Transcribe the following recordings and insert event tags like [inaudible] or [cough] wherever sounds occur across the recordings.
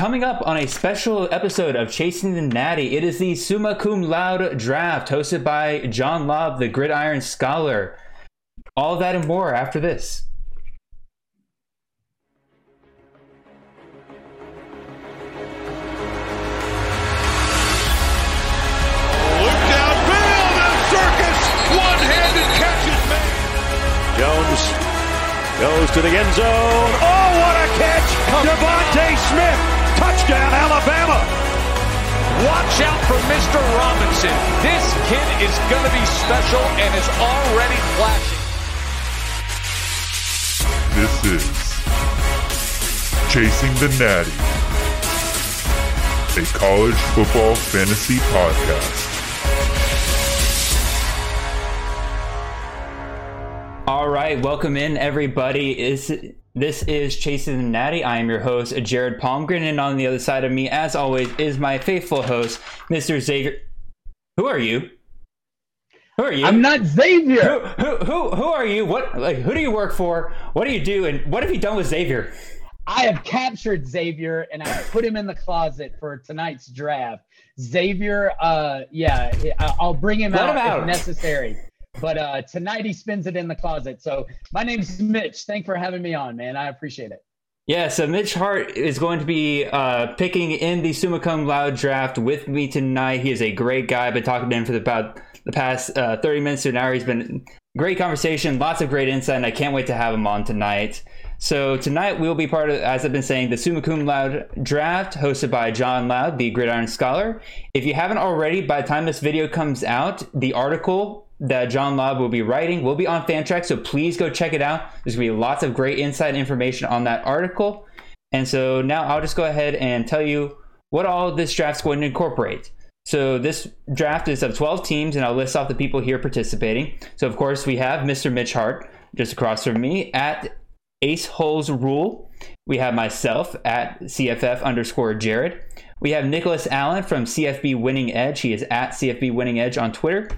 Coming up on a special episode of Chasing the Natty, it is the Summa Cum Laude draft hosted by John Laub, the Gridiron Scholar. All that and more after this. Look downfield and Circus one-handed catch is made. Jones goes to the end zone. Oh, what a catch! DeVonta Smith, touchdown, Alabama. Watch out for Mr. Robinson. This kid is going to be special and is already flashing. This is Chasing the Natty, a college football fantasy podcast. All right, welcome in everybody. Is this is Chasing the Natty. I am your host, Jared Palmgren, and on the other side of me, as always, is my faithful host, Mr. Xavier. Who are you? Who are you? I'm not Xavier. who, who, who, who are you? What, like, who do you work for? What do you do? And what have you done with Xavier? I have captured Xavier and I put him in the closet for tonight's draft. Xavier, uh, yeah, I'll bring him Let out, him out. if necessary. But uh, tonight he spends it in the closet. So my name's Mitch. Thanks for having me on, man. I appreciate it. Yeah, so Mitch Hardt is going to be uh, picking in the Summa Cum Laude draft with me tonight. He is a great guy. I've been talking to him for about the past uh, 30 minutes to an hour. He's been great conversation, lots of great insight, and I can't wait to have him on tonight. So tonight we'll be part of, as I've been saying, the Summa Cum Laude draft hosted by John Laub, the Gridiron Scholar. If you haven't already, by the time this video comes out, the article that John Laub will be writing will be on Fantrax, so please go check it out. There's going to be lots of great insight information on that article. And so now I'll just go ahead and tell you what all this draft's going to incorporate. So this draft is of 12 teams, and I'll list off the people here participating. So of course we have Mr. Mitch Hardt just across from me at Ace Holes Rule. We have myself at CFF underscore Jared. We have Nicholas Allen from CFB Winning Edge. He is at CFB Winning Edge on Twitter.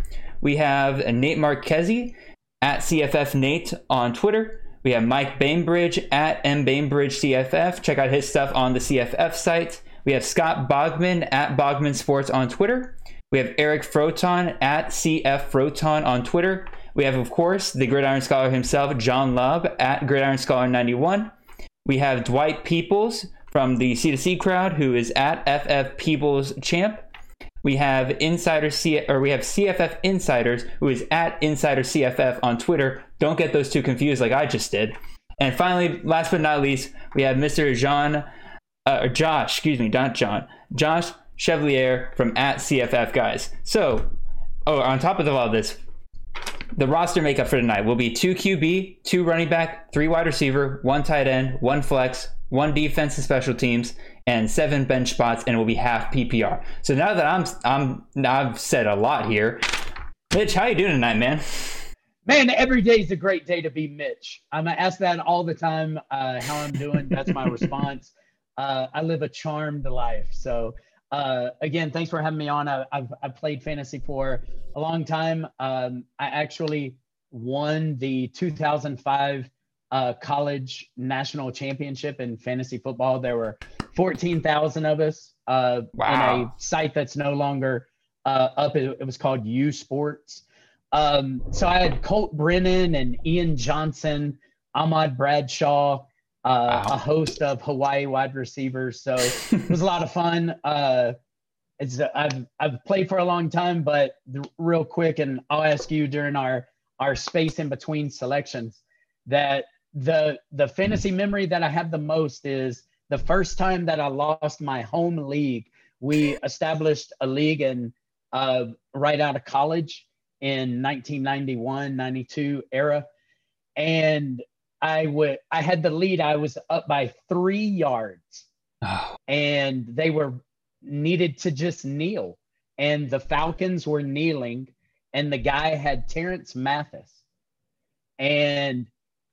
We have Nate Marchese at CFF Nate on Twitter. We have Mike Bainbridge at mbainbridge CFF. Check out his stuff on the CFF site. We have Scott Bogman at Bogman Sports on Twitter. We have Eric Froton at CF Froton on Twitter. We have, of course, the Gridiron Scholar himself, John Laub at Gridiron Scholar 91. We have Dwight Peoples from the C2C crowd, who is at FF Peoples Champ. We have Insider C or we have CFF Insiders, who is at Insider CFF on Twitter. Don't get those two confused like I just did. And finally, last but not least, we have Mr. John, uh, or Josh, excuse me, not John, Josh Chevalier from at CFF Guys. So, oh, on top of all this, the roster makeup for tonight will be two QB, two running back, three wide receiver, one tight end, one flex, one defense and special teams, and seven bench spots, and it will be half PPR. So now that I'm I'm now I've said a lot here, Mitch, how you doing tonight, man? Man, every day is a great day to be Mitch. I'm asked that all the time, uh, how I'm doing. That's my [laughs] response. Uh, I live a charmed life. So, uh, again, thanks for having me on. I, I've, I've played fantasy for a long time. Um, I actually won the 2005 uh, college national championship in fantasy football. There were 14,000 of us uh, in Wow. a site that's no longer uh, up. It, it was called U Sports. Um, so I had Colt Brennan and Ian Johnson, Ahmad Bradshaw, uh, Wow. a host of Hawaii wide receivers. So it was a lot of fun. Uh, it's I've I've played for a long time, but the, real quick, and I'll ask you during our our space in between selections that the the fantasy memory that I have the most is the first time that I lost my home league. We established a league in uh, right out of college in 1991 92 era. And i would i had the lead. I was up by three yards. Oh, [sighs] and they were needed to just kneel. And the falcons were kneeling. And the guy had terrence mathis. And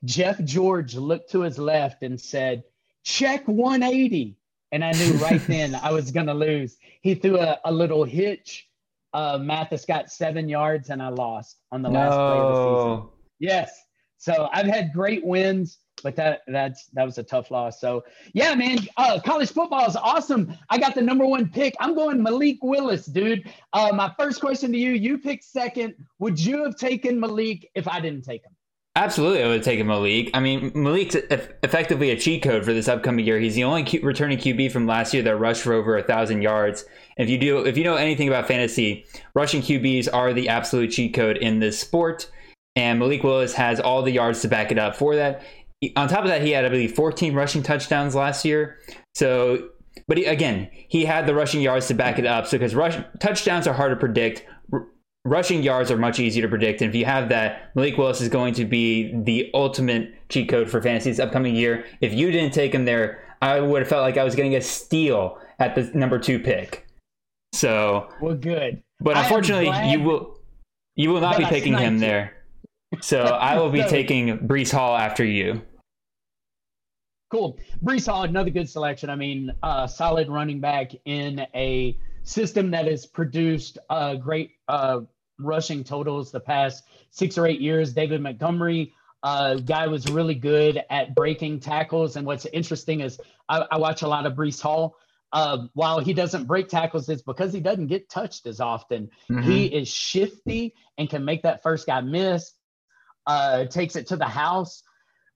jeff george looked to his left and said check 180 and i knew right then i was going to lose he threw a, a little hitch uh, Mathis got seven yards and I lost on the last play of the season. Yes. So I've had great wins but that that's that was a tough loss. So yeah, man, uh, college football is awesome. I got the number one pick. I'm going Malik Willis, dude. Uh, my first question to you: You picked second. Would you have taken Malik if I didn't take him? Absolutely, I would take Malik. I mean, Malik's effectively a cheat code for this upcoming year. He's the only Q- returning QB from last year that rushed for over a thousand yards. If you do, if you know anything about fantasy, rushing QBs are the absolute cheat code in this sport. And Malik Willis has all the yards to back it up for that on top of that, he had, I believe, 14 rushing touchdowns last year. So, but he, again, he had the rushing yards to back it up. So, because rush touchdowns are hard to predict, rushing yards are much easier to predict. And if you have that, Malik Willis is going to be the ultimate cheat code for fantasy this upcoming year. If you didn't take him there, I would have felt like I was getting a steal at the number two pick. So, well, good. But unfortunately, you will you will not be picking him you. there. So [laughs] I will be taking Breece Hall after you. Cool. Breece Hall, another good selection. I mean, uh, solid running back in a system that has produced uh, great uh, rushing totals the past six or eight years. David Montgomery, uh, guy was really good at breaking tackles. And what's interesting is I, I watch a lot of Breece Hall. Uh, while he doesn't break tackles, it's because he doesn't get touched as often. Mm-hmm. He is shifty and can make that first guy miss, uh, takes it to the house.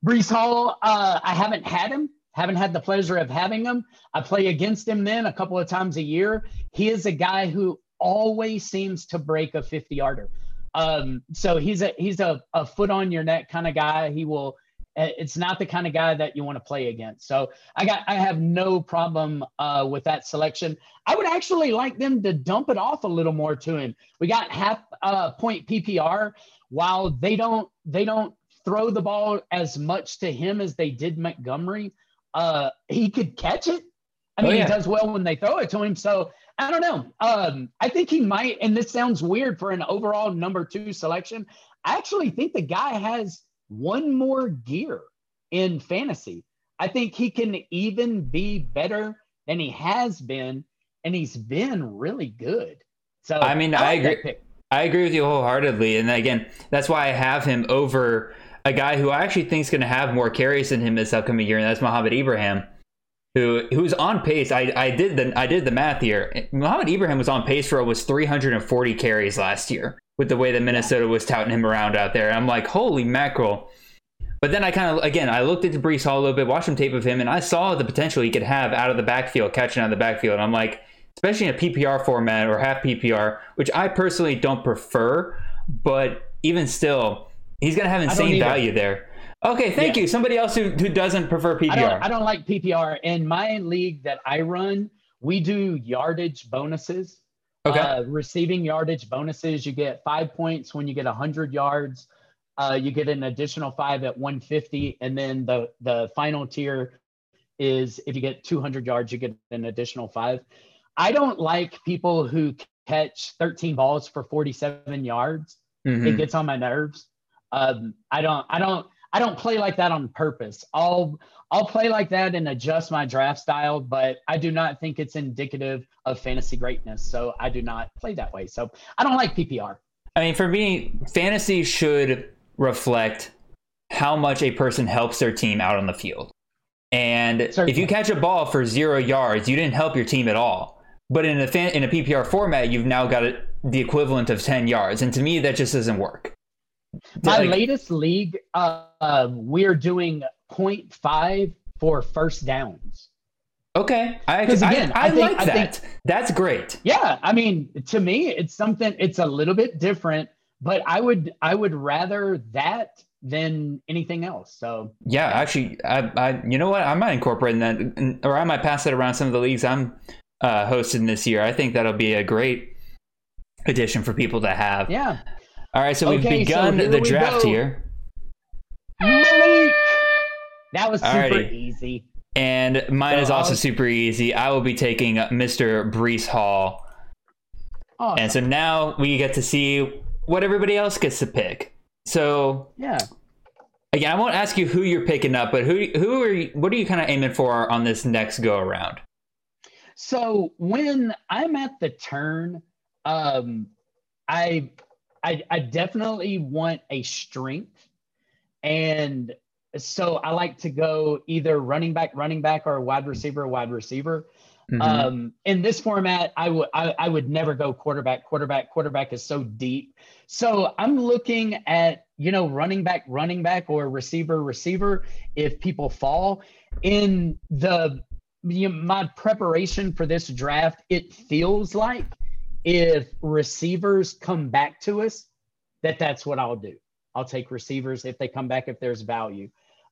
Breece Hall, uh, I haven't had him, haven't had the pleasure of having him. I play against him then a couple of times a year. He is a guy who always seems to break a 50 yarder. Um, so he's a he's a, a foot on your neck kind of guy. He will. Uh, it's not the kind of guy that you want to play against. So I got I have no problem uh, with that selection. I would actually like them to dump it off a little more to him. We got half uh, point PPR. While they don't they don't throw the ball as much to him as they did Montgomery. Uh, he could catch it. I oh, mean, oh, yeah. he does well when they throw it to him. So I don't know. Um, I think he might, and this sounds weird for an overall number two selection. I actually think the guy has one more gear in fantasy. I think he can even be better than he has been, and he's been really good. So I mean, I, I agree. I agree with you wholeheartedly, and again, that's why I have him over a guy who I actually think is going to have more carries than him this upcoming year, and that's Mohamed Ibrahim, who who's on pace. I, I did the I did the math here. Mohamed Ibrahim was on pace for almost 340 carries last year with the way that Minnesota was touting him around out there. I'm like, holy mackerel. But then I kind of, again, I looked into Breece Hall a little bit, watched some tape of him, and I saw the potential he could have out of the backfield, catching out of the backfield. And I'm like, especially in a PPR format or half PPR, which I personally don't prefer, but even still, He's going to have insane value there. Okay, thank yeah. you. Somebody else who, who doesn't prefer PPR. I don't, I don't like PPR. In my league that I run, we do yardage bonuses. Okay. Uh, receiving yardage bonuses. You get five points when you get 100 yards. Uh, you get an additional five at 150. And then the, the final tier is if you get 200 yards, you get an additional five. I don't like people who catch 13 balls for 47 yards. Mm-hmm. It gets on my nerves. Um, I don't, I don't, I don't play like that on purpose. I'll, I'll play like that and adjust my draft style, but I do not think it's indicative of fantasy greatness. So I do not play that way. So I don't like PPR. I mean, for me, fantasy should reflect how much a person helps their team out on the field. And Certainly. if you catch a ball for zero yards, you didn't help your team at all. But in a fan, in a PPR format, you've now got a, the equivalent of ten yards, and to me, that just doesn't work. My like, latest league, uh, we're doing 0.5 for first downs. Okay, I, again, I, I, I think, like that. Think, That's great. Yeah, I mean, to me, it's something. It's a little bit different, but I would I would rather that than anything else. So yeah, actually, I, I you know what I might incorporate that, or I might pass it around some of the leagues I'm uh, hosting this year. I think that'll be a great addition for people to have. Yeah. All right, so we've begun so the draft go. here. Malik! That was super Alrighty. easy. And mine so is also super easy. I will be taking Mr. Breece Hall. Awesome. And so now we get to see what everybody else gets to pick. So yeah. Again, I won't ask you who you're picking up, but who who are you, what are you kind of aiming for on this next go around? So when I'm at the turn, um, I I, I definitely want a strength. And so I like to go either running back, running back, or wide receiver, wide receiver. Mhm. Um, in this format, I would I, I would never go quarterback. Quarterback, quarterback is so deep. So I'm looking at you know running back, running back, or receiver, receiver. If people fall in the you know, my preparation for this draft, it feels like if receivers come back to us, that that's what I'll do. I'll take receivers if they come back if there's value.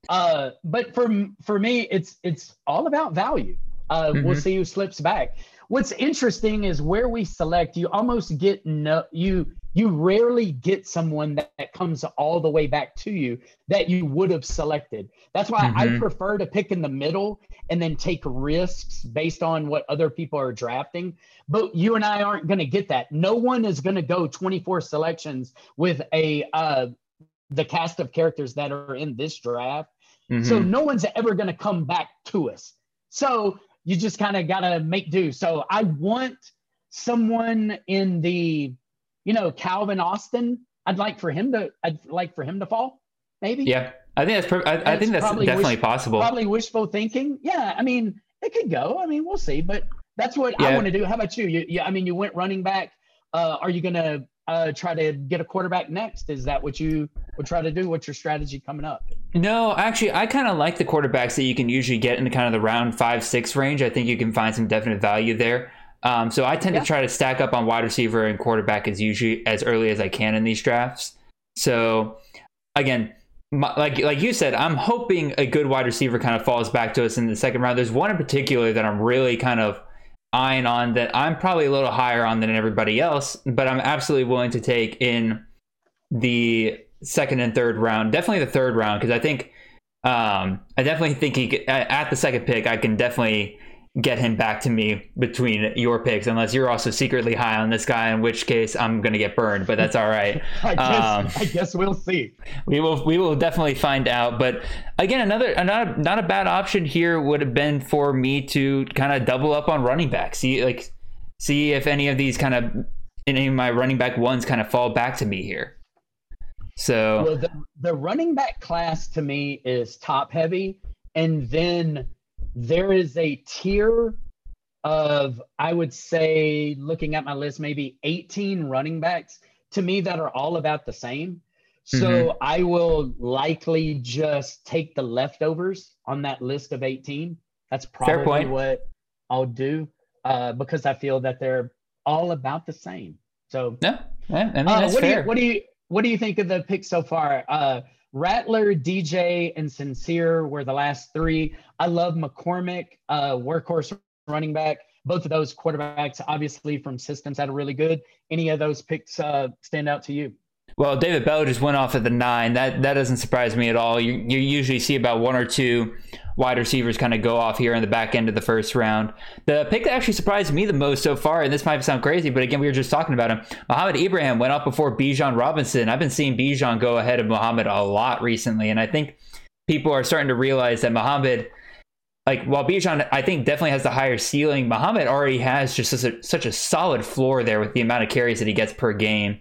Uh, but for for me, it's it's all about value. Uh, We'll Mhm. see who slips back. What's interesting is where we select. You almost get no you you rarely get someone that, that comes all the way back to you that you would have selected. That's why I Mhm. prefer to pick in the middle and then take risks based on what other people are drafting. But you and I aren't going to get that. No one is going to go 24 selections with a uh, the cast of characters that are in this draft. So Mhm. no one's ever going to come back to us. So you just kind of got to make do. So I want someone in the, you know, Calvin Austin. I'd like for him to. I'd like for him to fall. Maybe. yeah, I think that's. Per- I, I think that's definitely wish- possible. Probably wishful thinking. Yeah. I mean, it could go. I mean, we'll see. But that's what I want to do. How about you? You, you I mean, you went running back. Uh, are you gonna uh, try to get a quarterback next? Is that what you would try to do? What's your strategy coming up? No, actually, I kind of like the quarterbacks that you can usually get in the kind of the round five, six range. I think you can find some definite value there. Um, so I tend Yeah. to try to stack up on wide receiver and quarterback as usually as early as I can in these drafts. So again, my, like like you said, I'm hoping a good wide receiver kind of falls back to us in the second round. There's one in particular that I'm really kind of eyeing on that I'm probably a little higher on than everybody else, but I'm absolutely willing to take in the second and third round. Definitely the third round because I think um, I definitely think he could, at at the second pick I can definitely get him back to me between your picks unless you're also secretly high on this guy in which case I'm going to get burned but that's all right. [laughs] I guess. Um, I guess we'll see. we will we will definitely find out but again another not not a bad option here would have been for me to kind of double up on running back see like see if any of these kind of any of my running back ones kind of fall back to me here so Well, the, the running back class to me is top heavy. And then there is a tier of, I would say, looking at my list, maybe 18 running backs to me that are all about the same. So I will likely just take the leftovers on that list of 18. That's probably what I'll do uh, because I feel that they're all about the same. So no yeah, I mean uh, what do you what do you what do you think of the picks so far? Uh, Rattler, DJ, and Sincere were the last three. I love McCormick, uh, workhorse running back. Both of those quarterbacks, obviously from systems, that are really good. Any of those picks uh, stand out to you? Well, David Bell just went off at the nine. That that doesn't surprise me at all. You you usually see about one or two wide receivers kind of go off here in the back end of the first round. The pick that actually surprised me the most so far, and this might sound crazy, but again, we were just talking about him. Mohamed Ibrahim went off before Bijan Robinson. I've been seeing Bijan go ahead of Mohamed a lot recently, and I think people are starting to realize that Mohamed like while Bijan I think definitely has the higher ceiling, Mohamed already has just such a, such a solid floor there with the amount of carries that he gets per game.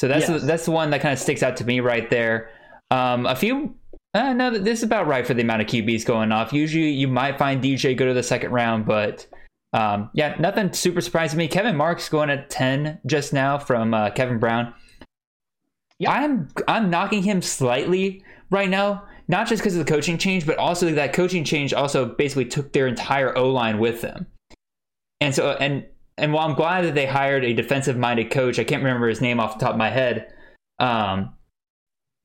So that's Yes. the, that's the one that kind of sticks out to me right there. Um, a few uh, no, this is about right for the amount of QBs going off. Usually you might find DJ go to the second round, but um, yeah, nothing super surprising me. Kevin Marks going at ten just now from uh, Kevin Brown. Yep. I'm I'm knocking him slightly right now, not just because of the coaching change, but also that coaching change also basically took their entire O line with them. And so and and while I'm glad that they hired a defensive minded coach, I can't remember his name off the top of my head. Um,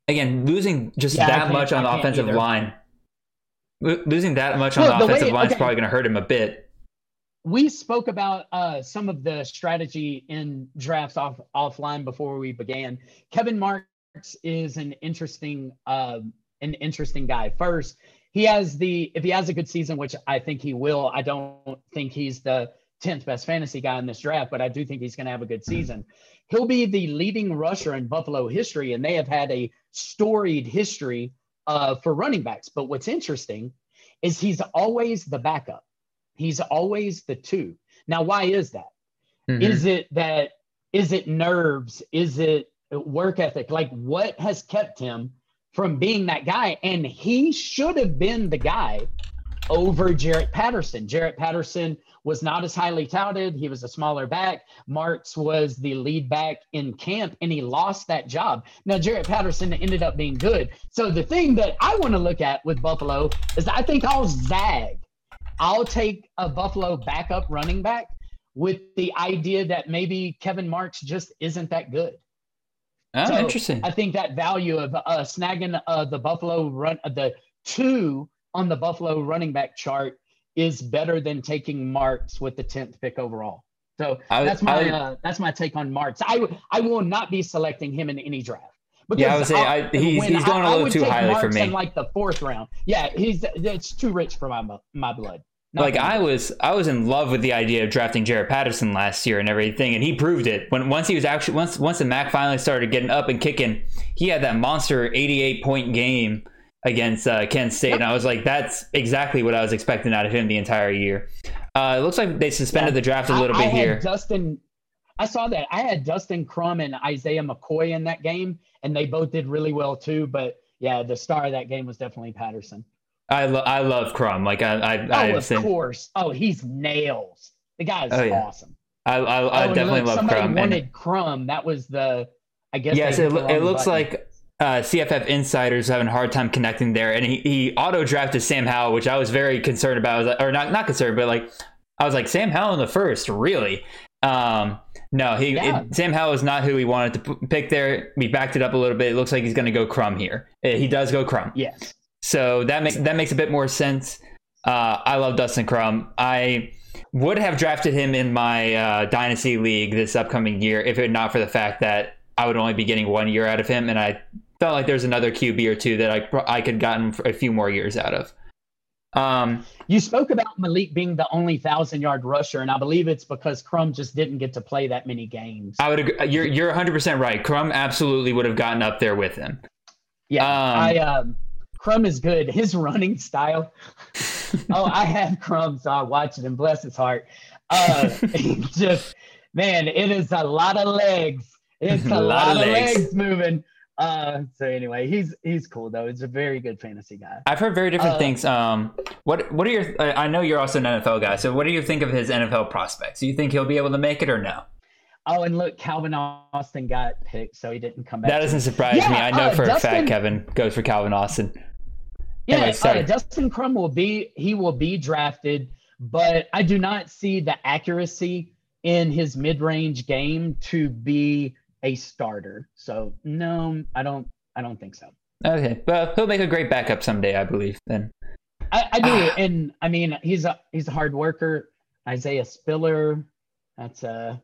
again, losing just Yeah, that much on the offensive either. line, lo- losing that much on the the way- offensive line is probably going to hurt him a bit. we spoke about uh, some of the strategy in drafts off offline before we began. Kevin Marks is an interesting um an interesting guy. First, he has the if he has a good season, which I think he will. I don't think he's the 10th best fantasy guy in this draft, but I do think he's going to have a good season. He'll be the leading rusher in Buffalo history, and they have had a storied history uh, for running backs. But what's interesting is he's always the backup. He's always the two. Now, why is that? Mhm. Is it that is it nerves? Is it work ethic? Like what has kept him from being that guy. And he should have been the guy over Jaret Patterson. Jaret Patterson was not as highly touted. He was a smaller back. Marks was the lead back in camp, and he lost that job. Now, Jaret Patterson ended up being good. So the thing that I want to look at with Buffalo is I think I'll zag. I'll take a Buffalo backup running back with the idea that maybe Kevin Marks just isn't that good. Oh, So, interesting. I think that value of uh, snagging uh, the Buffalo run, uh, the two on the Buffalo running back chart is better than taking Marks with the tenth pick overall. So I that's my I uh, that's my take on Marks. I I will not be selecting him in any draft. Yeah, I would say I'll- I- he's- he's going a little would too take highly for Marks me. In like the fourth round. Yeah, he's it's too rich for my my blood. Not like I was, I was in love with the idea of drafting Jaret Patterson last year and everything, and he proved it. When once he was actually once once the Mac finally started getting up and kicking, he had that monster 88 point game against uh, Kent State, and I was like, that's exactly what I was expecting out of him the entire year. Uh, it looks like they suspended Yeah. the draft a little I bit had here. Dustin, I saw that. I had Dustin Crum and Isaiah McCoy in that game, and they both did really well too. But yeah, the star of that game was definitely Patterson. I lo- I love Crum. Like I I Oh, I, of said- course. Oh, he's nails. The guy is Oh, yeah. awesome. I, I, I oh, definitely love somebody Crum. and- wanted Crum. That was the. I guess. Yes, it, the it looks button. like uh, CFF insiders having a hard time connecting there, and he, he auto drafted Sam Howell, which I was very concerned about. I was like, or not not concerned, but like I was like Sam Howell in the first, really? Um, no, he Yeah. it, Sam Howell is not who he wanted to p- pick there. We backed it up a little bit. It looks like he's going to go Crum here. Uh, He does go Crum. Yes. So that makes that makes a bit more sense. Uh, I love Dustin Crum. I would have drafted him in my uh, dynasty league this upcoming year if it not for the fact that I would only be getting one year out of him, and I felt like there's another QB or two that I I could gotten a few more years out of. Um, You spoke about Malik being the only thousand yard rusher, and I believe it's because Crum just didn't get to play that many games. I would agree. You're you're 100 percent right. Crum absolutely would have gotten up there with him. Yeah, Um, I um, Crum is good. [laughs] His running style. [laughs] oh, I have Crum, so I watch it and bless his heart. Uh, [laughs] just man, it is a lot of legs. It's a, lot, of legs. moving. Uh, so anyway, he's he's cool though. He's a very good fantasy guy. I've heard very different Uh, things. Um, what what are your? I know you're also an NFL guy, so what do you think of his NFL prospects? Do you think he'll be able to make it or no? Oh, and look, Calvin Austin got picked, so he didn't come back. That doesn't surprise Yeah, me. I know uh, for a fact Kevin goes for Calvin Austin. Yeah, uh, Dustin Crum will be he will be drafted, but I do not see the accuracy in his mid-range game to be a starter. So no, I don't. I don't think so. Okay, but he'll make a great backup someday, I believe. Then I, I do, Ah. and I mean he's a he's a hard worker. Isaiah Spiller, that's a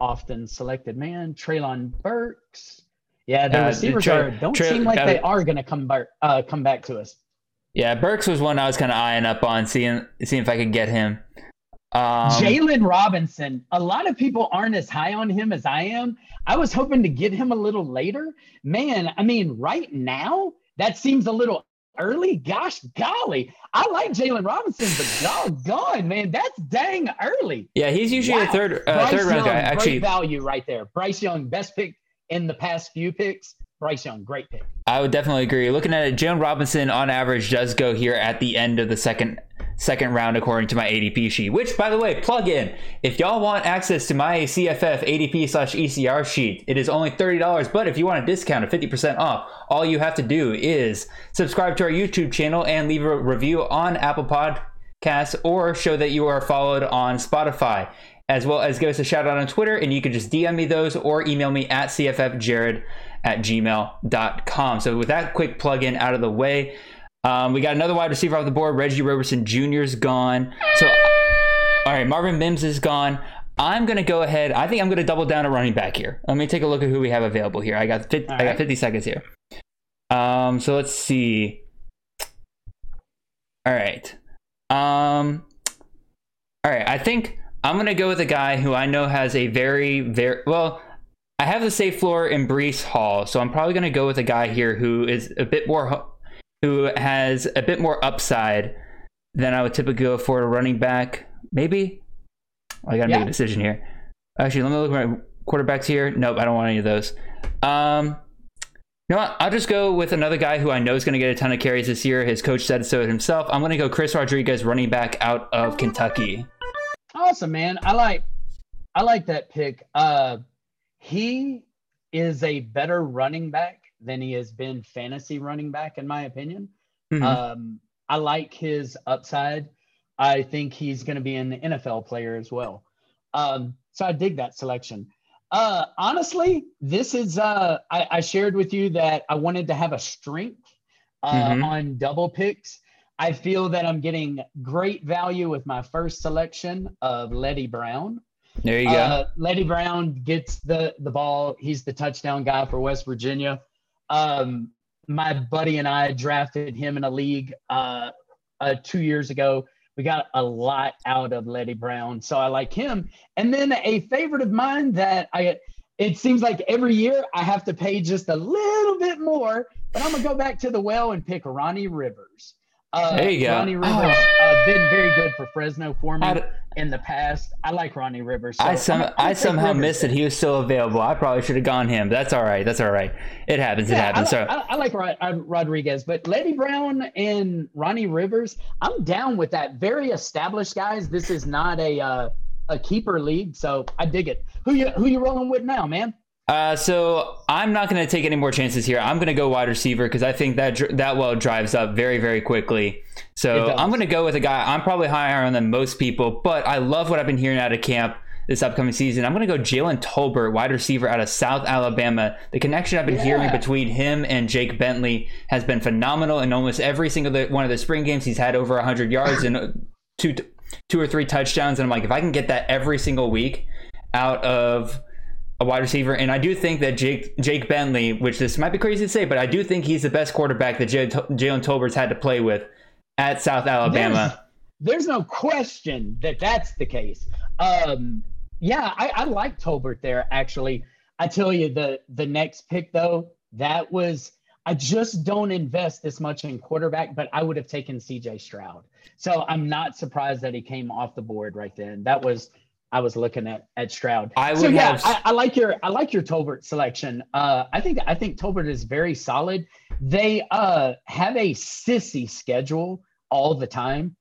often selected man. Treylon Burks. Yeah, the Uh, receivers Tra- are don't Tra- seem like uh, they are going to come back uh, come back to us. Yeah, Burks was one I was kind of eyeing up on, seeing seeing if I could get him. Um, Jalen Robinson. A lot of people aren't as high on him as I am. I was hoping to get him a little later. Man, I mean, right now that seems a little early. Gosh, golly, I like Jalen Robinson, but doggone, man, that's dang early. yeah, he's usually a third uh, Bryce third round guy. great Actually, value right there. Bryce Young, best pick in the past few picks. Bryce Young, great pick. I would definitely agree. Looking at it, Jalen Robinson on average does go here at the end of the second second round according to my ADP sheet. Which, by the way, plug in if y'all want access to my CFF ADP slash ECR sheet. It is only thirty dollars, but if you want a discount of fifty percent off, all you have to do is subscribe to our YouTube channel and leave a review on Apple Podcasts or show that you are followed on Spotify. As well as give us a shout out on Twitter, and you can just DM me those or email me at cffjared at gmail.com. So, with that quick plug in out of the way, um, we got another wide receiver off the board. Reggie Roberson Jr. is gone. So, all right, Marvin Mims is gone. I'm gonna go ahead. I think I'm gonna double down a running back here. Let me take a look at who we have available here. I got 50, All I got 50 seconds here. Um, so let's see. All right. Um, all right. I think I'm gonna go with a guy who I know has a very, very well. I have the safe floor in Breece Hall, so I'm probably gonna go with a guy here who is a bit more, who has a bit more upside than I would typically go for a running back. Maybe. I gotta make a decision here. Actually, let me look at my quarterbacks here. Nope, I don't want any of those. Um, You know what? I'll just go with another guy who I know is going to get a ton of carries this year. His coach said so himself. I'm going to go Chris Rodriguez, running back out of Kentucky. Awesome, man. I like I like that pick. Uh he is a better running back than he has been fantasy running back, in my opinion. Mhm. Um, I like his upside. I think he's going to be an NFL player as well. Um, so I dig that selection. Uh, honestly, this is, uh, I, I shared with you that I wanted to have a strength uh, Mhm. on double picks. I feel that I'm getting great value with my first selection of Leddie Brown. There you go. Uh, Leddie Brown gets the the ball. He's the touchdown guy for West Virginia. Um, my buddy and I drafted him in a league uh, uh, two years ago. We got a lot out of Leddie Brown, so I like him. And then a favorite of mine that I it seems like every year I have to pay just a little bit more, but I'm gonna go back to the well and pick Ronnie Rivers. Uh, There you go. Ronnie Rivers uh, been very good for Fresno for me I'd- in the past. I like Ronnie Rivers. so I some I'm I somehow Rivers missed that there. he was still available. I probably should have gone him. That's all right. That's all right. It happens. It happens. I, So I, I like Rod, uh, Rodriguez, but Leddie Brown and Ronnie Rivers, I'm down with that. Very established guys. This is not a uh, a keeper league, so I dig it. Who you who you rolling with now, man? Uh, so I'm not going to take any more chances here. I'm going to go wide receiver because I think that dr- that well drives up very very quickly. So. I'm going to go with a guy I'm probably higher on than most people, but I love what I've been hearing out of camp this upcoming season. I'm going to go Jalen Tolbert, wide receiver out of South Alabama. The connection I've been hearing between him and Jake Bentley has been phenomenal. In almost every single one of the spring games, he's had over 100 yards and two two or three touchdowns. And I'm like, if I can get that every single week out of a wide receiver, and I do think that Jake Jake Bentley, which this might be crazy to say, but I do think he's the best quarterback that Jalen Tolbert's had to play with at South Alabama. There's, there's no question that that's the case. Um, yeah, I, I like Tolbert there. Actually, I tell you the the next pick though, that was I just don't invest this much in quarterback, but I would have taken C.J. Stroud. So I'm not surprised that he came off the board right then. That was I was looking at at Stroud. I so would yeah, have- I, I like your I like your Tolbert selection. Uh, I think I think Tolbert is very solid. They uh have a sissy schedule all the time,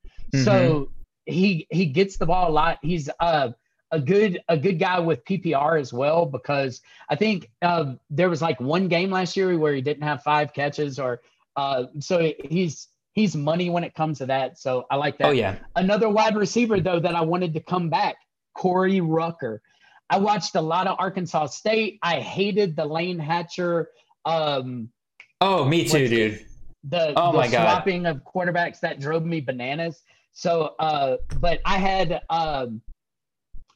so Mm-hmm. he he gets the ball a lot. He's uh a good a good guy with PPR as well because I think uh, there was like one game last year where he didn't have five catches or uh, so he's he's money when it comes to that. So I like that. Oh yeah, Another wide receiver though that I wanted to come back, Corey Rucker. I watched a lot of Arkansas State. I hated the Layne Hatcher, um, oh me too, dude. the, Oh the my God. swapping of quarterbacks that drove me bananas. So, uh, but I had, um,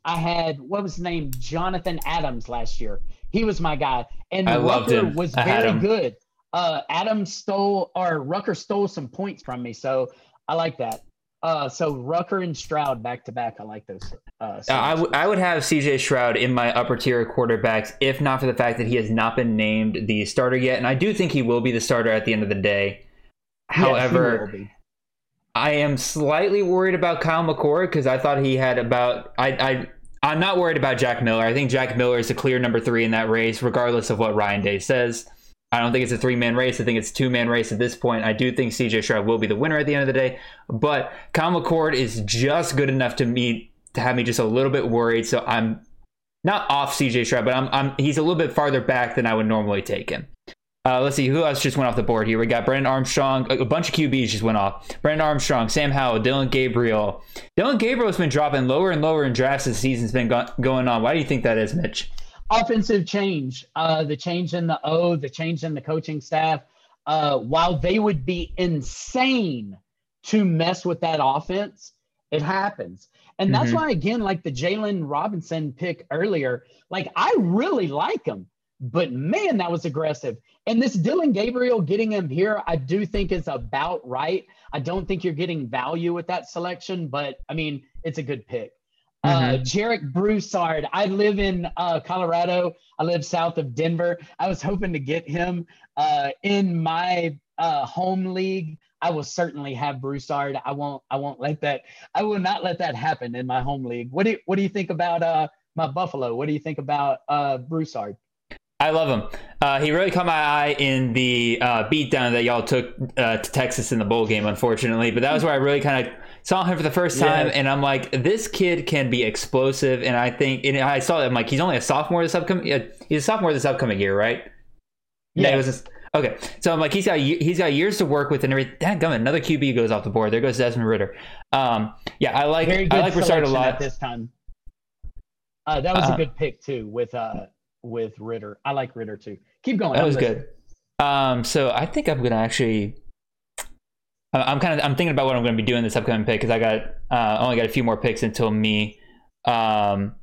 I had what was his name, Jonathan Adams last year. He was my guy, and I loved Rucker him. was I very good. Uh, Adams stole or Rucker stole some points from me, so I like that. Uh, so Rucker and Stroud back to back. I like those. Uh, Uh, I, w- I would have CJ Stroud in my upper tier quarterbacks if not for the fact that he has not been named the starter yet, and I do think he will be the starter at the end of the day. However, be. I am slightly worried about Kyle McCord because I thought he had about I I I'm not worried about Jack Miller. I think Jack Miller is the clear number three in that race, regardless of what Ryan Day says. I don't think it's a three man race. I think it's two man race at this point. I do think CJ Stroud will be the winner at the end of the day, but Kyle McCord is just good enough to me to have me just a little bit worried. So I'm not off CJ Stroud, but I'm, I'm he's a little bit farther back than I would normally take him. Uh, let's see who else just went off the board here. We got Brennan Armstrong. A, bunch of QBs just went off. Brennan Armstrong, Sam Howell, Dillon Gabriel. Dillon Gabriel has been dropping lower and lower in drafts as the season's been go- going on. Why do you think that is, Mitch? Offensive change, uh, the change in the O, the change in the coaching staff. Uh, while they would be insane to mess with that offense, it happens. And that's Mhm. why, again, like the Jalen Robinson pick earlier, like I really like him, but man, that was aggressive. And this Dillon Gabriel getting him here, I do think is about right. I don't think you're getting value with that selection, but I mean, it's a good pick. Uh, Jarek Broussard. I live in uh, Colorado. I live south of Denver. I was hoping to get him uh, in my uh, home league. I will certainly have Broussard. I won't. I won't let that. I will not let that happen in my home league. What do you, What do you think about uh, my Buffalo? What do you think about uh, Broussard? I love him. Uh, he really caught my eye in the uh, beatdown that y'all took uh, to Texas in the bowl game, unfortunately. But that was where I really kind of saw him for the first time, Yeah. and I'm like, this kid can be explosive. And I think, and I saw that, I'm like, he's only a sophomore this upcoming. Uh, he's a sophomore this upcoming year, right? Yeah, he was. A, okay, so I'm like, he's got he's got years to work with, and everything. That gummit, another QB goes off the board. There goes Desmond Ridder. Um, yeah, I like Very good I like Broussard a lot. this time. Uh, that was Uh, a good pick too with uh with Ridder. I like Ridder too. Keep going. That I'm was listening. good. Um, so I think I'm gonna actually. I'm kind of I'm thinking about what I'm going to be doing this upcoming pick because I got uh, only got a few more picks until me. Um,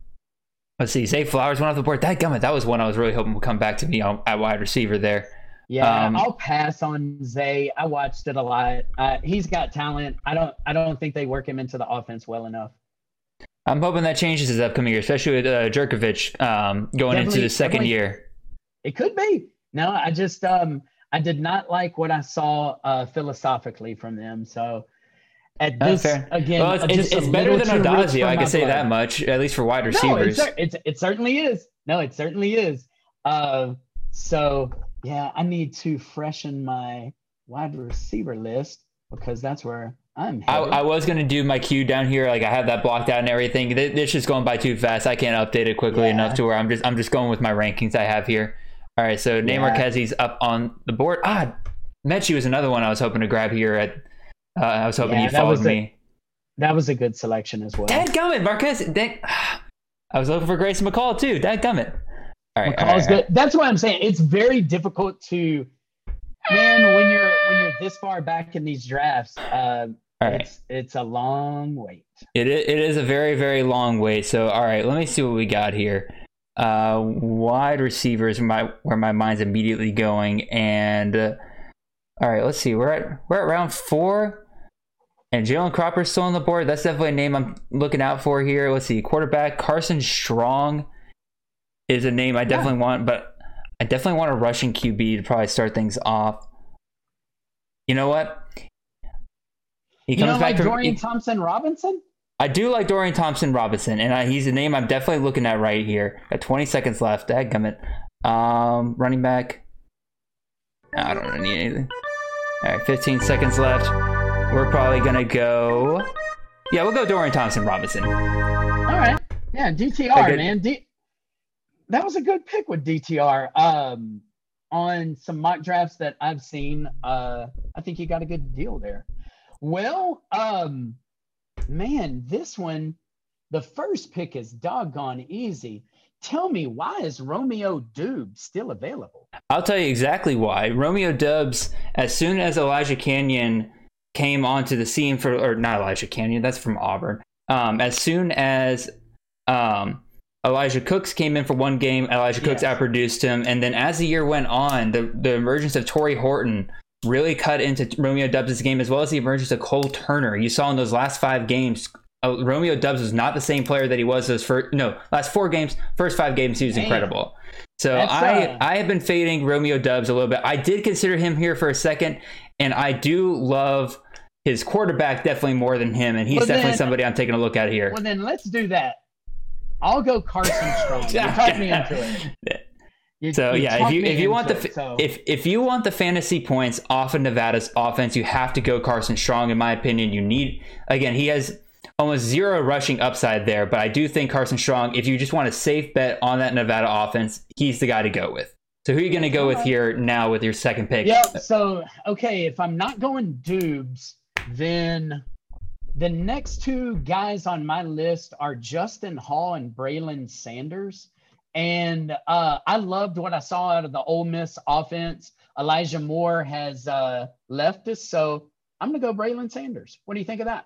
let's see, Zay Flowers went off the board. That gummit, that was one I was really hoping would come back to me on, at wide receiver there. Yeah, Um, I'll pass on Zay. I watched it a lot. Uh, he's got talent. I don't. I don't think they work him into the offense well enough. I'm hoping that changes this upcoming year, especially with uh, Jurkovec um, going into the second year. It could be. No, I just um I did not like what I saw uh philosophically from them. So at this fair. again, well, it's, uh, it's, it's better than too rich Odazio. for I my can say blood. that much, at least for wide No, receivers. it's, it's it certainly is. No, it certainly is. Uh, so yeah, I need to freshen my wide receiver list because that's where I'm I. I was gonna do my queue down here, like I have that blocked out and everything. Th- It's just going by too fast. I can't update it quickly Yeah. enough to where I'm just I'm just going with my rankings I have here. All right, so Nate Yeah. Up on the board. Ah, Mechie was another one I was hoping to grab here. At uh, I was hoping Yeah, you followed me. that was a good selection as well. Dad gummit, Marquez. Dang, [sighs] I was looking for Grayson McCall too. Dad gummit. All right, McCall's all right. good. That's what I'm saying. It's very difficult to, man, when you're when you're this far back in these drafts. Uh, right. It's it's a long wait. It is, it is a very very long wait. So all right, let me see what we got here. Uh, wide receivers, my where my mind's immediately going, and uh, all right, let's see. We're at we're at round four, and Jalen Cropper's still on the board. That's definitely a name I'm looking out for here. Let's see, quarterback Carson Strong is a name I definitely want, but I definitely want a rushing QB to probably start things off. You know what? He You know, like from- Dorian he- Thompson Robinson. I do like Dorian Thompson Robinson, and I, he's a name I'm definitely looking at right here. Got 20 seconds left. Dadgummit. Um, running back. I don't need anything. All right, 15 seconds left. We're probably gonna go. Yeah, we'll go Dorian Thompson Robinson. All right. Yeah, DTR, good. man. D- that was a good pick with DTR. Um, on some mock drafts that I've seen, uh, I think you got a good deal there. Well, um, man, this one, the first pick is doggone easy. Tell me, why is Romeo Doubs still available? I'll tell you exactly why. Romeo Doubs, as soon as Elijah Canyon came onto the scene for, or not Elijah Canyon, that's from Auburn. Um, as soon as um, Elijah Cooks came in for one game, Elijah Cooks Yes. outproduced him, and then as the year went on, the the emergence of Tory Horton really cut into Romeo Doubs' game, as well as the emergence of Cole Turner. You saw in those last five games. Uh, Romeo Doubs was not the same player that he was those first no last four games. First five games he was incredible. So That's, I uh, I have been fading Romeo Doubs a little bit. I did consider him here for a second, and I do love his quarterback definitely more than him, and he's Well, definitely then- somebody I'm taking a look at here. Well, then let's do that. I'll go Carson Strong. [laughs] You talked me into it. [laughs] You- So you yeah, if you if you want the it, so- if if you want the fantasy points off of Nevada's offense, you have to go Carson Strong. In my opinion, you need again he has almost zero rushing upside there, but I do think Carson Strong. If you just want a safe bet on that Nevada offense, he's the guy to go with. So who are you going to go with here now with your second pick? Yep. So okay, if I'm not going Doubs, then the next two guys on my list are Justin Hall and Braylon Sanders. And uh, I loved what I saw out of the Ole Miss offense. Elijah Moore has uh, left us, so I'm gonna go Braylon Sanders. What do you think of that?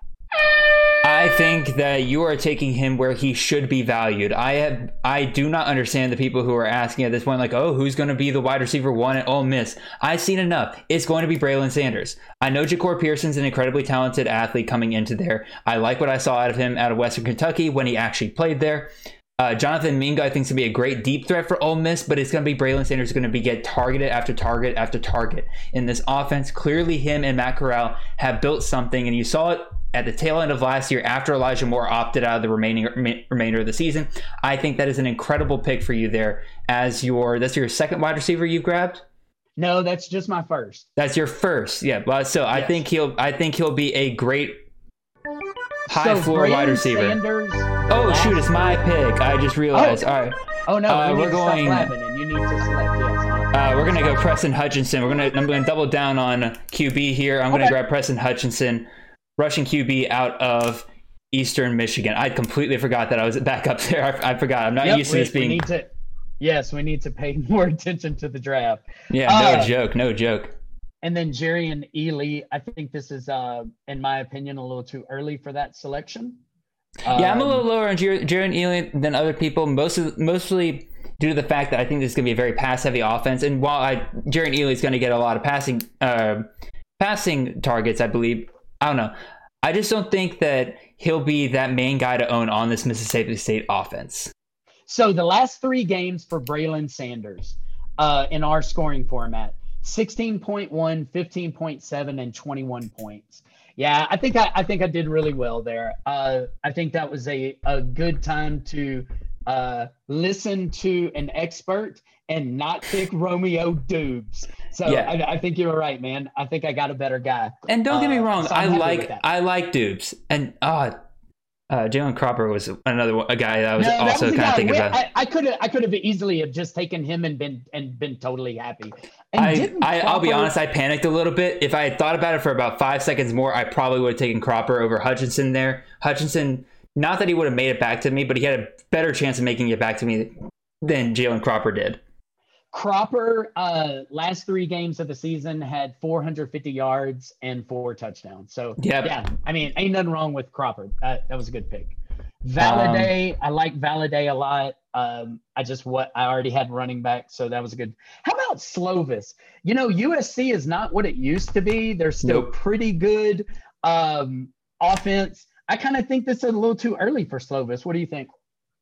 I think that you are taking him where he should be valued. I have, I do not understand the people who are asking at this point, like, oh, who's going to be the wide receiver one at Ole Miss? I've seen enough. It's going to be Braylon Sanders. I know Jahcour Pearson's an incredibly talented athlete coming into there. I like what I saw out of him out of Western Kentucky when he actually played there. Uh, Jonathan Mingo, I think, is going to be a great deep threat for Ole Miss, but it's going to be Braylon Sanders going to be get targeted after target after target in this offense. Clearly, him and Matt Corral have built something, and you saw it at the tail end of last year after Elijah Moore opted out of the remaining rem- remainder of the season. I think that is an incredible pick for you there as your that's your second wide receiver you've grabbed. No, that's just my first. That's your first, yeah. Well, so I think he'll I think he'll be a great high So floor wide receiver. Sanders, Oh shoot, it's my pick. I just realized. Oh. All right. Oh no, Uh, we we're going- to and you need to select yes. Uh, we're gonna go Preston Hutchinson. We're gonna I'm gonna double down on QB here. I'm gonna grab Preston Hutchinson, rushing QB out of Eastern Michigan. I completely forgot that I was back up there. I, I forgot. I'm not Yep, used to we, this we being. need to. Yes, we need to pay [laughs] more attention to the draft. Yeah, no uh, joke, no joke. And then Jerry and Ely, I think this is, uh, in my opinion, a little too early for that selection. Yeah, I'm a Um, little lower on Jer- Jerrion Ealy than other people, most of, mostly due to the fact that I think this is going to be a very pass-heavy offense. And while I Jerrion Ealy is going to get a lot of passing uh, passing targets, I believe. I don't know. I just don't think that he'll be that main guy to own on this Mississippi State offense. So the last three games for Braylon Sanders uh, in our scoring format 16.1, 15.7, and 21 points. Yeah, I think I, I think I did really well there. Uh, I think that was a, a good time to uh, listen to an expert and not pick [laughs] Romeo Doubs. So Yeah. I, I think you were right, man. I think I got a better guy. And don't get me Uh, wrong, so I like that. I like Doubs, and uh, uh, Jalen Cropper was another one- a guy that I was No, also kind of thinking We- about. I, I could have I could have easily have just taken him and been and been totally happy. And I, I I'll be honest, I panicked a little bit. If I had thought about it for about five seconds more, I probably would have taken Cropper over Hutchinson there. Hutchinson, not that he would have made it back to me, but he had a better chance of making it back to me than Jalen Cropper did. Cropper, uh, last three games of the season had 450 yards and four touchdowns. So Yep. yeah, I mean, ain't nothing wrong with Cropper. That, that was a good pick. Valladay, Um, I like Valladay a lot. Um, I just what I already had running back, so that was a good. How about Slovis? You know, USC is not what it used to be. They're still Nope. pretty good um, offense. I kind of think this is a little too early for Slovis. What do you think?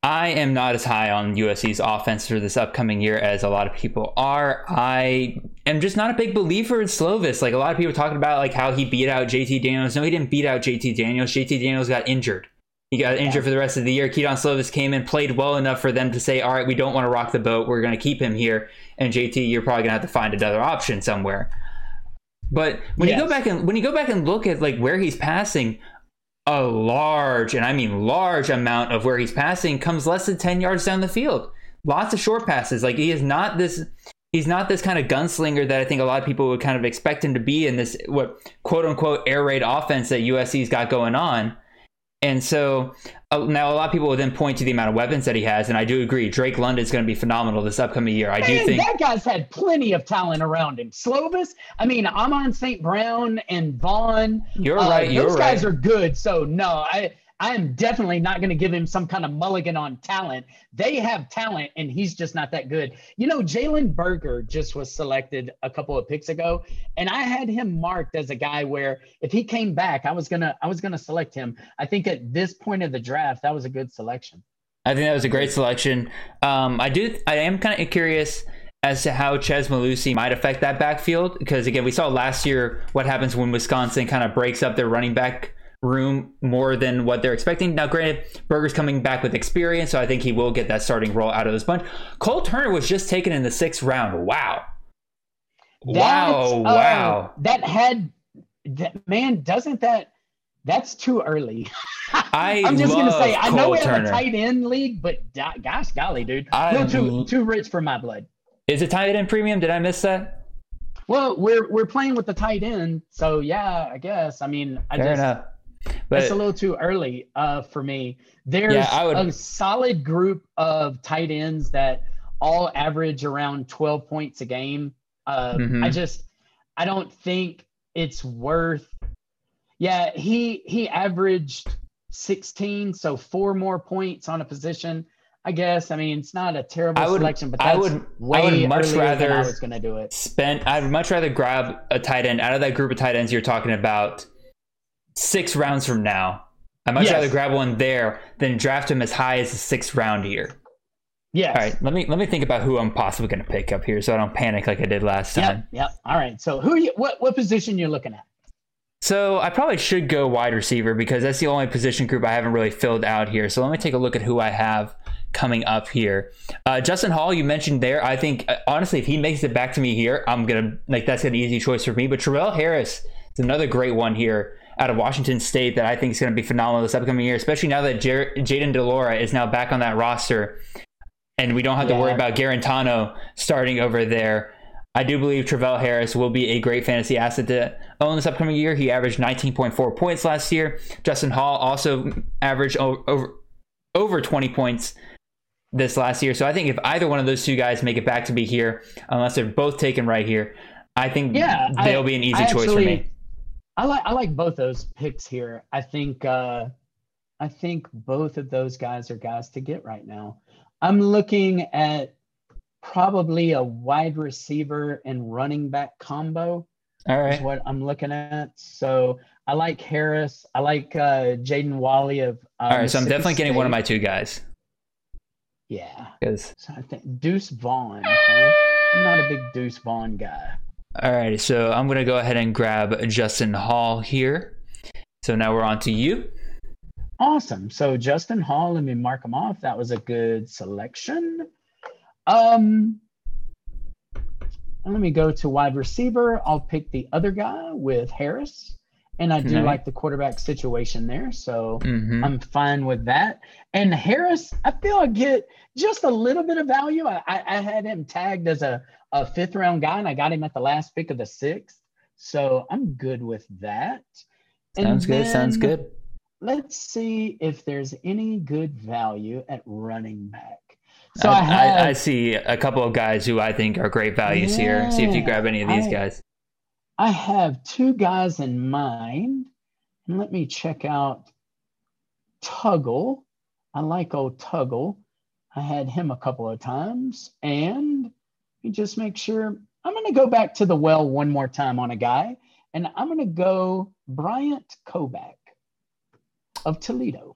I am not as high on USC's offense for this upcoming year as a lot of people are. I am just not a big believer in Slovis. Like a lot of people talking about like how he beat out JT Daniels. No, he didn't beat out JT Daniels. JT Daniels got injured. He got injured for the rest of the year. Kedon Slovis came in, played well enough for them to say, all right, we don't want to rock the boat. We're going to keep him here. And JT, you're probably going to have to find another option somewhere. But when you go back and when you go back and look at like where he's passing, a large, and I mean large amount of where he's passing comes less than 10 yards down the field. Lots of short passes. Like he is not this he's not this kind of gunslinger that I think a lot of people would kind of expect him to be in this what quote unquote air raid offense that USC's got going on. And so uh, now a lot of people will then point to the amount of weapons that he has, and I do agree. Drake London is going to be phenomenal this upcoming year. I do think that guy's had plenty of talent around him. Slovis, I mean, Amon St. Brown and Vaughn. you're uh, right. You're those right. guys are good. So no, I I am definitely not going to give him some kind of mulligan on talent. They have talent, and he's just not that good. You know, Jalen Berger just was selected a couple of picks ago, and I had him marked as a guy where if he came back, I was gonna I was gonna select him. I think at this point of the draft, that was a good selection. I think that was a great selection. Um, I do. I am kind of curious as to how Chez Mellusi might affect that backfield because again, we saw last year what happens when Wisconsin kind of breaks up their running back room more than what they're expecting. Now, granted, Berger's coming back with experience, so I think he will get that starting role out of this bunch. Cole Turner was just taken in the sixth round. Wow. Wow! That, uh, wow! that had that man. Doesn't that? That's too early. [laughs] I I'm just gonna say I know we have Turner. a tight end league, but da- gosh golly, dude, I no, too too rich for my blood. Is it tight end premium? Did I miss that? Well, we're we're playing with the tight end, so yeah, I guess. I mean, I Fair just enough. That's a little too early uh, for me. There's Yeah, would- a solid group of tight ends that all average around 12 points a game. Uh, Mhm. I just I don't think it's worth. Yeah, he he averaged 16, so four more points on a position. I guess. I mean, it's not a terrible I would- selection, but I would- I way would much than I rather- was going to do it. spent I'd much rather grab a tight end out of that group of tight ends you're talking about six rounds from now. I'd much Yes. rather grab one there than draft him as high as the sixth round here. Yes. All right, let me let me think about who I'm possibly going to pick up here, so I don't panic like I did last time. Yep. Yep. All right. So who are you? What what position you're looking at? So I probably should go wide receiver because that's the only position group I haven't really filled out here. So let me take a look at who I have coming up here. Uh, Justin Hall, you mentioned there. I think uh, honestly, if he makes it back to me here, I'm gonna like that's an easy choice for me. But Travell Harris is another great one here out of Washington State that I think is going to be phenomenal this upcoming year, especially now that Jer- Jayden de Laura is now back on that roster, and we don't have Yeah. to worry about Guarantano starting over there. I do believe Travell Harris will be a great fantasy asset to own this upcoming year. He averaged 19.4 points last year. Justin Hall also averaged over over 20 points this last year. So I think if either one of those two guys make it back to be here, unless they're both taken right here, I think Yeah, they'll be an easy I choice for me. I like I like both those picks here. I think uh I think both of those guys are guys to get right now. I'm looking at probably a wide receiver and running back combo All right, is what I'm looking at. So I like Harris. I like uh Jaden Walley of uh, All right. So I'm definitely getting one of my two guys Yeah. because. So I think Deuce Vaughn. Huh? I'm not a big Deuce Vaughn guy. All right. So I'm going to go ahead and grab Justin Hall here. So now we're on to you. Awesome. So Justin Hall, let me mark him off. That was a good selection. Um, let me go to wide receiver. I'll pick the other guy with Harris, and I do like the quarterback situation there. So hmm I'm fine with that. And Harris, I feel I get just a little bit of value. I, I, had him tagged as a, a fifth round guy, and I got him at the last pick of the sixth. So I'm good with that. And Sounds good. Sounds good. Let's see if there's any good value at running back. So I, I, have, I, I see a couple of guys who I think are great values here. See if you grab any of these guys. I have two guys in mind. And let me check out Tuggle. I like old Tuggle. I had him a couple of times. And let me just make sure. I'm going to go back to the well one more time on a guy. And I'm going to go Bryant Koback of Toledo.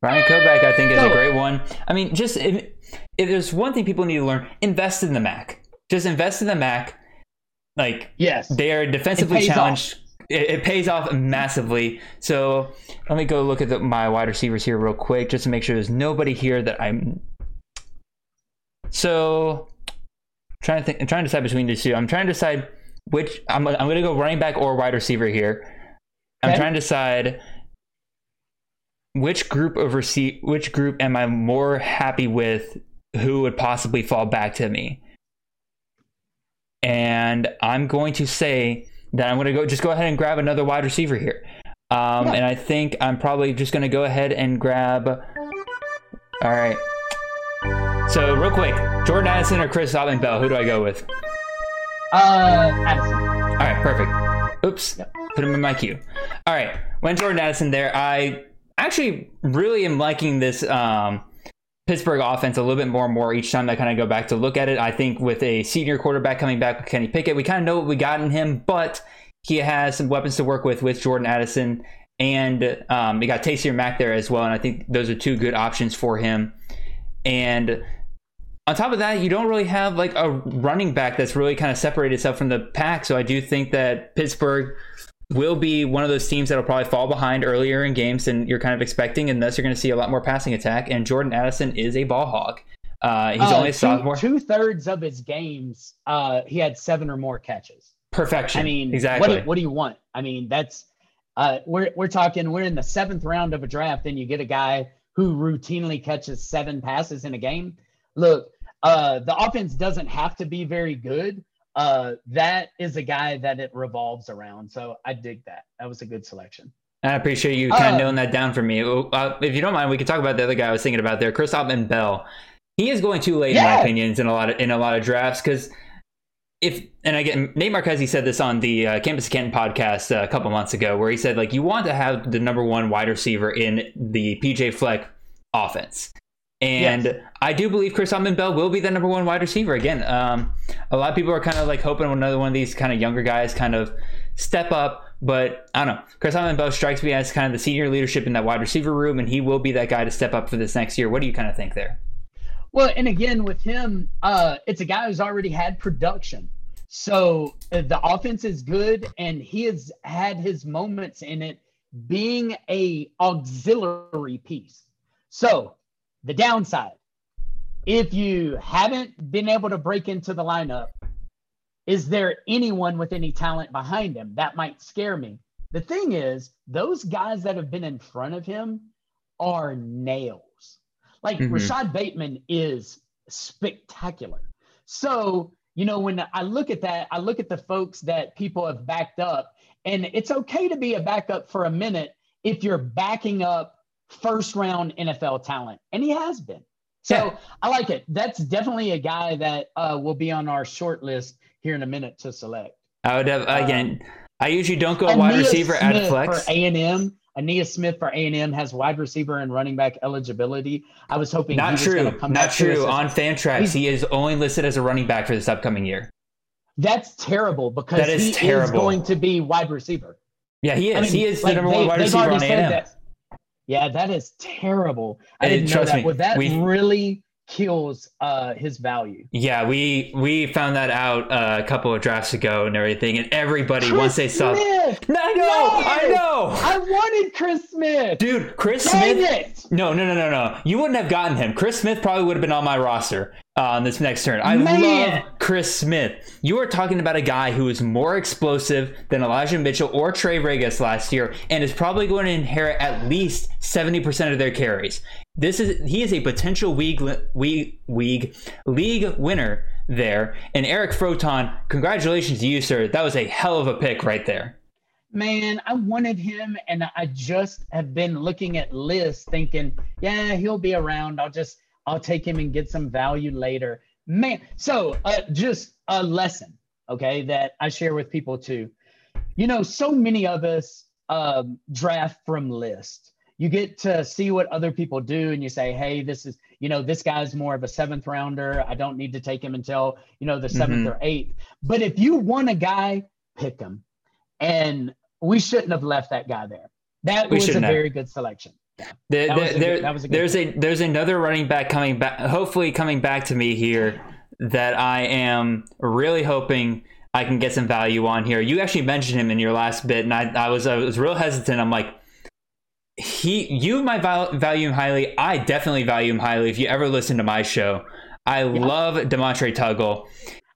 Bryant Koback, I think, is a great one. I mean, just if, if there's one thing people need to learn, invest in the Mac. Just invest in the Mac. Like Yes. they are defensively off. challenged. It, it pays off massively. So let me go look at the, my wide receivers here real quick, just to make sure there's nobody here that I'm. So trying to think, I'm trying to decide between these two. I'm trying to decide which I'm. I'm going to go running back or wide receiver here. I'm Okay. trying to decide which group of receive which group am I more happy with who would possibly fall back to me. And I'm going to say that I'm going to go just go ahead and grab another wide receiver here. Um, Yeah. And I think I'm probably just going to go ahead and grab. All right. So real quick, Jordan Addison or Chris Autman Bell? Who do I go with? Uh, Addison. All right, perfect. Oops, Yep. put him in my queue. All right, when Jordan Addison there, I actually really am liking this um, Pittsburgh offense a little bit more and more each time I kind of go back to look at it. I think with a senior quarterback coming back with Kenny Pickett, we kind of know what we got in him, but he has some weapons to work with with Jordan Addison, and um, got Taysir Mack there as well, and I think those are two good options for him. And on top of that, you don't really have like a running back that's really kind of separated itself from the pack. So I do think that Pittsburgh will be one of those teams that'll probably fall behind earlier in games than you're kind of expecting, and thus you're going to see a lot more passing attack. And Jordan Addison is a ball hog. Uh, he's only a sophomore. Two thirds of his games, uh, he had seven or more catches. Perfection. I mean, exactly. What, do- what do you want? I mean, that's uh, we're we're talking. We're in the seventh round of a draft, and you get a guy who routinely catches seven passes in a game. Look, uh, the offense doesn't have to be very good. Uh, that is a guy that it revolves around. So I dig that. That was a good selection. I appreciate you kind of Uh, nailing that down for me. Uh, if you don't mind, we could talk about the other guy I was thinking about there, Chris Autman Bell. He is going too late, in my opinions, in a lot of in a lot of drafts because if and again, Nate Marquez He said this on the uh, Campus Canton podcast uh, a couple months ago, where he said like you want to have the number one wide receiver in the PJ Fleck offense. And Yes. I do believe Chris Autman Bell will be the number one wide receiver again. Um, a lot of people are kind of like hoping another one of these kind of younger guys kind of step up, but I don't know. Chris Autman Bell strikes me as kind of the senior leadership in that wide receiver room, and he will be that guy to step up for this next year. What do you kind of think there? Well, and again with him, uh, it's a guy who's already had production. So uh, the offense is good, and he has had his moments in it being a auxiliary piece. So the downside, if you haven't been able to break into the lineup, is there anyone with any talent behind him? That might scare me. The thing is, those guys that have been in front of him are nails. Like Mhm. Rashod Bateman is spectacular. So, you know, when I look at that, I look at the folks that people have backed up, and it's okay to be a backup for a minute if you're backing up first round NFL talent. And he has been. So Yeah. I like it. That's definitely a guy that uh, will be on our short list here in a minute to select. I would have again. I usually don't go wide receiver at flex. for A and M. Ainias Smith for A and M has wide receiver and running back eligibility. I was hoping Not true. Not true. On Fantrax, he is only listed as a running back for this upcoming year. That's terrible because That is he is going to be wide receiver. Yeah, he is. I mean, he is like, the number they- one wide receiver on A&M. that- Yeah, that is terrible. I didn't know that. me, well, that we- really kills uh, his value. Yeah, we we found that out uh, a couple of drafts ago and everything, and everybody Chris once they saw. Smith! No, I know, No! I know, I wanted Chris Smith. dude. Chris Dang Smith. it! No, no, no, no, no. You wouldn't have gotten him. Chris Smith probably would have been on my roster on this next turn. I Man. love Chris Smith. You are talking about a guy who is more explosive than Elijah Mitchell or Trey Ragas last year, and is probably going to inherit at least seventy percent of their carries. This is he is a potential league league league league winner there. And Eric Froton, congratulations to you, sir. That was a hell of a pick right there. Man, I wanted him, and I just have been looking at lists, thinking, yeah, he'll be around. I'll just, I'll take him and get some value later. Man, so uh, just a lesson, okay, that I share with people too. You know, so many of us um, draft from list. You get to see what other people do, and you say, hey, this is, you know, this guy's more of a seventh rounder. I don't need to take him until, you know, the 7th Mhm. or eighth. But if you want a guy, pick him. And we shouldn't have left that guy there. That We was a have. very good selection. There, That there, a there- that was a good there's a there's another running back coming back, hopefully coming back to me here that I am really hoping I can get some value on here. You actually mentioned him in your last bit, and I, I was I was real hesitant. I'm like, he you might val- value him highly. I definitely value him highly. If you ever listen to my show, I love Demontre Tuggle.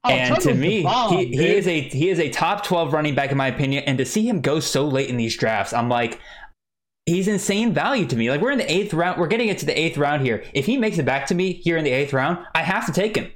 Oh, and to Tuggle's the me, bomb, he, he is a he is a top twelve running back in my opinion. And to see him go so late in these drafts, I'm like, he's insane value to me. Like we're in the eighth round, we're getting it to the eighth round here. If he makes it back to me here in the eighth round, I have to take him.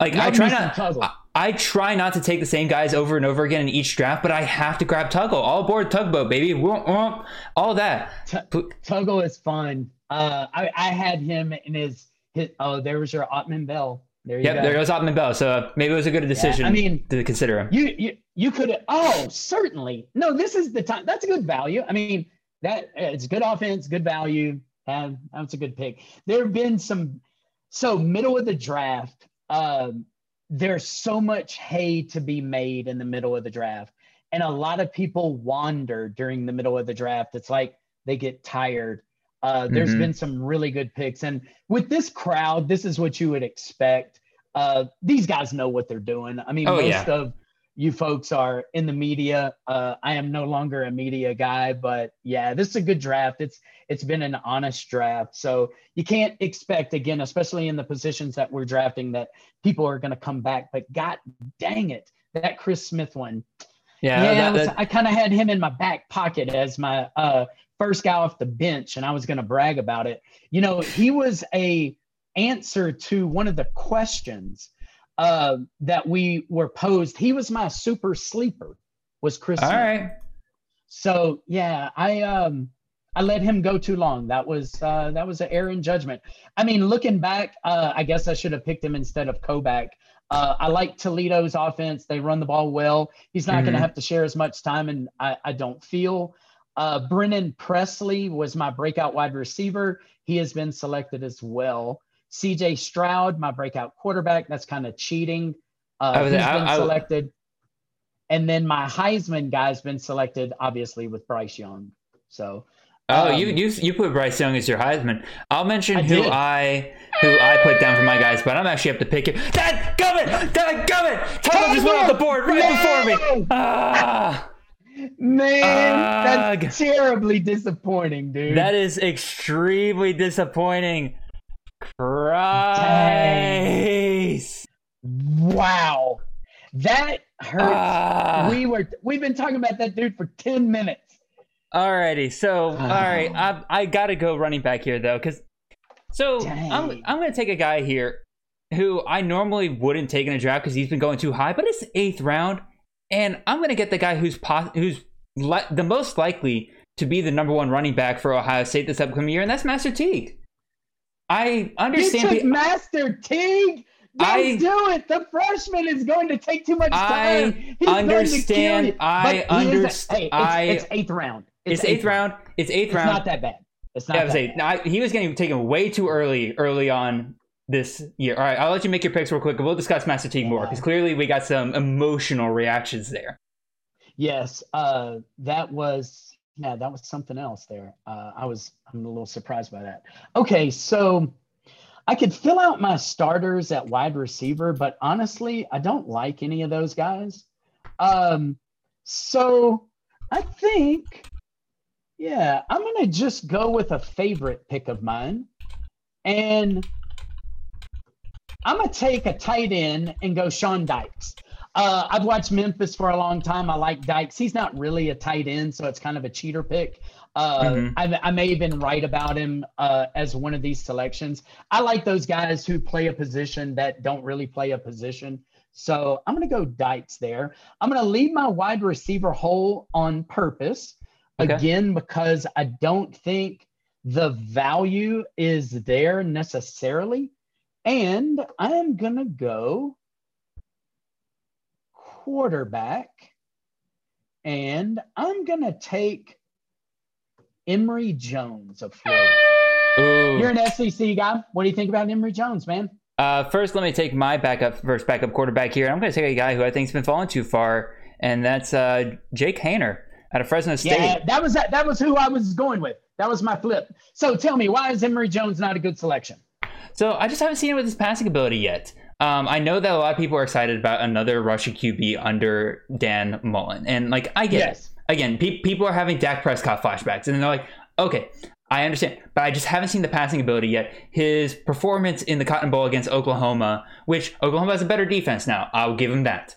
Like I try not, I, I try not to take the same guys over and over again in each draft, but I have to grab Tuggle. All aboard tugboat, baby. Womp, womp. All that. Put- Tuggle is fun. Uh, I, I had him in his, his. Oh, there was your Autman Bell. There you Yep, go. there goes Autman Bell. So uh, maybe it was a good decision I mean, to consider him. You you you could oh certainly no this is the time that's a good value I mean that it's good offense good value. And that's a good pick. There have been some so middle of the draft um there's so much hay to be made in the middle of the draft. And a lot of people wander during the middle of the draft. It's like they get tired. Uh there's Mhm. been some really good picks. And with this crowd this is what you would expect. Uh these guys know what they're doing. I mean Oh, most yeah. of you folks are in the media. Uh, I am no longer a media guy, but yeah, this is a good draft. It's it's been an honest draft, so you can't expect again, especially in the positions that we're drafting, that people are going to come back. But God dang it, that Chris Smith one. Yeah, Yeah, that- I, was- that- I kind of had him in my back pocket as my uh, first guy off the bench, and I was going to brag about it. You know, he was a answer to one of the questions uh, that we were posed. He was my super sleeper. Was Chris? all Smith. right. So yeah, I um I let him go too long. That was uh that was an error in judgment. I mean, looking back, uh I guess I should have picked him instead of Koback. Uh, I like Toledo's offense. They run the ball well. He's not going Mhm. to have to share as much time, and I, I don't feel. Uh, Brennan Presley was my breakout wide receiver. He has been selected as well. CJ Stroud, my breakout quarterback. That's kind of cheating. Uh, I was- he's I- been I- selected. And then my Heisman guy's been selected, obviously, with Bryce Young. So Oh, Um, you you you put Bryce Young as your Heisman. I'll mention who did. I who I put down for my guys, but I'm actually up to pick it. Dad, gummit! Dad, gummit! Tuggle just went off the board right before me. Ah, Man, Ugh. that's terribly disappointing, dude. that is extremely disappointing. Christ. wow. That hurts. Ah. we were we've been talking about that dude for 10 minutes. Alrighty, so all right, I I gotta go running back here though, because so I'm I'm gonna take a guy here who I normally wouldn't take in a draft because he's been going too high, but it's eighth round, and I'm gonna get the guy who's pos- who's li- the most likely to be the number one running back for Ohio State this upcoming year, and that's Master Teague. I understand. You took Master Teague. Don't I- do it. The freshman is going to take too much I time. He's going to understand. kill you. I But he is a- underst- hey, it's, I- it's eighth round. it's eighth round. It's eighth It's round. not that bad. It's not Yeah, I was that saying, bad. I, he was getting taken way too early, early on this year. All right, I'll let you make your picks real quick, we'll discuss Master Teague more because clearly we got some emotional reactions there. Yes, uh, that was yeah, that was something else there. Uh, I was I'm a little surprised by that. Okay, so I could fill out my starters at wide receiver, but honestly, I don't like any of those guys. Um, so I think, yeah, I'm gonna just go with a favorite pick of mine, and I'm gonna take a tight end and go Sean Dykes. Uh, I've watched Memphis for a long time. I like Dykes. He's not really a tight end, so it's kind of a cheater pick. Uh, Mhm. I, I may have been right about him uh, as one of these selections. I like those guys who play a position that don't really play a position. So I'm going to go Dykes there. I'm going to leave my wide receiver hole on purpose Okay. again because I don't think the value is there necessarily. And I am going to go quarterback. And I'm going to take Emory Jones of Florida. Ooh. You're an SEC guy. What do you think about Emory Jones, man? Uh, first, let me take my backup first backup quarterback here. I'm going to take a guy who I think's been falling too far, and that's uh, Jake Haener out of Fresno State. Yeah, that was that, that was who I was going with. That was my flip. So tell me, why is Emory Jones not a good selection? So I just haven't seen it with his passing ability yet. Um, I know that a lot of people are excited about another Russian QB under Dan Mullen, and like I get Yes. it. Again, pe- people are having Dak Prescott flashbacks, and they're like, okay, I understand, but I just haven't seen the passing ability yet. His performance in the Cotton Bowl against Oklahoma, which Oklahoma has a better defense now, I'll give him that.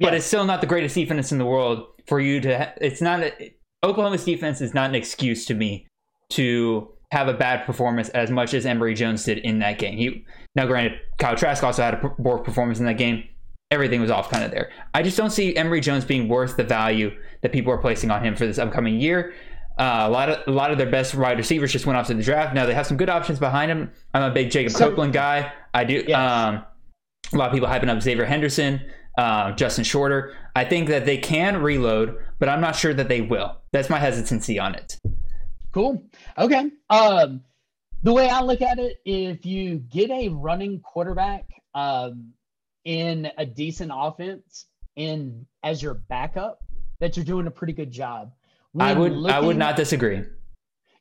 But it's still not the greatest defense in the world for you to. Ha- it's not a, Oklahoma's defense is not an excuse to me to have a bad performance as much as Emory Jones did in that game. He now, granted, Kyle Trask also had a poor performance in that game. Everything was off kind of there. I just don't see Emory Jones being worth the value that people are placing on him for this upcoming year. Uh, a lot of a lot of their best wide receivers just went off to the draft. Now they have some good options behind him. I'm a big Jacob So- Copeland guy. I do. Yes. Um, a lot of people hyping up Xavier Henderson, uh, Justin Shorter. I think that they can reload, but I'm not sure that they will. That's my hesitancy on it. Cool. Okay. Um, the way I look at it, if you get a running quarterback um, in a decent offense in as your backup, that you're doing a pretty good job. I When would I would not disagree.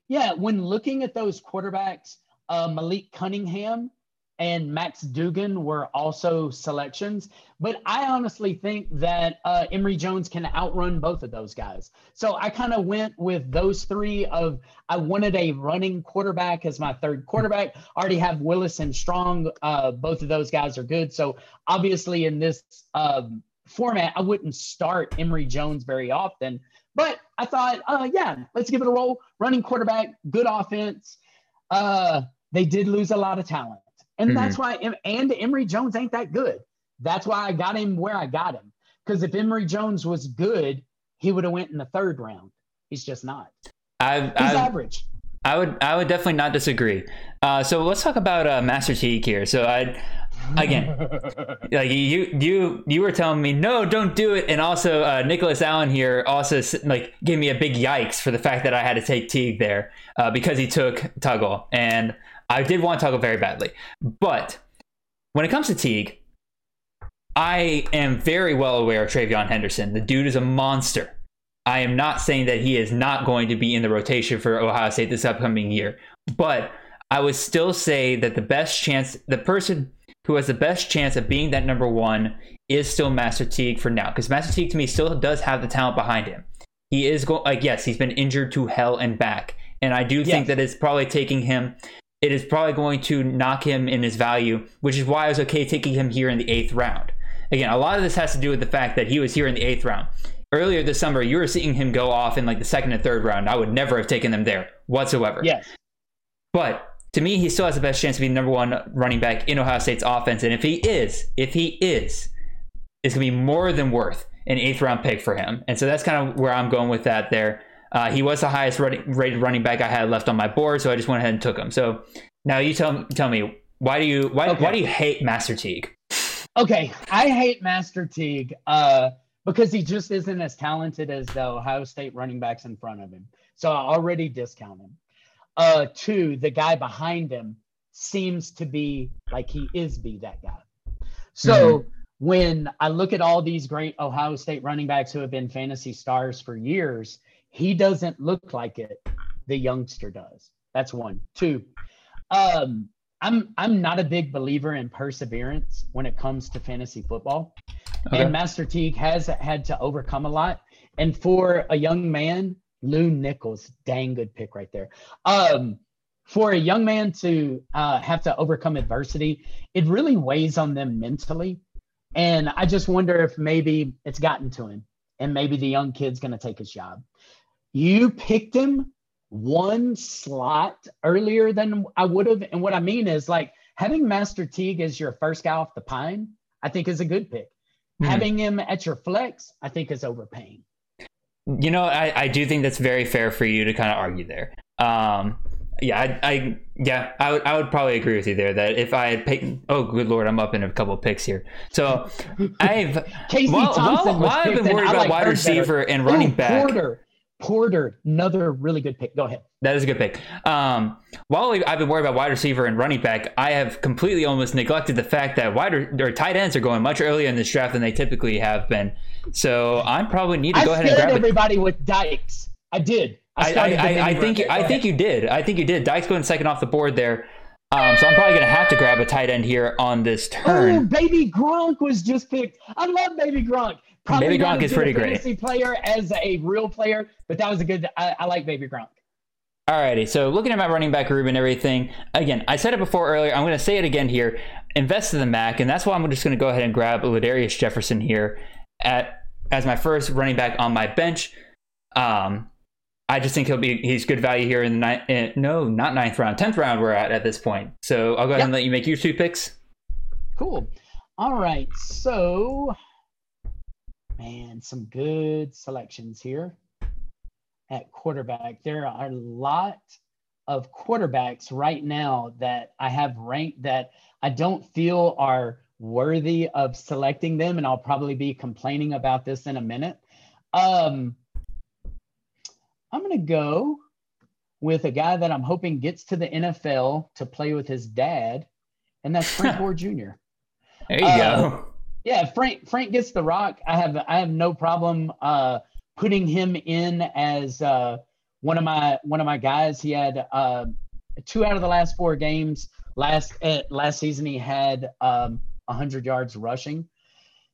Yeah, when looking at those quarterbacks, uh, Malik Cunningham and Max Dugan were also selections. But I honestly think that uh, Emory Jones can outrun both of those guys. So I kind of went with those three. Of I wanted a running quarterback as my third quarterback. I Already have Willis and Strong. Uh, both of those guys are good. So obviously in this um, format, I wouldn't start Emory Jones very often. But I thought, uh, yeah, let's give it a roll. Running quarterback, good offense. Uh, they did lose a lot of talent, and that's why. And Emory Jones ain't that good. That's why I got him where I got him. Because if Emory Jones was good, he would have went in the third round. He's just not. I He's I, average. I would I would definitely not disagree. Uh, so let's talk about uh, Master Teague here. So I again [laughs] like you you you were telling me no don't do it and also uh, nicholas allen here also like gave me a big yikes for the fact that i had to take teague there uh, because he took tuggle and i did want tuggle very badly but when it comes to teague i am very well aware of TreVeyon henderson the dude is a monster I am not saying that he is not going to be in the rotation for Ohio State this upcoming year, but I would still say that the best chance, the person who has the best chance of being that number one is still Master Teague for now. Because Master Teague to me still does have the talent behind him. He is going, like, yes, he's been injured to hell and back. And I do think that it's probably taking him, it is probably going to knock him in his value, which is why I was okay taking him here in the eighth round. Again, a lot of this has to do with the fact that he was here in the eighth round. Earlier this summer, you were seeing him go off in like the second and third round. I would never have taken them there whatsoever. Yes. But to me, he still has the best chance to be the number one running back in Ohio State's offense. And if he is, if he is, it's going to be more than worth an eighth round pick for him. And so that's kind of where I'm going with that there. Uh, he was the highest running, rated running back I had left on my board, so I just went ahead and took him. So now you tell tell me why do you why Okay. why do you hate Master Teague? Okay, I hate Master Teague uh, because he just isn't as talented as the Ohio State running backs in front of him. So I already discount him. Uh, two, the guy behind him seems to be like he is be that guy. So when I look at all these great Ohio State running backs who have been fantasy stars for years, he doesn't look like it. The youngster does. That's one. Two, um, I'm I'm not a big believer in perseverance when it comes to fantasy football. Okay. And Master Teague has had to overcome a lot. And for a young man, Lou Nichols, dang good pick right there. Um, for a young man to uh, have to overcome adversity, it really weighs on them mentally. And I just wonder if maybe it's gotten to him and maybe the young kid's going to take his job. You picked him one slot earlier than I would have. And what I mean is like having Master Teague as your first guy off the pine, I think is a good pick. Hmm. Having him at your flex, I think is overpaying. You know, I, I do think that's very fair for you to kind of argue there. Um, yeah, I, I yeah, I would I would probably agree with you there that if I had picked, oh good lord, I'm up in a couple picks here. So [laughs] I've Casey while, Thompson was while I've been worried about like wide receiver better. and running Ooh, back, Porter, Porter, another really good pick. Go ahead. that is a good pick. Um, while I've been worried about wide receiver and running back, I have completely almost neglected the fact that wide or tight ends are going much earlier in this draft than they typically have been. So I probably need to I go ahead and grab it. everybody with Dykes. I did. I, I, I, I think bracket. I think you did. I think you did. Dyke's going second off the board there. Um, so I'm probably going to have to grab a tight end here on this turn. Oh, baby Gronk was just picked. I love baby Gronk. Probably Baby Gronk is pretty great. player as a real player, but that was a good. I, I like baby Gronk. Alrighty, so looking at my running back room and everything, again, I said it before earlier. I'm going to say it again here. Invest in the Mac, and that's why I'm just going to go ahead and grab Ladarius Jefferson here at as my first running back on my bench. Um, I just think he'll be he's good value here in the ninth. Uh, no, not ninth round, tenth round. We're at at this point. So I'll go ahead and let you make your two picks. Cool. All right. So, man, some good selections here at quarterback. There are a lot of quarterbacks right now that I have ranked that I don't feel are worthy of selecting them, and I'll probably be complaining about this in a minute. Um, I'm going to go with a guy that I'm hoping gets to the NFL to play with his dad, and that's [laughs] Frank Gore Jr. There you Uh, go. Yeah, Frank Frank gets the rock. I have I have no problem uh, putting him in as uh, one of my one of my guys. He had uh, two out of the last four games last uh, last season. He had um, 100 yards rushing.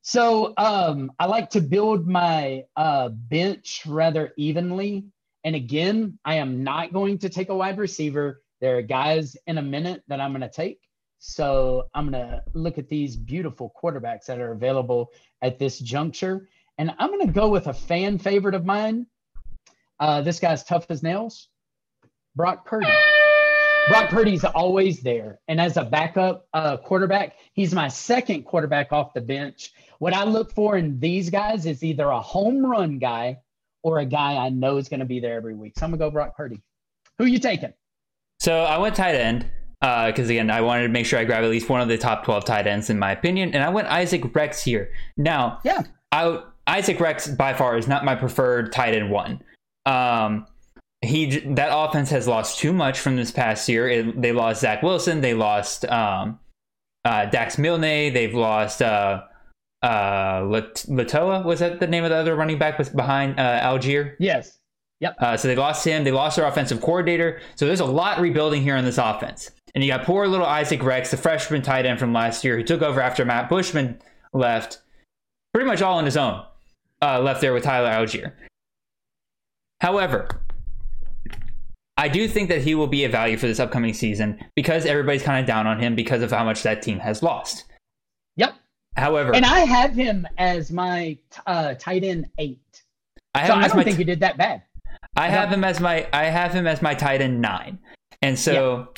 So um, I like to build my uh, bench rather evenly. And again, I am not going to take a wide receiver. There are guys in a minute that I'm going to take. So I'm going to look at these beautiful quarterbacks that are available at this juncture. And I'm going to go with a fan favorite of mine. Uh, this guy's tough as nails. Brock Purdy. Brock Purdy's always there. And as a backup uh, quarterback, he's my second quarterback off the bench. What I look for in these guys is either a home run guy or a guy I know is going to be there every week. So I'm going to go Brock Purdy. Who you taking? So I went tight end because again, I wanted to make sure I grab at least one of the top 12 tight ends in my opinion, and I went Isaac Rex here. Now, Yeah. I, Isaac Rex by far is not my preferred tight end one. Um, he that offense has lost too much from this past year. It, they lost Zach Wilson. They lost um, uh, Dax Milne. They've lost uh, uh, Lat- Latoa was that the name of the other running back behind uh, Allgeier. Yes. Yep. Uh, so they lost him. They lost their offensive coordinator. So there's a lot rebuilding here on this offense. And you got poor little Isaac Rex, the freshman tight end from last year, who took over after Matt Bushman left, pretty much all on his own. Uh, left there with Tyler Allgeier. However, I do think that he will be a value for this upcoming season because everybody's kind of down on him because of how much that team has lost. Yep. However, And I have him as my uh, tight end eight. I So I don't think he did that bad. I have him as my I have him as my tight end nine, and so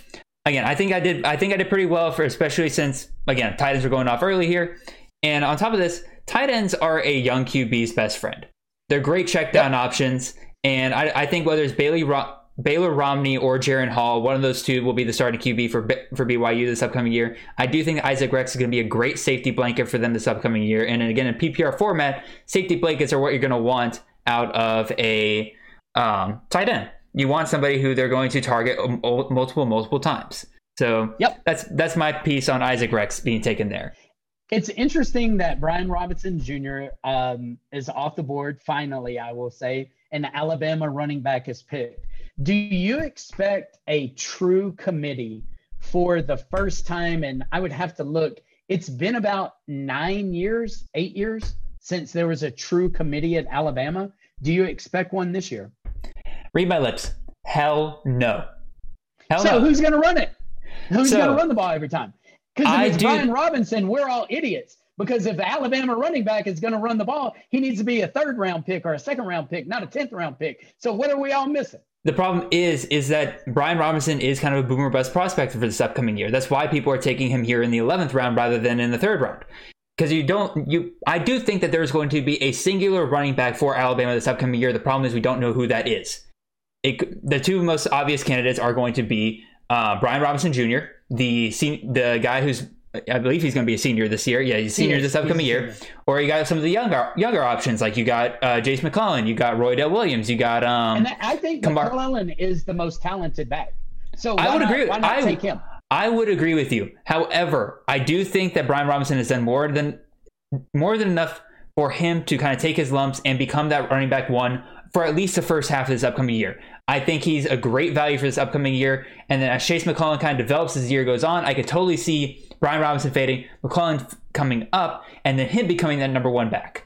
again, I think I did I think I did pretty well for especially since again tight ends were going off early here, and on top of this, tight ends are a young QB's best friend. They're great check down options, and I, I think whether it's Bailey Ro- Baylor Romney or Jaren Hall, one of those two will be the starting QB for for BYU this upcoming year. I do think Isaac Rex is going to be a great safety blanket for them this upcoming year, and again in PPR format, safety blankets are what you're going to want out of a um, tight end. You want somebody who they're going to target multiple, multiple times. So Yep. that's that's my piece on Isaac Rex being taken there. It's interesting that Brian Robinson Jr. Um, is off the board finally, I will say, and Alabama running back is picked. Do you expect a true committee for the first time? And I would have to look. It's been about nine years, eight years since there was a true committee at Alabama. Do you expect one this year? Read my lips. Hell no. Hell So no. who's going to run it? Who's So- going to run the ball every time? Because if I it's do- Brian Robinson, we're all idiots. Because if Alabama running back is going to run the ball, he needs to be a third round pick or a second round pick, not a tenth round pick. So what are we all missing? The problem is, is that Brian Robinson is kind of a boomer bust prospect for this upcoming year. That's why people are taking him here in the 11th round rather than in the third round. Because you don't, you, I do think that there's going to be a singular running back for Alabama this upcoming year. The problem is we don't know who that is. It, the two most obvious candidates are going to be uh, Brian Robinson Jr., the the guy who's, I believe he's going to be a senior this year. Yeah, he's a senior is. this upcoming year. Or you got some of the younger younger options, like you got uh, Jase McClellan, you got Roy Dell Williams, you got um. And I think Kamar- McClellan is the most talented back. So I would not- agree with- Why not I- take him? I would agree with you. However, I do think that Brian Robinson has done more than more than enough for him to kind of take his lumps and become that running back one for at least the first half of this upcoming year. I think he's a great value for this upcoming year. And then as Jase McClellan kind of develops as the year goes on, I could totally see Brian Robinson fading, McClellan coming up, and then him becoming that number one back.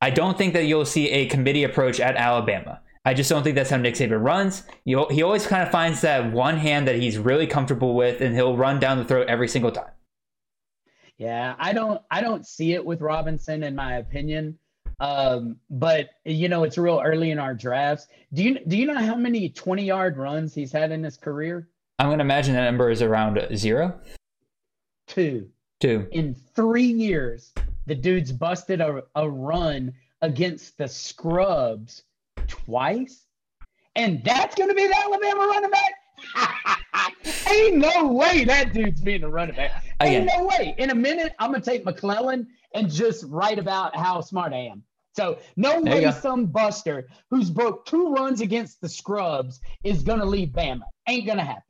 I don't think that you'll see a committee approach at Alabama. I just don't think that's how Nick Saban runs. You, he always kind of finds that one hand that he's really comfortable with, and he'll run down the throat every single time. Yeah, I don't I don't see it with Robinson in my opinion. Um, but you know, it's real early in our drafts. Do you do you know how many 20 yard runs he's had in his career? I'm going to imagine that number is around zero, Two. two. In three years, the dude's busted a, a run against the scrubs twice. And that's gonna be the Alabama running back. [laughs] Ain't no way that dude's being a running back. Ain't Again. no way. In a minute, I'm gonna take McClellan and just write about how smart I am. So no way some buster who's broke two runs against the scrubs is gonna leave Bama. Ain't gonna happen.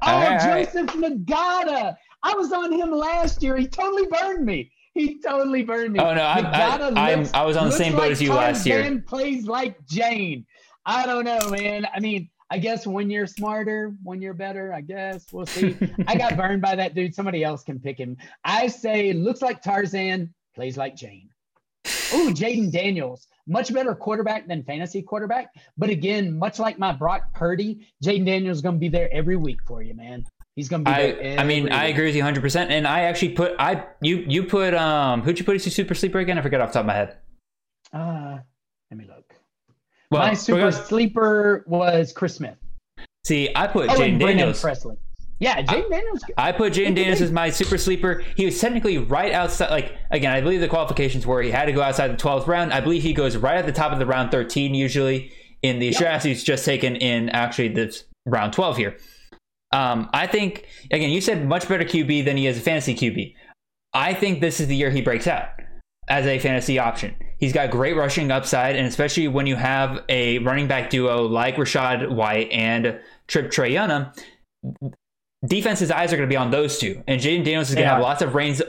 Oh, right. Joseph Ngata. I was on him last year. He totally burned me. He totally burned me. Oh, no, I- I- looks- I was on the same boat like as you last year. Tarzan plays like Jane. I don't know, man. I mean, I guess when you're smarter, when you're better, I guess we'll see. I got [laughs] burned by that dude. Somebody else can pick him. I say looks like Tarzan, plays like Jane. Ooh, Jayden Daniels, much better quarterback than fantasy quarterback. But again, much like my Brock Purdy, Jayden Daniels is going to be there every week for you, man. He's going to be there. I, I mean, every I agree with you 100. percent And I actually put I you you put um who'd you put as your super sleeper again? I forget off the top of my head. Uh, let me look. Well, my super sleeper was Chris Smith. see, I put Oh, Jayden Daniels. Presley. Yeah, Jayden Daniels. I put Jayden Daniels as my super sleeper. He was technically right outside. Like again, I believe the qualifications were he had to go outside the 12th round. I believe he goes right at the top of the round 13 usually. In the drafts, he's just taken in actually this round 12 here. Um, I think again, you said much better QB than he is a fantasy QB. I think this is the year he breaks out as a fantasy option. He's got great rushing upside, and especially when you have a running back duo like Rachaad White and Trip Trayanum, defense's eyes are going to be on those two, and Jayden Daniels is going to Yeah. have lots of range,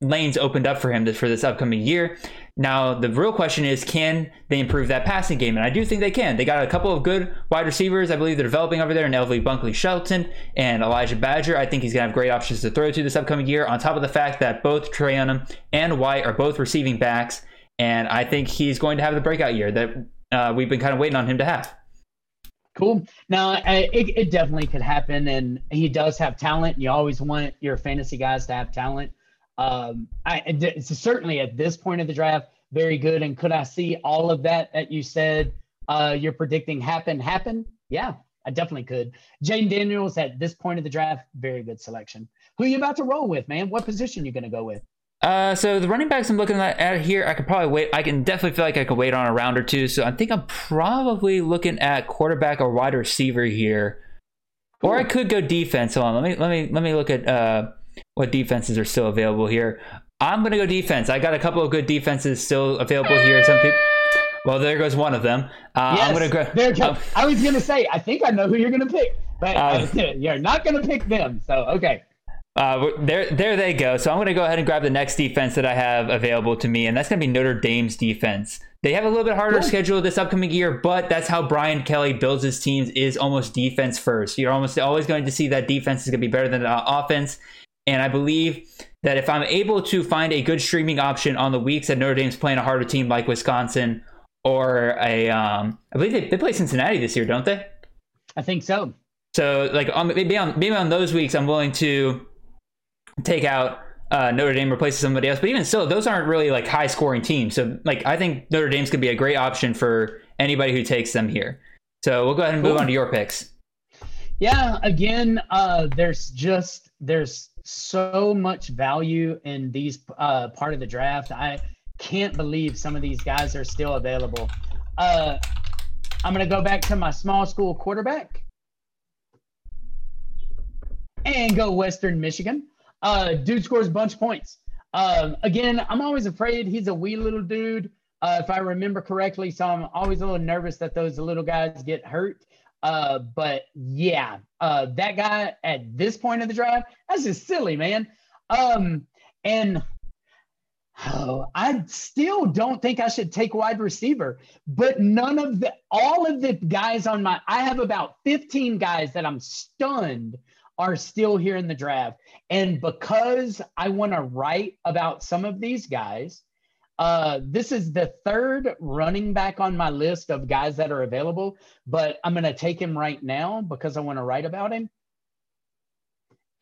lanes opened up for him this, for this upcoming year. Now, the real question is, can they improve that passing game? And I do think they can. They got a couple of good wide receivers. I believe they're developing over there in LV Bunkley Shelton and Elijah Badger. I think he's going to have great options to throw to this upcoming year, on top of the fact that both Trey and White are both receiving backs. And I think he's going to have the breakout year that uh, we've been kind of waiting on him to have. Cool. Now, it, it definitely could happen, and he does have talent. You always want your fantasy guys to have talent. Um, I certainly at this point of the draft, very good. And could I see all of that that you said uh, you're predicting happen happen? Yeah, I definitely could. Jayden Daniels at this point of the draft, very good selection. Who are you about to roll with, man? What position you going to go with? Uh, so the running backs I'm looking at here, I could probably wait. I can definitely feel like I could wait on a round or two. So I think I'm probably looking at quarterback or wide receiver here, cool. or I could go defense. Hold on, let me let me let me look at uh, what defenses are still available here. I'm gonna go defense. I got a couple of good defenses still available here. Some people. Well, there goes one of them. Uh, yes, I'm gonna go. There go. I was gonna say, I think I know who you're gonna pick, but uh, [laughs] you're not gonna pick them. So okay. Uh, there, there they go. So I'm going to go ahead and grab the next defense that I have available to me, and that's going to be Notre Dame's defense. They have a little bit harder schedule this upcoming year, but that's how Brian Kelly builds his teams is almost defense first. You're almost always going to see that defense is going to be better than the offense. And I believe that if I'm able to find a good streaming option on the weeks that Notre Dame's playing a harder team like Wisconsin or a, um, I believe they, they play Cincinnati this year, don't they? I think so. So like on, maybe on maybe on those weeks, I'm willing to take out uh, Notre Dame replaces somebody else. But even still, those aren't really like high scoring teams. So like I think Notre Dame's could be a great option for anybody who takes them here. So we'll go ahead and move cool. on to your picks. Yeah, again, uh, there's just there's so much value in these uh, part of the draft. I can't believe some of these guys are still available. Uh, I'm gonna go back to my small school quarterback and go Western Michigan. Uh, dude scores a bunch of points. Um, again, I'm always afraid he's a wee little dude, uh, if I remember correctly. So I'm always a little nervous that those little guys get hurt. Uh, but yeah, uh, that guy at this point of the draft, that's just silly, man. Um, and oh, I still don't think I should take wide receiver, but none of the all of the guys on my I have about 15 guys that I'm stunned are still here in the draft. And because I want to write about some of these guys, uh, this is the third running back on my list of guys that are available, but I'm going to take him right now because I want to write about him.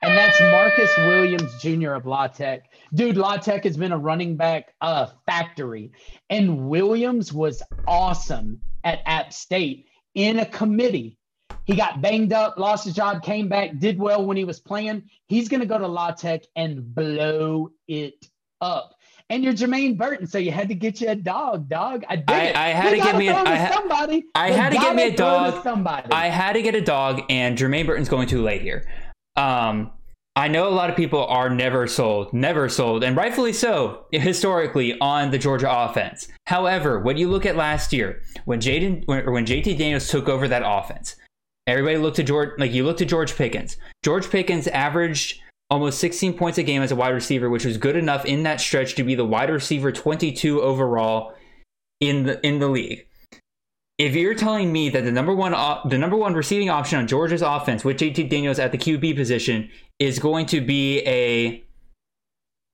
And that's Marcus Williams Jr. of La Tech. Dude, La Tech has been a running back uh, factory. And Williams was awesome at App State in a committee he got banged up, lost his job, came back, did well when he was playing. He's going to go to La Tech and blow it up. And you're Jermaine Burton, so you had to get you a dog, dog. I did. I, I had to get me a, I ha- somebody. I had to get me a dog. Somebody. I had to get a dog, and Jermaine Burton's going too late here. Um, I know a lot of people are never sold, never sold, and rightfully so, historically on the Georgia offense. However, when you look at last year, when Jaden or when JT Daniels took over that offense, Everybody looked to George, like you looked at George Pickens. George Pickens averaged almost 16 points a game as a wide receiver, which was good enough in that stretch to be the wide receiver 22 overall in the in the league. If you're telling me that the number one the number one receiving option on Georgia's offense with JT Daniels at the QB position is going to be a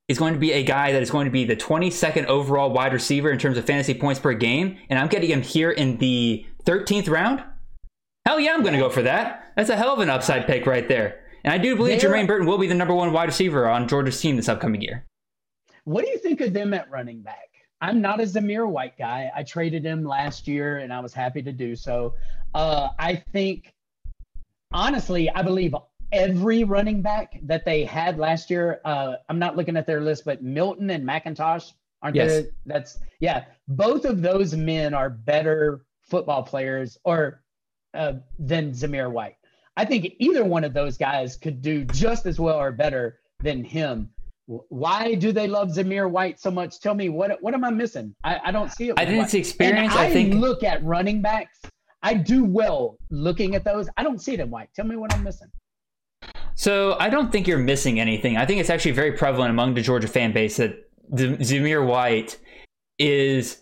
is going to be a guy that is going to be the 22nd overall wide receiver in terms of fantasy points per game, and I'm getting him here in the 13th round, Hell yeah, I'm going to go for that. That's a hell of an upside pick right there. And I do believe They're, Jermaine Burton will be the number one wide receiver on Georgia's team this upcoming year. What do you think of them at running back? I'm not a Zamir White guy. I traded him last year and I was happy to do so. Uh, I think, honestly, I believe every running back that they had last year, uh, I'm not looking at their list, but Milton and McIntosh aren't yes. That's, yeah, both of those men are better football players or uh, than Zamir White. I think either one of those guys could do just as well or better than him. Why do they love Zamir White so much? Tell me what what am I missing? I, I don't see it. I think it's experience. I, I think look at running backs. I do well looking at those. I don't see it in White. Tell me what I'm missing. So I don't think you're missing anything. I think it's actually very prevalent among the Georgia fan base that Zamir White is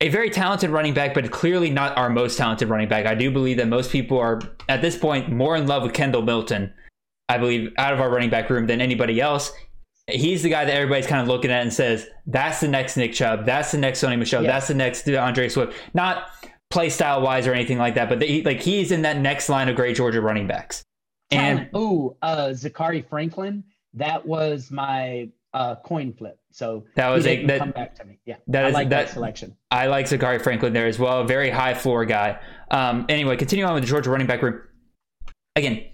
a very talented running back, but clearly not our most talented running back. I do believe that most people are at this point more in love with Kendall Milton. I believe out of our running back room than anybody else. He's the guy that everybody's kind of looking at and says, "That's the next Nick Chubb. That's the next Sony Michel. Yeah. That's the next Andre Swift." Not play style wise or anything like that, but he, like he's in that next line of great Georgia running backs. And Ooh, uh, Zakhari Franklin. That was my uh, coin flip. So That was a- that- come back to me. Yeah, that I is- like that, that- selection. I like Zakhari Franklin there as well. Very high floor guy. Um, anyway, continue on with the Georgia running back room. Again,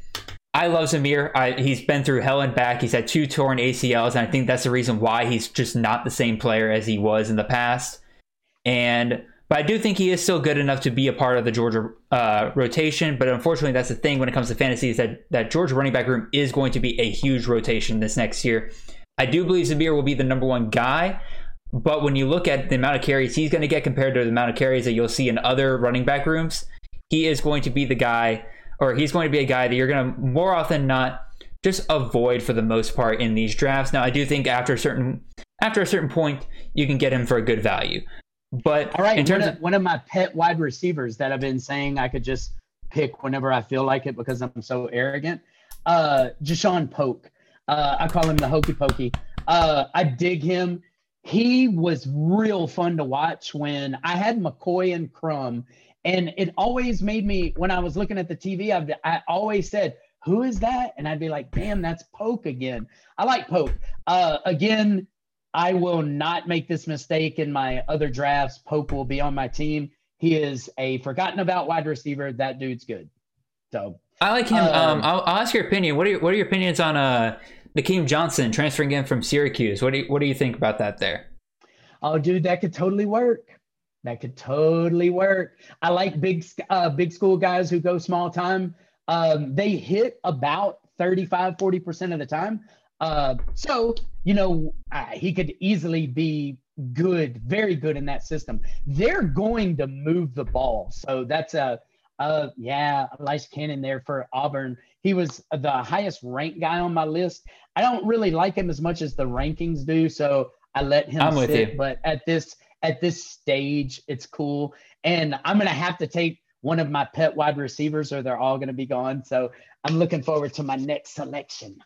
I love Zamir. I, he's been through hell and back. He's had two torn ACLs, and I think that's the reason why he's just not the same player as he was in the past. And but I do think he is still good enough to be a part of the Georgia uh, rotation. But unfortunately, that's the thing when it comes to fantasy is that that Georgia running back room is going to be a huge rotation this next year. I do believe Zamir will be the number one guy. But when you look at the amount of carries he's going to get compared to the amount of carries that you'll see in other running back rooms, he is going to be the guy, or he's going to be a guy that you're going to more often than not just avoid for the most part in these drafts. Now, I do think after a certain after a certain point, you can get him for a good value. But All right, in terms one, of of, one of my pet wide receivers that I've been saying I could just pick whenever I feel like it because I'm so arrogant. Uh, Ja'Shaun Poke. Uh, I call him the hokey pokey. Uh, I dig him. He was real fun to watch when I had McCoy and Crum, and it always made me when I was looking at the TV. I, I always said, "Who is that?" And I'd be like, "Damn, that's Poke again." I like Poke. Uh, again, I will not make this mistake in my other drafts. Pope will be on my team. He is a forgotten about wide receiver. That dude's good. So I like him. Um, um, I'll, I'll ask your opinion. What are your, what are your opinions on uh, Nykeim Johnson transferring in from Syracuse? What do you, what do you think about that there? Oh, dude, that could totally work. That could totally work. I like big, uh, big school guys who go small time. Um, they hit about 35, 40% of the time. Uh, so, you know, uh, he could easily be good, very good in that system. They're going to move the ball. So that's a, uh, yeah, Elias Cannon there for Auburn. He was the highest ranked guy on my list. I don't really like him as much as the rankings do. So I let him I'm with sit, you. but at this at this stage, it's cool. And I'm gonna have to take one of my pet wide receivers, or they're all gonna be gone. So I'm looking forward to my next selection.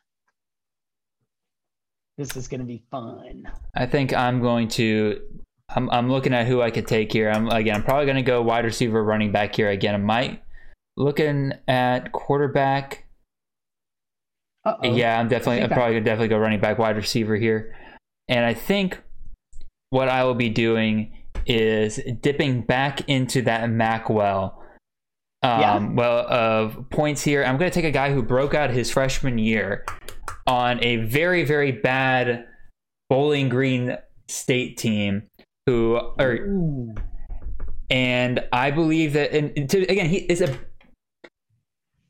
This is gonna be fun. I think I'm going to. I'm, I'm looking at who I could take here. I'm again. I'm probably going to go wide receiver, running back here again. I might looking at quarterback. Uh-oh. Yeah, I'm definitely. I I'm probably gonna definitely go running back, wide receiver here, and I think what I will be doing is dipping back into that Mac well. Um, Yeah. Well, of points here, I'm going to take a guy who broke out his freshman year on a very, very bad Bowling Green State team. Who, or Ooh. and I believe that, and to, again, he is a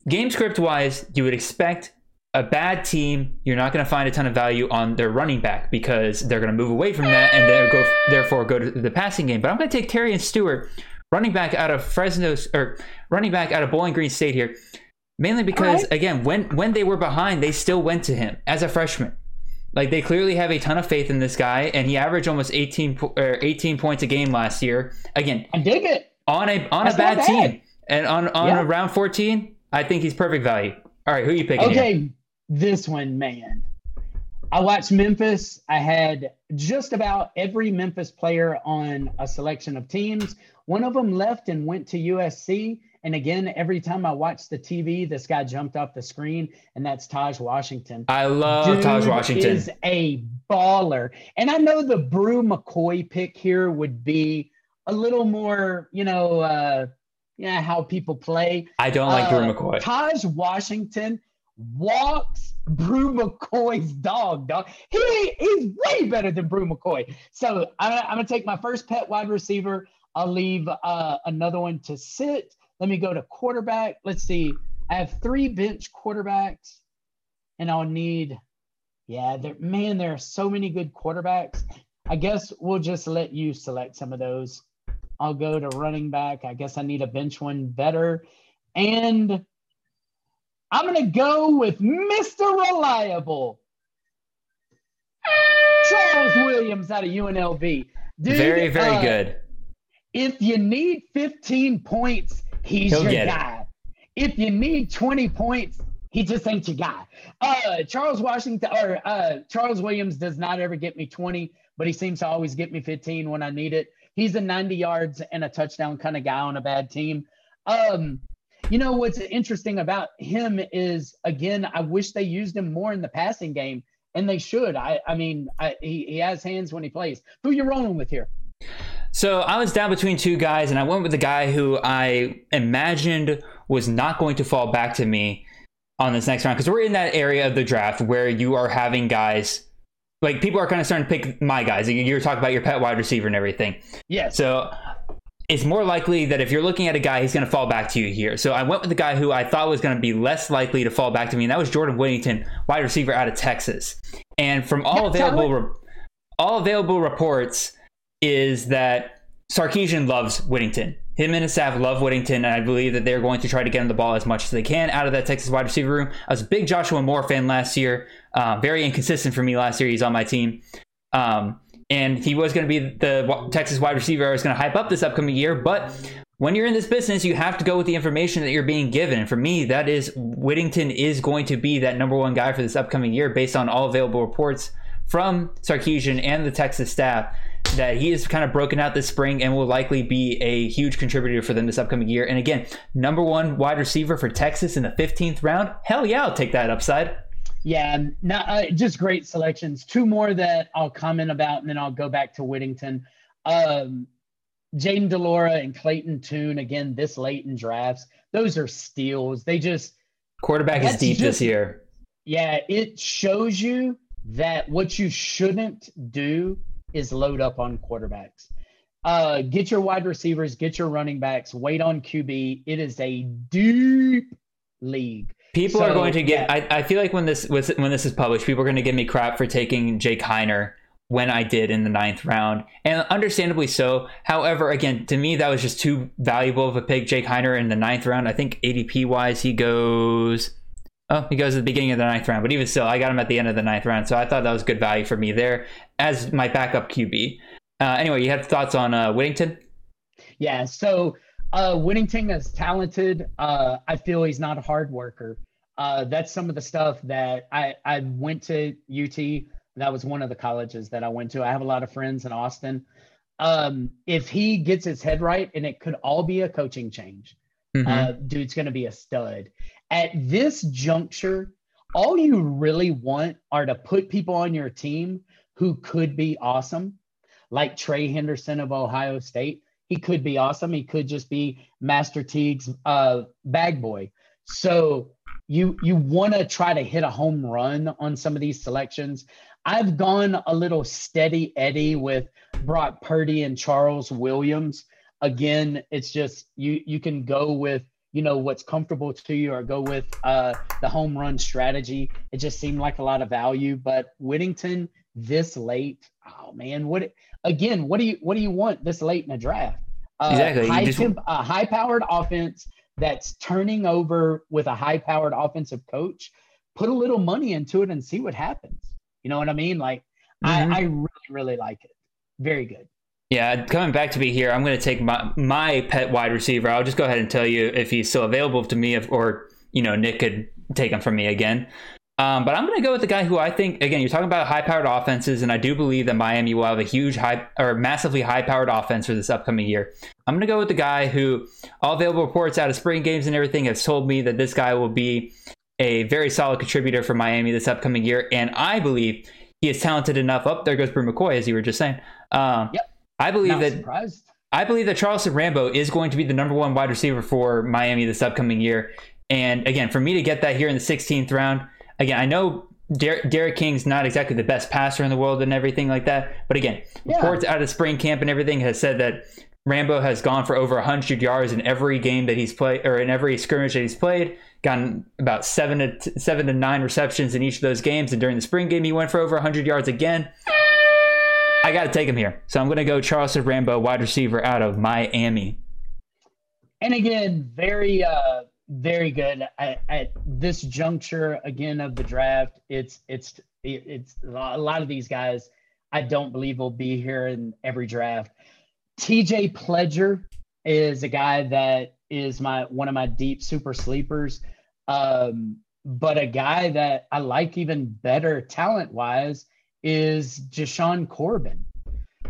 game script wise, you would expect a bad team. You're not going to find a ton of value on their running back because they're going to move away from that and go, therefore go to the passing game. But I'm going to take Terion Stewart, running back out of Fresno or running back out of Bowling Green State here, mainly because right. again, when when they were behind, they still went to him as a freshman. Like they clearly have a ton of faith in this guy, and he averaged almost 18 or 18 points a game last year. Again, I dig it. on a on That's a bad, not team, and on on Yeah. a round 14, I think he's perfect value. All right, who are you picking? here? This one, man. I watched Memphis. I had just about every Memphis player on a selection of teams. One of them left and went to USC. And again, every time I watched the TV, this guy jumped off the screen, and that's Tahj Washington. I love Dude Tahj Washington. is a baller. And I know the Brew McCoy pick here would be a little more, you know, uh, yeah, how people play. I don't like Uh, McCoy. Tahj Washington walks Brew McCoy's dog, dog. He he's way better than Brew McCoy. So I'm, I'm gonna take my first pet wide receiver. I'll leave uh, another one to sit. Let me go to quarterback. Let's see. I have three bench quarterbacks, and I'll need. Yeah, there, man, there are so many good quarterbacks. I guess we'll just let you select some of those. I'll go to running back. I guess I need a bench one better. And I'm going to go with Mr. Reliable. Charles Williams out of UNLV. Dude, very, very uh, good. If you need 15 points, he's He'll your get it. guy. If you need 20 points, he just ain't your guy. Uh, Charles Washington or uh, Charles Williams does not ever get me 20, but he seems to always get me 15 when I need it. He's a 90 yards and a touchdown kind of guy on a bad team. Um, you know what's interesting about him is again, I wish they used him more in the passing game, and they should. I, I mean, I, he, he has hands when he plays. Who you rolling with here? So I was down between two guys, and I went with the guy who I imagined was not going to fall back to me on this next round because we're in that area of the draft where you are having guys like people are kind of starting to pick my guys. You were talking about your pet wide receiver and everything. Yeah. So it's more likely that if you're looking at a guy, he's going to fall back to you here. So I went with the guy who I thought was going to be less likely to fall back to me, and that was Jordan Whittington, wide receiver out of Texas. And from all Yeah, available, re- all available reports is that Sarkisian loves Whittington. Him and his staff love Whittington, and I believe that they're going to try to get him the ball as much as they can out of that Texas wide receiver room. I was a big Joshua Moore fan last year. Uh, very inconsistent for me last year. He's on my team. Um, and he was going to be the Texas wide receiver I was going to hype up this upcoming year. But when you're in this business, you have to go with the information that you're being given. And for me, that is Whittington is going to be that number one guy for this upcoming year based on all available reports from Sarkisian and the Texas staff that he is kind of broken out this spring and will likely be a huge contributor for them this upcoming year. And again, number one wide receiver for Texas in the 15th round. Hell yeah, I'll take that upside. Yeah, not, uh, just great selections. Two more that I'll comment about, and then I'll go back to Whittington. Um, Jayden de Laura and Clayton Tune, again, this late in drafts. Those are steals. They just, Quarterback is deep this year. yeah, it shows you that what you shouldn't do is load up on quarterbacks. Uh, get your wide receivers, get your running backs, wait on QB. It is a deep league. People are going to get. yeah. I, I feel like when this was when this is published, people are going to give me crap for taking Jake Haener when I did in the ninth round, and understandably so. However, again, to me that was just too valuable of a pick. Jake Haener in the ninth round. I think ADP wise, he goes. Oh, he goes at the beginning of the ninth round, but even still, I got him at the end of the ninth round, so I thought that was good value for me there as my backup QB. Uh, anyway, you have thoughts on uh, Whittington? Yeah. So uh, Whittington is talented. Uh, I feel he's not a hard worker. Uh, that's some of the stuff that I, I went to UT. That was one of the colleges that I went to. I have a lot of friends in Austin. Um, if he gets his head right, and it could all be a coaching change, Mhm. uh, dude's going to be a stud. At this juncture, all you really want are to put people on your team who could be awesome, like Trey Henderson of Ohio State. He could be awesome. He could just be Master Teague's uh, bag boy. So you you want to try to hit a home run on some of these selections. I've gone a little steady Eddie with Brock Purdy and Charles Williams. Again, it's just you you can go with you know what's comfortable to you or go with uh, the home run strategy. It just seemed like a lot of value, but Whittington this late, oh man, what again? What do you what do you want this late in the draft? Uh, Exactly, High just- temp, a high powered offense that's turning over with a high powered offensive coach. Put a little money into it and see what happens. You know what I mean? Like Mhm. I, I really really like it. Very good. Yeah, coming back to me here, I'm going to take my my pet wide receiver. I'll just go ahead and tell you if he's still available to me, if, or you know Nick could take him from me again. Um, but I'm going to go with the guy who I think again you're talking about high-powered offenses, and I do believe that Miami will have a huge high or massively high-powered offense for this upcoming year. I'm going to go with the guy who all available reports out of spring games and everything has told me that this guy will be a very solid contributor for Miami this upcoming year, and I believe he is talented enough. Up there goes Brew McCoy, as you were just saying. Um, Yep. I believe Not that surprised. I believe that Charleston Rambo is going to be the number one wide receiver for Miami this upcoming year. And again, for me to get that here in the 16th round, again, I know Der- D'Eriq King's not exactly the best passer in the world and everything like that. But again, Yeah. reports out of spring camp and everything has said that Rambo has gone for over 100 yards in every game that he's played, or in every scrimmage that he's played. Gotten about seven to t- seven to nine receptions in each of those games, and during the spring game, he went for over 100 yards again. I got to take him here, so I'm going to go Charleston Rambo, wide receiver out of Miami. And again, very uh very good at, at this juncture again of the draft. It's it's it's a lot of these guys. I don't believe will be here in every draft. TJ Pledger is a guy that is my one of my deep super sleepers. Um, but a guy that I like even better talent wise is Jashaun Corbin.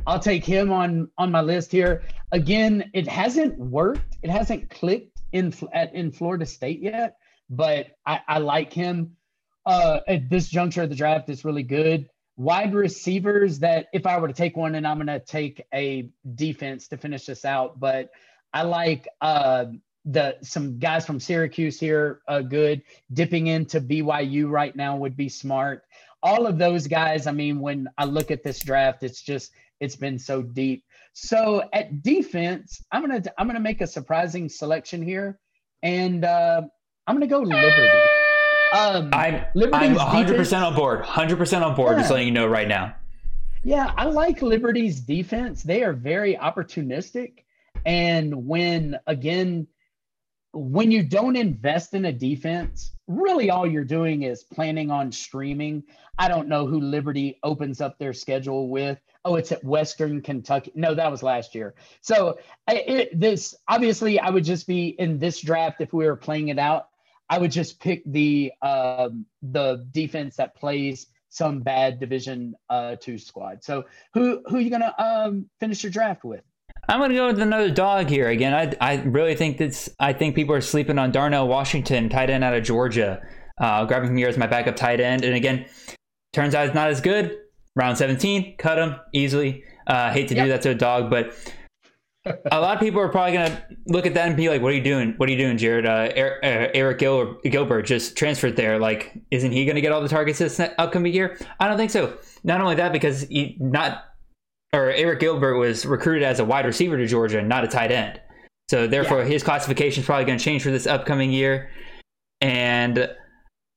I'll take him on on my list here. Again, it hasn't worked. It hasn't clicked in at, in Florida State yet, but I, I like him. Uh, at this juncture of the draft, it's really good. Wide receivers that if I were to take one, and I'm going to take a defense to finish this out, but I like uh, the some guys from Syracuse here. Uh, good dipping into BYU right now would be smart. All of those guys. I mean, when I look at this draft, it's just it's been so deep. So at defense, I'm gonna I'm gonna make a surprising selection here, and uh, I'm gonna go Liberty. Um, I'm Liberty's I'm 100 percent on board. 100 percent on board. Yeah. Just letting you know right now. Yeah, I like Liberty's defense. They are very opportunistic, and when again, when you don't invest in a defense, really all you're doing is planning on streaming. I don't know who Liberty opens up their schedule with oh, it's at Western Kentucky. No, that was last year. So it, this obviously, I would just be in this draft if we were playing it out. I would just pick the um, the defense that plays some bad Division uh, two squad. So who who are you gonna um, finish your draft with? I'm gonna go with another dog here again. I I really think this. I think people are sleeping on Darnell Washington, tight end out of Georgia. Uh, grabbing him here as my backup tight end, and again, turns out it's not as good round 17, cut him easily. Uh, hate to yep. do that to a dog, but a lot of people are probably going to look at that and be like, "What are you doing? What are you doing, Jared? Uh, Arik Gil- Gilbert just transferred there. Like, isn't he going to get all the targets this upcoming year? I don't think so. Not only that, because he not or Arik Gilbert was recruited as a wide receiver to Georgia, and not a tight end. So therefore, yeah. his classification is probably going to change for this upcoming year. And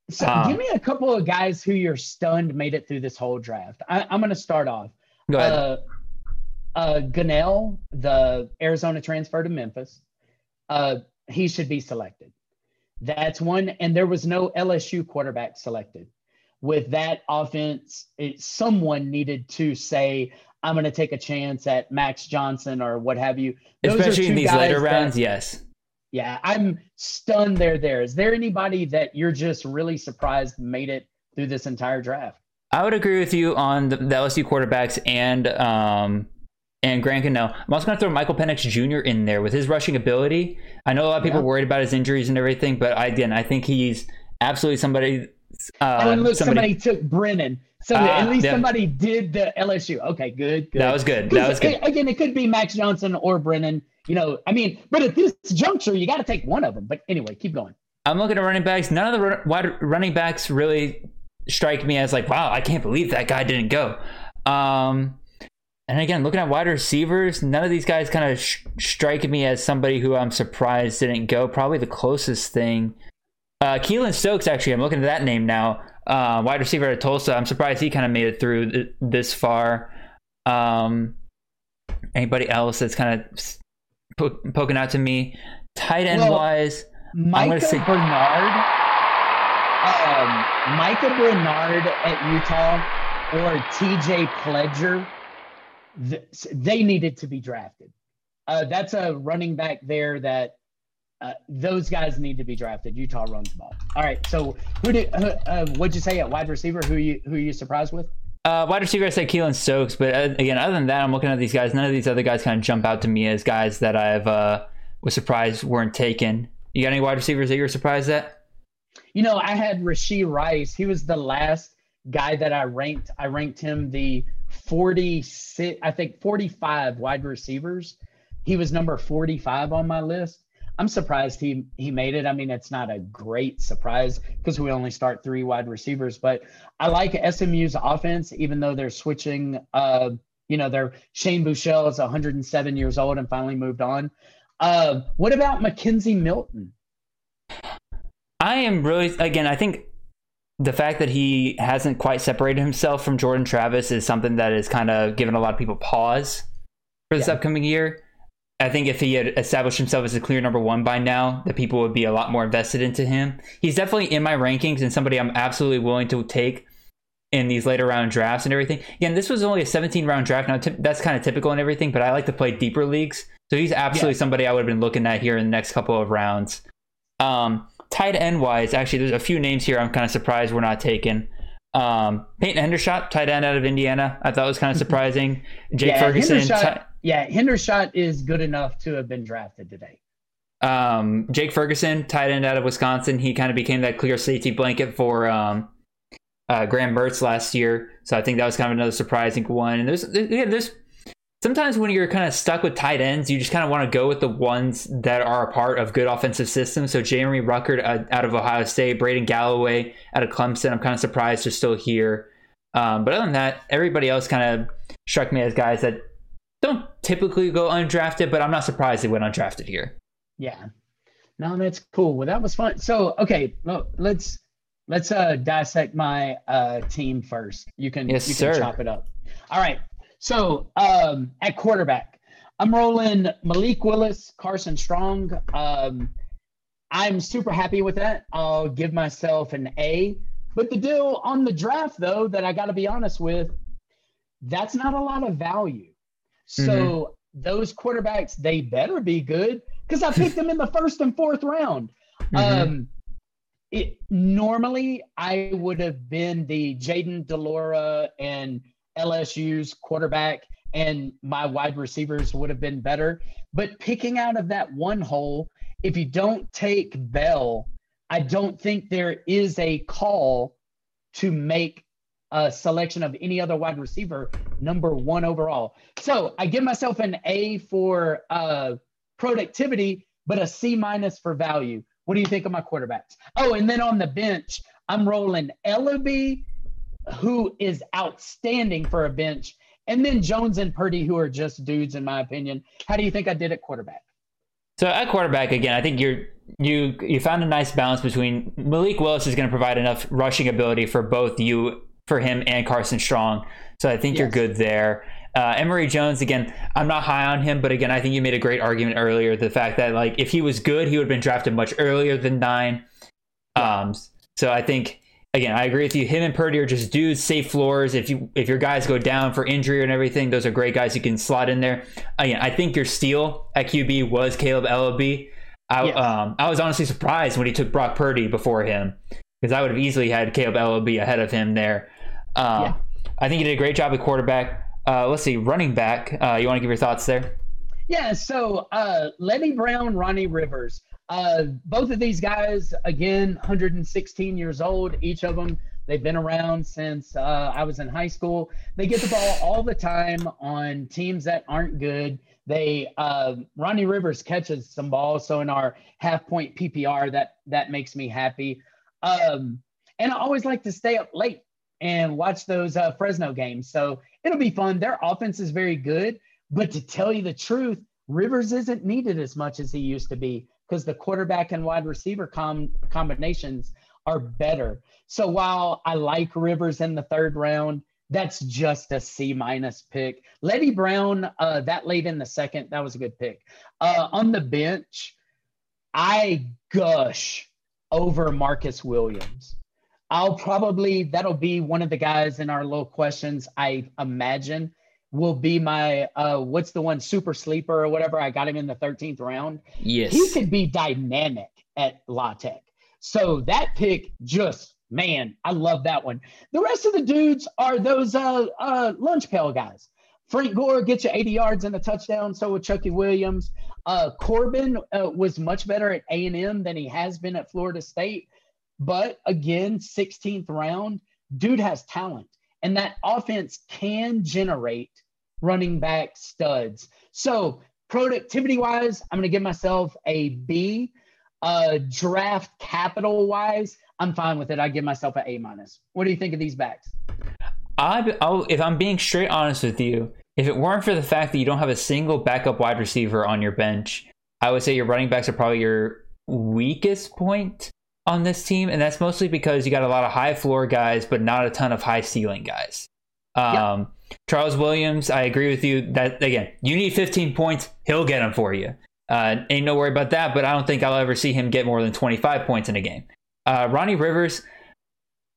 so um, give me a couple of guys who you're stunned made it through this whole draft. I, am going to start off. Go ahead. Uh, uh, Gunnell, the Arizona transfer to Memphis, uh, he should be selected. That's one. And there was no LSU quarterback selected. With that offense, it, someone needed to say, I'm going to take a chance at Max Johnson or what have you. Those Especially in these later rounds, yes. Yeah, I'm stunned they're there. Is there anybody that you're just really surprised made it through this entire draft? I would agree with you on the, the LSU quarterbacks and um, and Grant Gunnell. I'm also going to throw Michael Penix Jr. in there with his rushing ability. I know a lot of people yeah. worried about his injuries and everything, but I, again, I think he's absolutely somebody. Uh, oh, and look, somebody, somebody took Brennan. So uh, at least yeah. somebody did the LSU. Okay, good, good. That was good. That was good. Again, it could be Max Johnson or Brennan. You know, I mean, but at this juncture, you got to take one of them. But anyway, keep going. I'm looking at running backs. None of the wide running backs really strike me as like, wow, I can't believe that guy didn't go. Um, and again, looking at wide receivers, none of these guys kind of sh- strike me as somebody who I'm surprised didn't go. Probably the closest thing. Uh, Keylon Stokes, actually, I'm looking at that name now. Uh, wide receiver at Tulsa. I'm surprised he kind of made it through th- this far. Um, anybody else that's kind of po- poking out to me. Tight end well, wise, Micah say- Bernard, um, Micah Bernard at Utah or TJ Pledger, they needed to be drafted. Uh, that's a running back there that uh, those guys need to be drafted. Utah runs the ball. All right. So who did uh, what'd you say at wide receiver? Who you who are you surprised with? Uh, wide receiver, I said Keylon Stokes, but uh, again, other than that, I'm looking at these guys. None of these other guys kind of jump out to me as guys that I've uh, was surprised weren't taken. You got any wide receivers that you were surprised at? You know, I had Rashee Rice. He was the last guy that I ranked. I ranked him the 46, I think 45 wide receivers. He was number 45 on my list. I'm surprised he he made it. I mean, it's not a great surprise because we only start three wide receivers, but I like SMU's offense, even though they're switching. Uh, you know, they're Shane Buechele is 107 years old and finally moved on. Uh, what about McKenzie Milton? I am really again. I think the fact that he hasn't quite separated himself from Jordan Travis is something that is kind of given a lot of people pause for this yeah. upcoming year. I think if he had established himself as a clear number one by now, that people would be a lot more invested into him. He's definitely in my rankings and somebody I'm absolutely willing to take in these later round drafts and everything. Again, this was only a 17 round draft. Now, t- that's kind of typical and everything, but I like to play deeper leagues. So he's absolutely yeah. somebody I would have been looking at here in the next couple of rounds. Um, tight end wise, actually, there's a few names here I'm kind of surprised we're not taking. Um, Peyton Hendershot, tight end out of Indiana, I thought was kind of [laughs] surprising. Jake yeah, Ferguson. Hendershot, yeah, Hendershot is good enough to have been drafted today. Um, Jake Ferguson, tight end out of Wisconsin, he kind of became that clear safety blanket for um, uh, Graham Mertz last year. So I think that was kind of another surprising one. And there's, yeah, there's sometimes when you're kind of stuck with tight ends, you just kind of want to go with the ones that are a part of good offensive systems. So Jeremy Ruckert out of Ohio State, Braden Galloway out of Clemson. I'm kind of surprised they're still here. Um, but other than that, everybody else kind of struck me as guys that don't typically go undrafted, but I'm not surprised they went undrafted here. Yeah. No, that's cool. Well, that was fun. So, okay, well, let's let's uh dissect my uh team first. You can yes, you can sir. chop it up. All right. So um, at quarterback, I'm rolling Malik Willis, Carson Strong. Um, I'm super happy with that. I'll give myself an A. But the deal on the draft, though, that I got to be honest with, that's not a lot of value. So mm-hmm. those quarterbacks, they better be good because I picked them in the first and fourth round. [laughs] Mm-hmm. Um, it normally I would have been the Jayden de Laura and LSU's quarterback and my wide receivers would have been better. But picking out of that one hole, if you don't take Bell, I don't think there is a call to make a selection of any other wide receiver number one overall. So I give myself an A for uh, productivity, but a C minus for value. What do you think of my quarterbacks? Oh, and then on the bench, I'm rolling Eleby who is outstanding for a bench, and then Jones and Purdy, who are just dudes, in my opinion. How do you think I did at quarterback? So at quarterback again, I think you're you you found a nice balance between Malik Willis is going to provide enough rushing ability for both you for him and Carson Strong. So I think yes. you're good there. Uh, Emory Jones again, I'm not high on him, but again, I think you made a great argument earlier. The fact that like if he was good, he would have been drafted much earlier than nine. Um, so I think again, I agree with you. Him and Purdy are just dudes, safe floors. If you if your guys go down for injury and everything, those are great guys you can slot in there. Again, I think your steal at QB was Caleb Eleby. I yes. um I was honestly surprised when he took Brock Purdy before him because I would have easily had Caleb Eleby ahead of him there. Um, yeah. I think he did a great job at quarterback. Uh, let's see, running back. Uh, you want to give your thoughts there? Yeah. So uh, Leddie Brown, Ronnie Rivers. Uh, both of these guys, again, 116 years old, each of them. They've been around since uh, I was in high school. They get the ball all the time on teams that aren't good. They uh, Ronnie Rivers catches some balls, so in our half point PPR, that that makes me happy. Um, and I always like to stay up late and watch those uh, Fresno games, so it'll be fun. Their offense is very good, but to tell you the truth, Rivers isn't needed as much as he used to be because the quarterback and wide receiver com- combinations are better. So while I like Rivers in the third round, that's just a C minus pick. Leddie Brown, uh, that late in the second, that was a good pick. Uh, on the bench, I gush over Marcus Williams. I'll probably, that'll be one of the guys in our little questions, I imagine will be my uh what's the one super sleeper or whatever? I got him in the 13th round. Yes. He could be dynamic at la tech. So that pick just man i love that one. The rest of the dudes are those uh uh lunch pail guys. Frank gore gets you 80 yards and a touchdown so with chucky williams. Uh corbin uh, was much better at a&m than he has been at florida state but again 16th round dude has talent and that offense can generate running back studs. So productivity wise, I'm going to give myself a B. Uh, draft capital wise, I'm fine with it. I give myself an A minus. What do you think of these backs? I, I'll, if I'm being straight honest with you, if it weren't for the fact that you don't have a single backup wide receiver on your bench, I would say your running backs are probably your weakest point on this team, and that's mostly because you got a lot of high floor guys, but not a ton of high ceiling guys. Um, yep. Charles Williams, I agree with you that again, you need 15 points, he'll get them for you. Uh, ain't no worry about that, but I don't think I'll ever see him get more than 25 points in a game. Uh, Ronnie Rivers,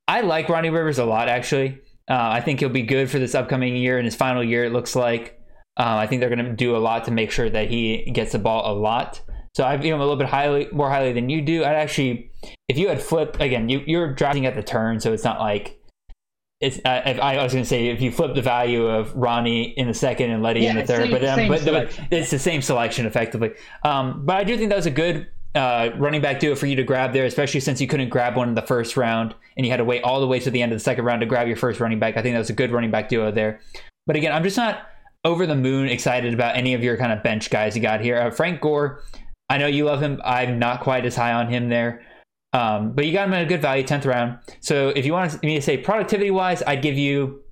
I like Ronnie Rivers a lot, actually. Uh, I think he'll be good for this upcoming year in his final year, it looks like. Uh, I think they're going to do a lot to make sure that he gets the ball a lot. So I view him a little bit highly, more highly than you do. I'd actually, if you had flipped again, you, you're drafting at the turn, so it's not like it's. Uh, if, I was going to say if you flip the value of Ronnie in the second and Leddie in the third, same- but, um, but, but it's the same selection effectively. Um, but I do think that was a good uh, running back duo for you to grab there, especially since you couldn't grab one in the first round and you had to wait all the way to the end of the second round to grab your first running back. I think that was a good running back duo there. But again, I'm just not over the moon excited about any of your kind of bench guys you got here. Uh, Frank Gore, I know you love him. I'm not quite as high on him there. Um, but you got him at a good value, 10th round. So if you want me to say productivity wise, I'd give you,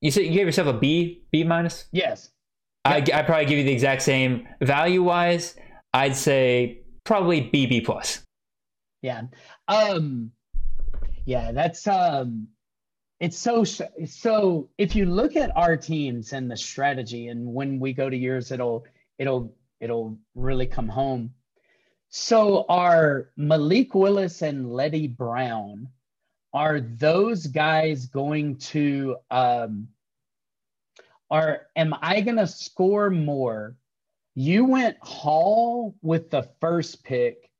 you said you gave yourself a B, B minus? Yes. I, I'd probably give you the exact same value wise. I'd say probably B, B plus. Yeah. Um yeah, that's um it's so so if you look at our teams and the strategy and when we go to yours it'll it'll it'll really come home. So are Malik Willis and Leddie Brown are those guys going to um are am I going to score more? You went Hall with the first pick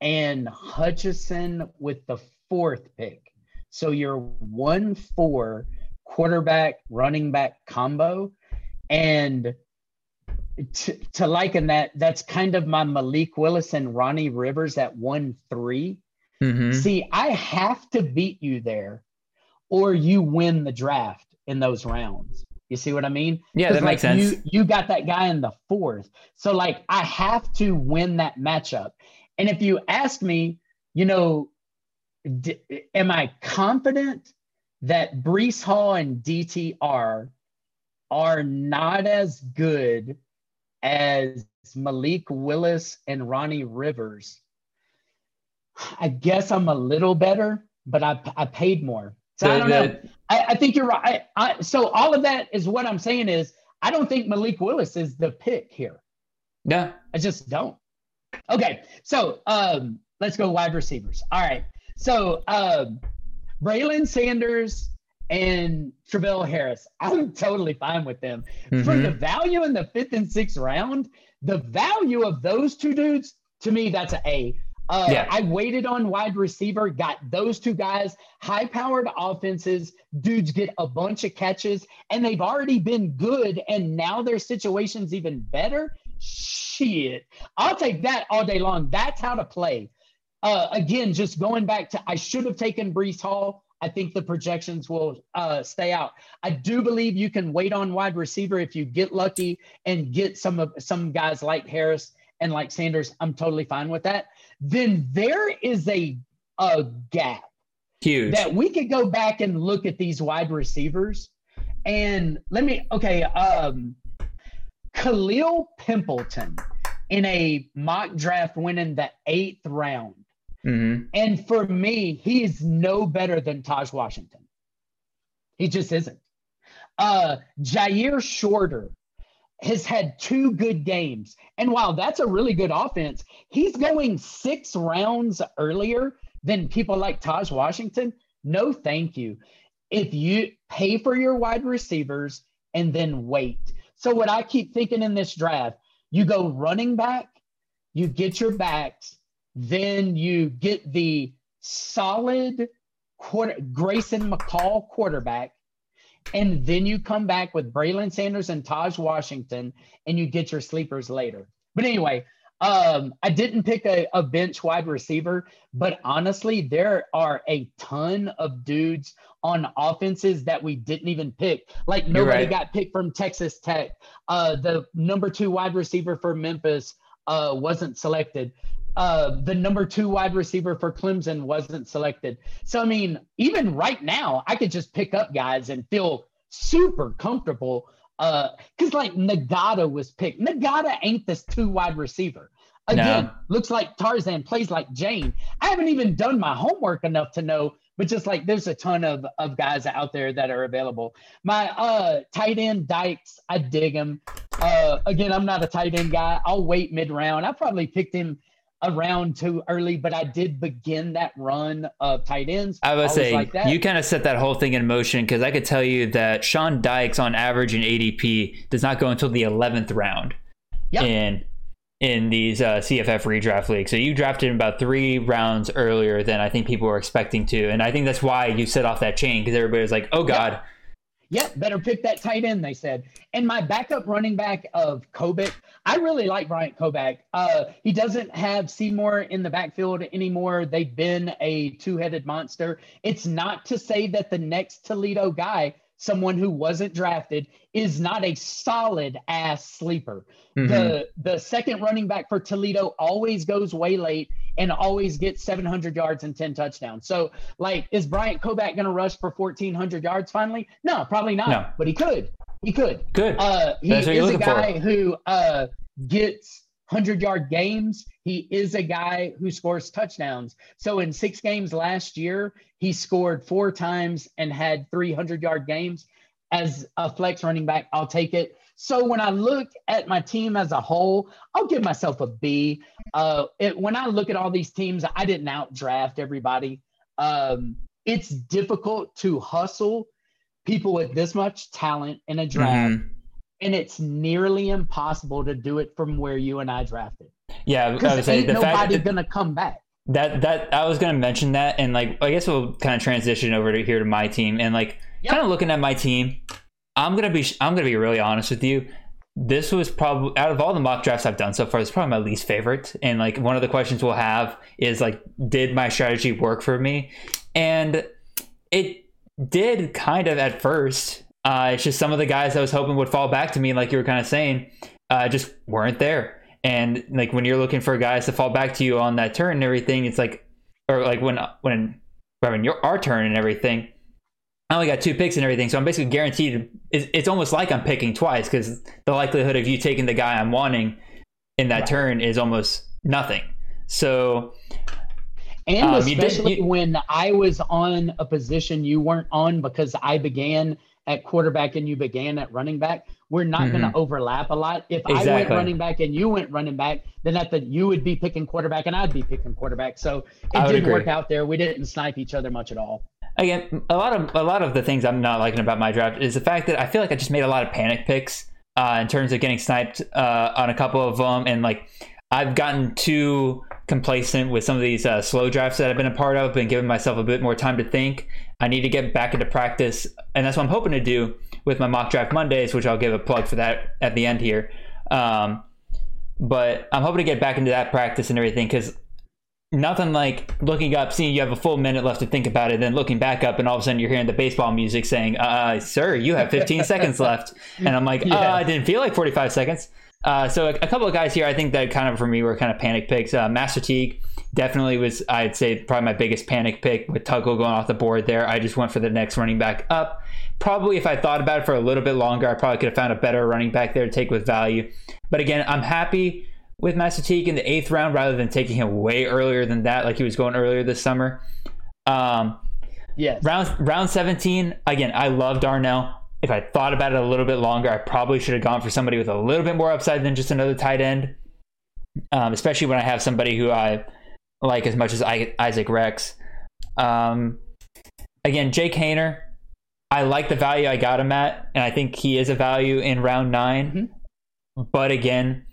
and Hutchison with the fourth pick. So you're one four quarterback running back combo. And to, to liken that, that's kind of my Malik Willis and Ronnie Rivers at one three. Mm-hmm. See, I have to beat you there, or you win the draft in those rounds. You see what I mean? Yeah, that makes sense. You you got that guy in the fourth, so like I have to win that matchup. And if you ask me, you know, d- am I confident that Breece Hall and DTR are not as good as Malik Willis and Ronnie Rivers? I guess I'm a little better, but I I paid more. So I don't know. I, I think you're right. I, I, so all of that is what I'm saying is I don't think Malik Willis is the pick here. yeah. I just don't. Okay, so um, let's go wide receivers. All right, so um, Braylon Sanders and Travell Harris. I'm totally fine with them for Mhm. the value in the fifth and sixth round. The value of those two dudes to me, that's an A. Uh, Yeah. I waited on wide receiver, got those two guys, high powered offenses. Dudes get a bunch of catches, and they've already been good, and now their situation's even better. Shit. I'll take that all day long. That's how to play. Uh, again, just going back to I should have taken Breece Hall. I think the projections will uh, stay out. I do believe you can wait on wide receiver if you get lucky and get some of some guys like Harris and like Sanders. I'm totally fine with that. Then there is a a gap Huge. that we could go back and look at these wide receivers. And let me, okay, um, Khalil Pimpleton in a mock draft went in the eighth round. Hmm And for me, he is no better than Tahj Washington. He just isn't. Uh, Jair Shorter has had two good games. And while that's a really good offense, he's going six rounds earlier than people like Tahj Washington. No, thank you. If you pay for your wide receivers and then wait. So, what I keep thinking in this draft, you go running back, you get your backs, then you get the solid quarter Grayson McCall quarterback, and then you come back with Braylon Sanders and Tahj Washington, and you get your sleepers later. But anyway, um, I didn't pick a, a bench wide receiver, but honestly, there are a ton of dudes on offenses that we didn't even pick. Like nobody right. got picked from Texas Tech. Uh, the number two wide receiver for Memphis uh, wasn't selected. Uh, the number two wide receiver for Clemson wasn't selected. So I mean, even right now, I could just pick up guys and feel super comfortable. Uh, because like Ngata was picked. Ngata ain't this two wide receiver. Again, No. looks like Tarzan plays like Jane. I haven't even done my homework enough to know but just like there's a ton of of guys out there that are available. My uh tight end Dykes, I dig him. Uh, again, I'm not a tight end guy. I'll wait mid round. I probably picked him around too early, but I did begin that run of tight ends. I would Always say like you kind of set that whole thing in motion because I could tell you that Sean Dykes on average in ADP does not go until the 11th round Yep. in in these uh, CFF redraft leagues. So you drafted him about three rounds earlier than I think people were expecting to, and I think that's why you set off that chain because everybody was like, "Oh God, Yep, better pick that tight end, they said. And my backup running back of Koback, I really like Bryant Koback. Uh, he doesn't have Seymour in the backfield anymore. They've been a two headed monster. It's not to say that the next Toledo guy, someone who wasn't drafted, is not a solid ass sleeper. The the second running back for Toledo always goes way late and always gets 700 yards and 10 touchdowns. So, like, is Bryant Koback going to rush for 1,400 yards finally? No, probably not. No. But he could. He could. good." Uh, he That's what you're is a looking for. guy who uh, gets 100 yard games. He is a guy who scores touchdowns. So, in six games last year, he scored four times and had 300 yard games. As a flex running back, I'll take it. So when I look at my team as a whole, I'll give myself a B. Uh, it, when I look at all these teams, I didn't outdraft everybody. Um, it's difficult to hustle people with this much talent in a draft, Mhm. And it's nearly impossible to do it from where you and I drafted Yeah, I because say ain't the fact nobody that, gonna come back. that that I was going to mention that, and like I guess we'll kind of transition over to here to my team, and like Yep. kind of looking at my team, I'm gonna be I'm gonna be really honest with you. This was probably out of all the mock drafts I've done so far, it's probably my least favorite. And like one of the questions we'll have is like, did my strategy work for me? And it did kind of at first. Uh, it's just some of the guys I was hoping would fall back to me, like you were kind of saying, uh, just weren't there. And like when you're looking for guys to fall back to you on that turn and everything, it's like, or like when when when your our turn and everything, I only got two picks and everything, so I'm basically guaranteed. It's, it's almost like I'm picking twice because the likelihood of you taking the guy I'm wanting in that Right. turn is almost nothing. So And Um, you did- especially you- when I was on a position you weren't on because I began at quarterback and you began at running back, we're not going to overlap a lot. If I went Mm-hmm. Running back and you went running back, then at the you would be picking quarterback and I'd be picking quarterback. So it didn't agree. work out there. We didn't snipe each other much at all. again, a lot of a lot of the things I'm not liking about my draft is the fact that I feel like I just made a lot of panic picks uh, in terms of getting sniped uh, on a couple of them, and like I've gotten too complacent with some of these uh, slow drafts that I've been a part of, been giving myself a bit more time to think. I need to get back into practice, and that's what I'm hoping to do with my mock draft Mondays, which I'll give a plug for that at the end here. Um, but I'm hoping to get back into that practice and everything because nothing like looking up, seeing you have a full minute left to think about it, then looking back up, and all of a sudden you're hearing the baseball music saying, uh, "Sir, you have 15 seconds left," [laughs] and I'm like, Yeah. uh, "I didn't feel like 45 seconds." Uh, so a, a couple of guys here, I think that kind of for me were kind of panic picks. Uh, Master Teague definitely was, I'd say, probably my biggest panic pick with Tuggle going off the board there. I just went for the next running back up. Probably if I thought about it for a little bit longer, I probably could have found a better running back there to take with value. But again, I'm happy with Master Teague in the eighth round rather than taking him way earlier than that, like he was going earlier this summer. Um, Yes. round round 17 again i love darnell if i thought about it a little bit longer i probably should have gone for somebody with a little bit more upside than just another tight end um, especially when i have somebody who i like as much as I, isaac rex um, again Jake Haener i like the value i got him at and i think he is a value in round 9 but again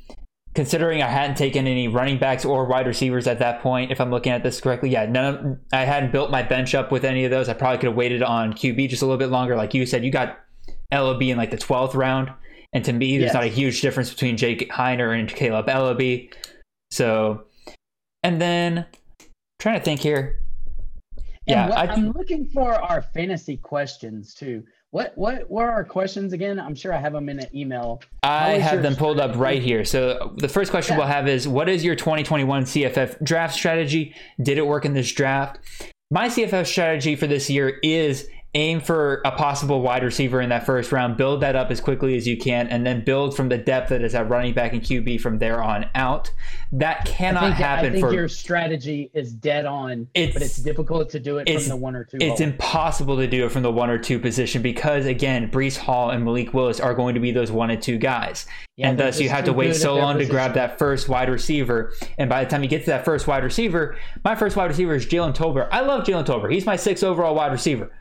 considering I hadn't taken any running backs or wide receivers at that point, if I'm looking at this correctly, yeah, none of, I hadn't built my bench up with any of those. I probably could have waited on QB just a little bit longer. Like you said, you got Eleby in like the 12th round. And to me, there's Yes. not a huge difference between Jake Haener and Kaleb Eleby. So, and then I'm trying to think here. And Yeah, what, I, I'm looking for our fantasy questions too. What what were our questions again? I'm sure I have them in an email. I have them pulled up right here. So the first question Yeah. we'll have is what is your 2021 CFF draft strategy? Did it work in this draft? My CFF strategy for this year is aim for a possible wide receiver in that first round, build that up as quickly as you can, and then build from the depth that is at running back and QB from there on out. That cannot I think, happen I think for your strategy is dead on, It's- but it's difficult to do it from the one or two. It's hole. impossible to do it from the one or two position because again, Breece Hall and Malik Willis are going to be those one and two guys, Yeah, and thus you have to wait so long to grab that first wide receiver. And by the time you get to that first wide receiver, my first wide receiver is Jalen Tolbert. I love Jalen Tolbert. He's my sixth overall wide receiver.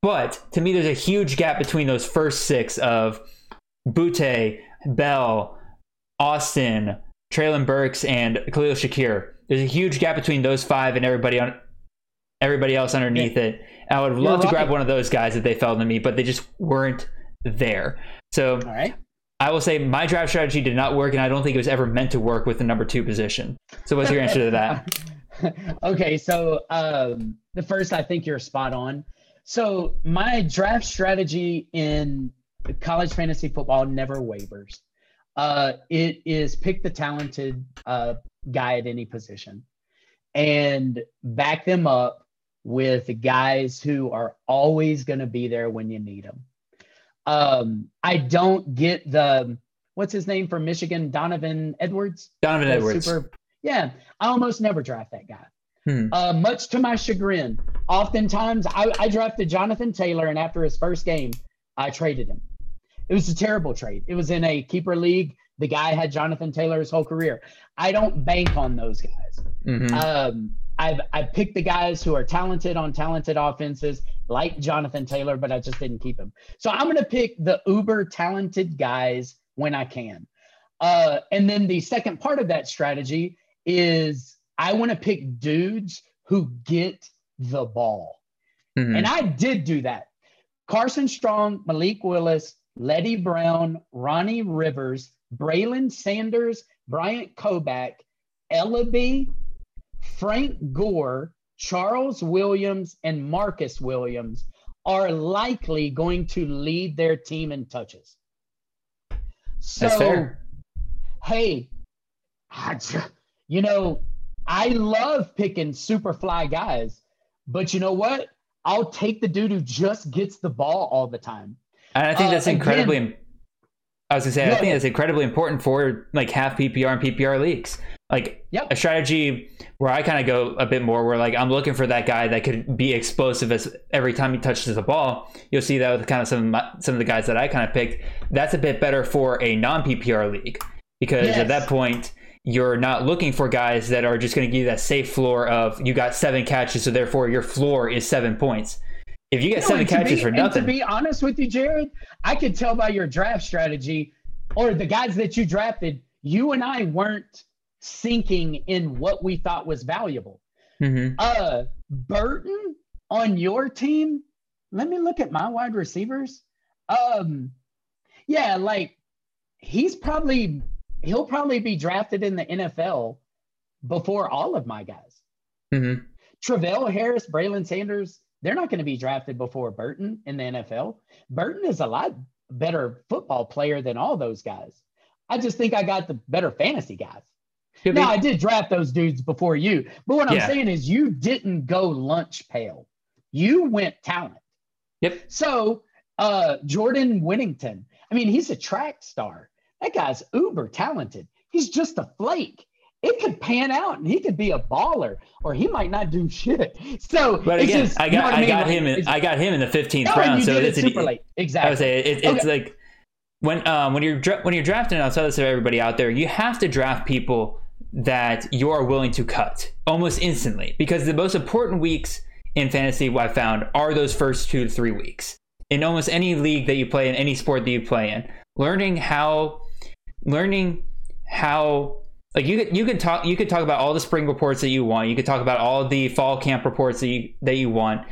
But to me, there's a huge gap between those first six of Butte, Bell, Austin, Treylon Burks, and Khalil Shakir. There's a huge gap between those five and everybody on everybody else underneath it. I would love to right. grab one of those guys if they fell to me, but they just weren't there. So right. I will say my draft strategy did not work, and I don't think it was ever meant to work with the number two position. So what's your answer to that? [laughs] okay, so um, the first, I think you're spot on. So my draft strategy in college fantasy football never wavers. Uh, it is pick the talented uh, guy at any position and back them up with guys who are always going to be there when you need them. Um, I don't get the what's his name from Michigan, Donovan Edwards. Donovan Edwards. Super, yeah, I almost never draft that guy. Hmm. Uh, much to my chagrin, oftentimes I, I drafted Jonathan Taylor, and after his first game, I traded him. It was a terrible trade. It was in a keeper league. The guy had Jonathan Taylor his whole career. I don't bank on those guys. Mhm. Um, I've I picked the guys who are talented on talented offenses, like Jonathan Taylor, but I just didn't keep him. So I'm going to pick the uber talented guys when I can. Uh, and then the second part of that strategy is I want to pick dudes who get the ball. Mhm. And I did do that. Carson Strong, Malik Willis, Leddie Brown, Ronnie Rivers, Braylon Sanders, Bryant Koback, Eleby, Frank Gore, Charles Williams, and Marcus Williams are likely going to lead their team in touches. So, hey, I you know, I love picking super fly guys, but you know what? I'll take the dude who just gets the ball all the time. And I think Uh, that's again- incredibly. I was gonna say, Go I think that's incredibly important for like half PPR and PPR leagues. Like Yep. a strategy where I kind of go a bit more, where like I'm looking for that guy that could be explosive as every time he touches the ball. You'll see that with kind of some of my, some of the guys that I kind of picked. That's a bit better for a non PPR league because Yes. at that point you're not looking for guys that are just going to give you that safe floor of you got seven catches, so therefore your floor is seven points. If you get No, seven catches be- for nothing, to be honest with you, Jared, I could tell by your draft strategy or the guys that you drafted, you and I weren't sinking in what we thought was valuable. Mhm. Uh, Burton on your team. Let me look at my wide receivers. Um, yeah, like he's probably he'll probably be drafted in the NFL before all of my guys. Mhm. Travell Harris, Braylon Sanders, they're not going to be drafted before Burton in the NFL. Burton is a lot better football player than all those guys. I just think I got the better fantasy guys. Could Now, be. I did draft those dudes before you, but what I'm Yeah. saying is you didn't go lunch pail. You went talent. Yep. So, uh, Jordan Whittington, I mean, he's a track star. That guy's uber talented. He's just a flake. It could pan out and he could be a baller, or he might not do shit. So, But it's again, just- I you know got I, mean? got Like, him in I got him in the fifteenth Oh, round. So it's an- super late. I would say it, it's Okay. like when um, when you're when you're drafting outside of everybody out there, you have to draft people that you are willing to cut almost instantly because the most important weeks in fantasy I found are those first two to three weeks in almost any league that you play in any sport that you play in. Learning how learning how like you could you could talk you could talk about all the spring reports that you want. You could talk about all the fall camp reports that you that you want.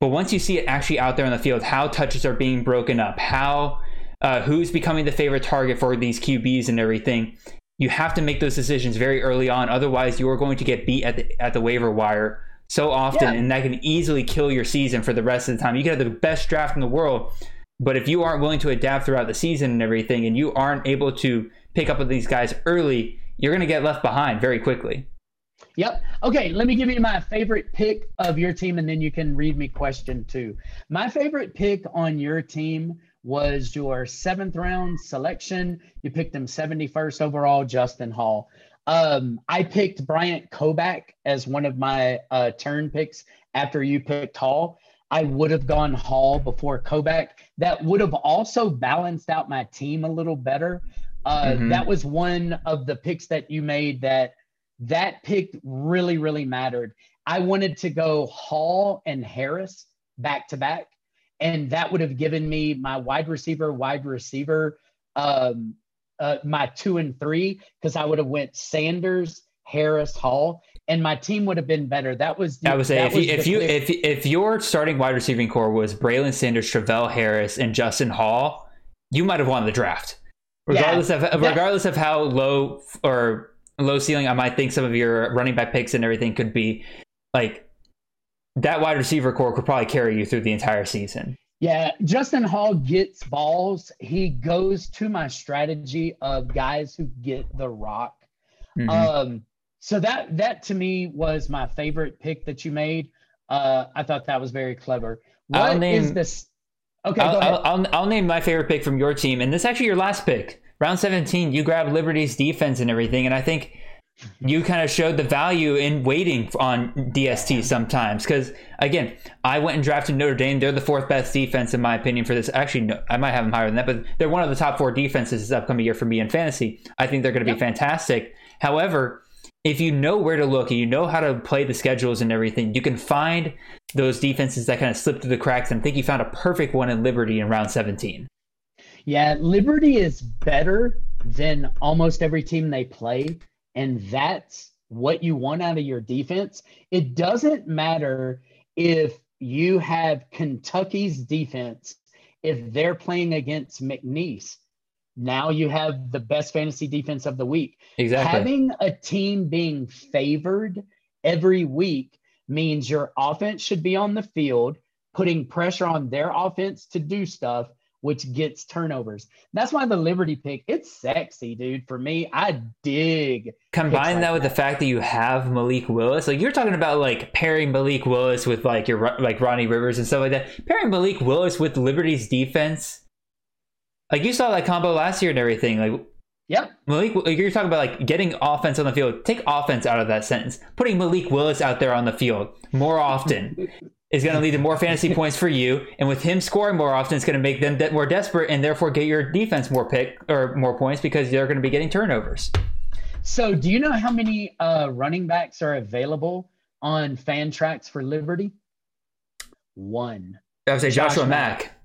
But once you see it actually out there on the field, how touches are being broken up, how uh, who's becoming the favorite target for these QBs and everything, you have to make those decisions very early on. Otherwise, you are going to get beat at the at the waiver wire so often, Yeah. and that can easily kill your season for the rest of the time. You can have the best draft in the world, but if you aren't willing to adapt throughout the season and everything, and you aren't able to pick up with these guys early, you're going to get left behind very quickly. Yep. Okay, let me give you my favorite pick of your team and then you can read me question two. My favorite pick on your team was your seventh round selection. You picked him 71st overall, Justin Hall. Um, I picked Bryant Koback as one of my uh, turn picks after you picked Hall. I would have gone Hall before Koback. That would have also balanced out my team a little better. Uh, mm-hmm. That was one of the picks that you made that that pick really, really mattered. I wanted to go Hall and Harris back to back, and that would have given me my wide receiver, wide receiver, um, uh, my two and three, because I would have went Sanders, Harris, Hall, and my team would have been better. That was the, I would say if you if you if if your starting wide receiving core was Braylon Sanders, Travell Harris, and Justin Hall, you might have won the draft. Regardless yeah, of that, regardless of how low or low ceiling I might think some of your running back picks and everything could be, like that wide receiver core could probably carry you through the entire season. Yeah, Justin Hall gets balls. He goes to my strategy of guys who get the rock. Mm-hmm. Um, so that that to me was my favorite pick that you made. Uh, I thought that was very clever. What name, is this? Okay, I'll, I'll, I'll, I'll name my favorite pick from your team, and this is actually your last pick. Round 17, you grabbed Liberty's defense and everything, and I think you kind of showed the value in waiting on DST sometimes. Because again, I went and drafted Notre Dame. They're the fourth best defense in my opinion for this. Actually, no, I might have them higher than that, but they're one of the top four defenses this upcoming year for me in fantasy. I think they're going to be fantastic. However, if you know where to look and you know how to play the schedules and everything, you can find those defenses that kind of slip through the cracks. And I think you found a perfect one in Liberty in round 17. Yeah, Liberty is better than almost every team they play and that's what you want out of your defense, it doesn't matter if you have Kentucky's defense, if they're playing against McNeese. Now you have the best fantasy defense of the week. Exactly. Having a team being favored every week means your offense should be on the field, putting pressure on their offense to do stuff which gets turnovers. That's why the Liberty pick, it's sexy, dude. For me, I dig. Combine like that with that. the fact that you have Malik Willis. Like you're talking about like pairing Malik Willis with like your like Ronnie Rivers and stuff like that. Pairing Malik Willis with Liberty's defense. Like you saw that combo last year and everything. Like Yep. Malik, you're talking about like getting offense on the field. Take offense out of that sentence. Putting Malik Willis out there on the field more often [laughs] is going to lead to more fantasy points for you. And with him scoring more often, it's going to make them de- more desperate and therefore get your defense more pick or more points because they're going to be getting turnovers. So, do you know how many uh, running backs are available on Fantrax for Liberty? One. I would say Joshua Josh Mack. Mack.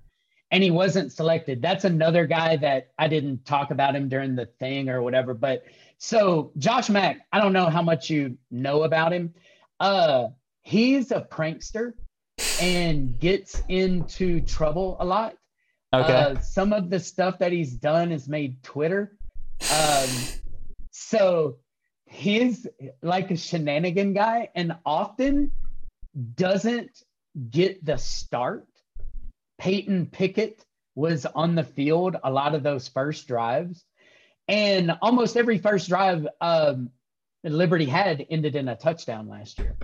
And he wasn't selected. That's another guy that I didn't talk about him during the thing or whatever. But so Josh Mack, I don't know how much you know about him. Uh, he's a prankster and gets into trouble a lot. Okay. Uh, some of the stuff that he's done has made Twitter. Um, so he's like a shenanigan guy and often doesn't get the start. Peyton Pickett was on the field a lot of those first drives. And almost every first drive um, Liberty had ended in a touchdown last year.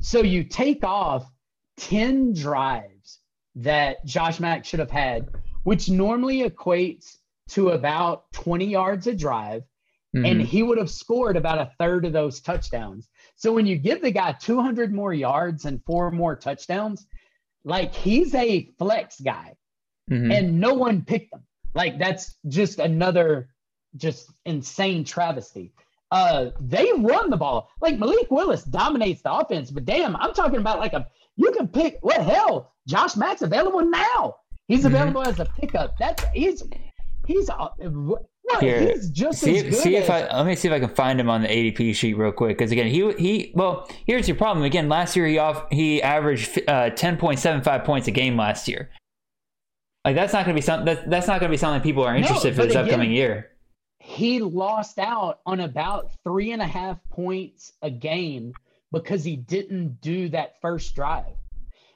So you take off 10 drives that Josh Mack should have had, which normally equates to about 20 yards a drive. Mm-hmm. And he would have scored about a third of those touchdowns. So when you give the guy 200 more yards and four more touchdowns, like he's a flex guy mm-hmm. and no one picked him. Like that's just another just insane travesty. Uh, they run the ball. Like Malik Willis dominates the offense, but damn, I'm talking about like a you can pick what hell. Josh Mack's available now. He's mm-hmm. available mm-hmm. as a pickup. That's he's he's uh, what, Here, he's just see, if, see if I let me see if I can find him on the ADP sheet real quick. Because again, he he well, here's your problem. Again, last year he off he averaged uh, ten point seven five points a game last year. Like that's not going to be something that, that's not going to be something people are interested no, for this again, upcoming year. He lost out on about three and a half points a game because he didn't do that first drive.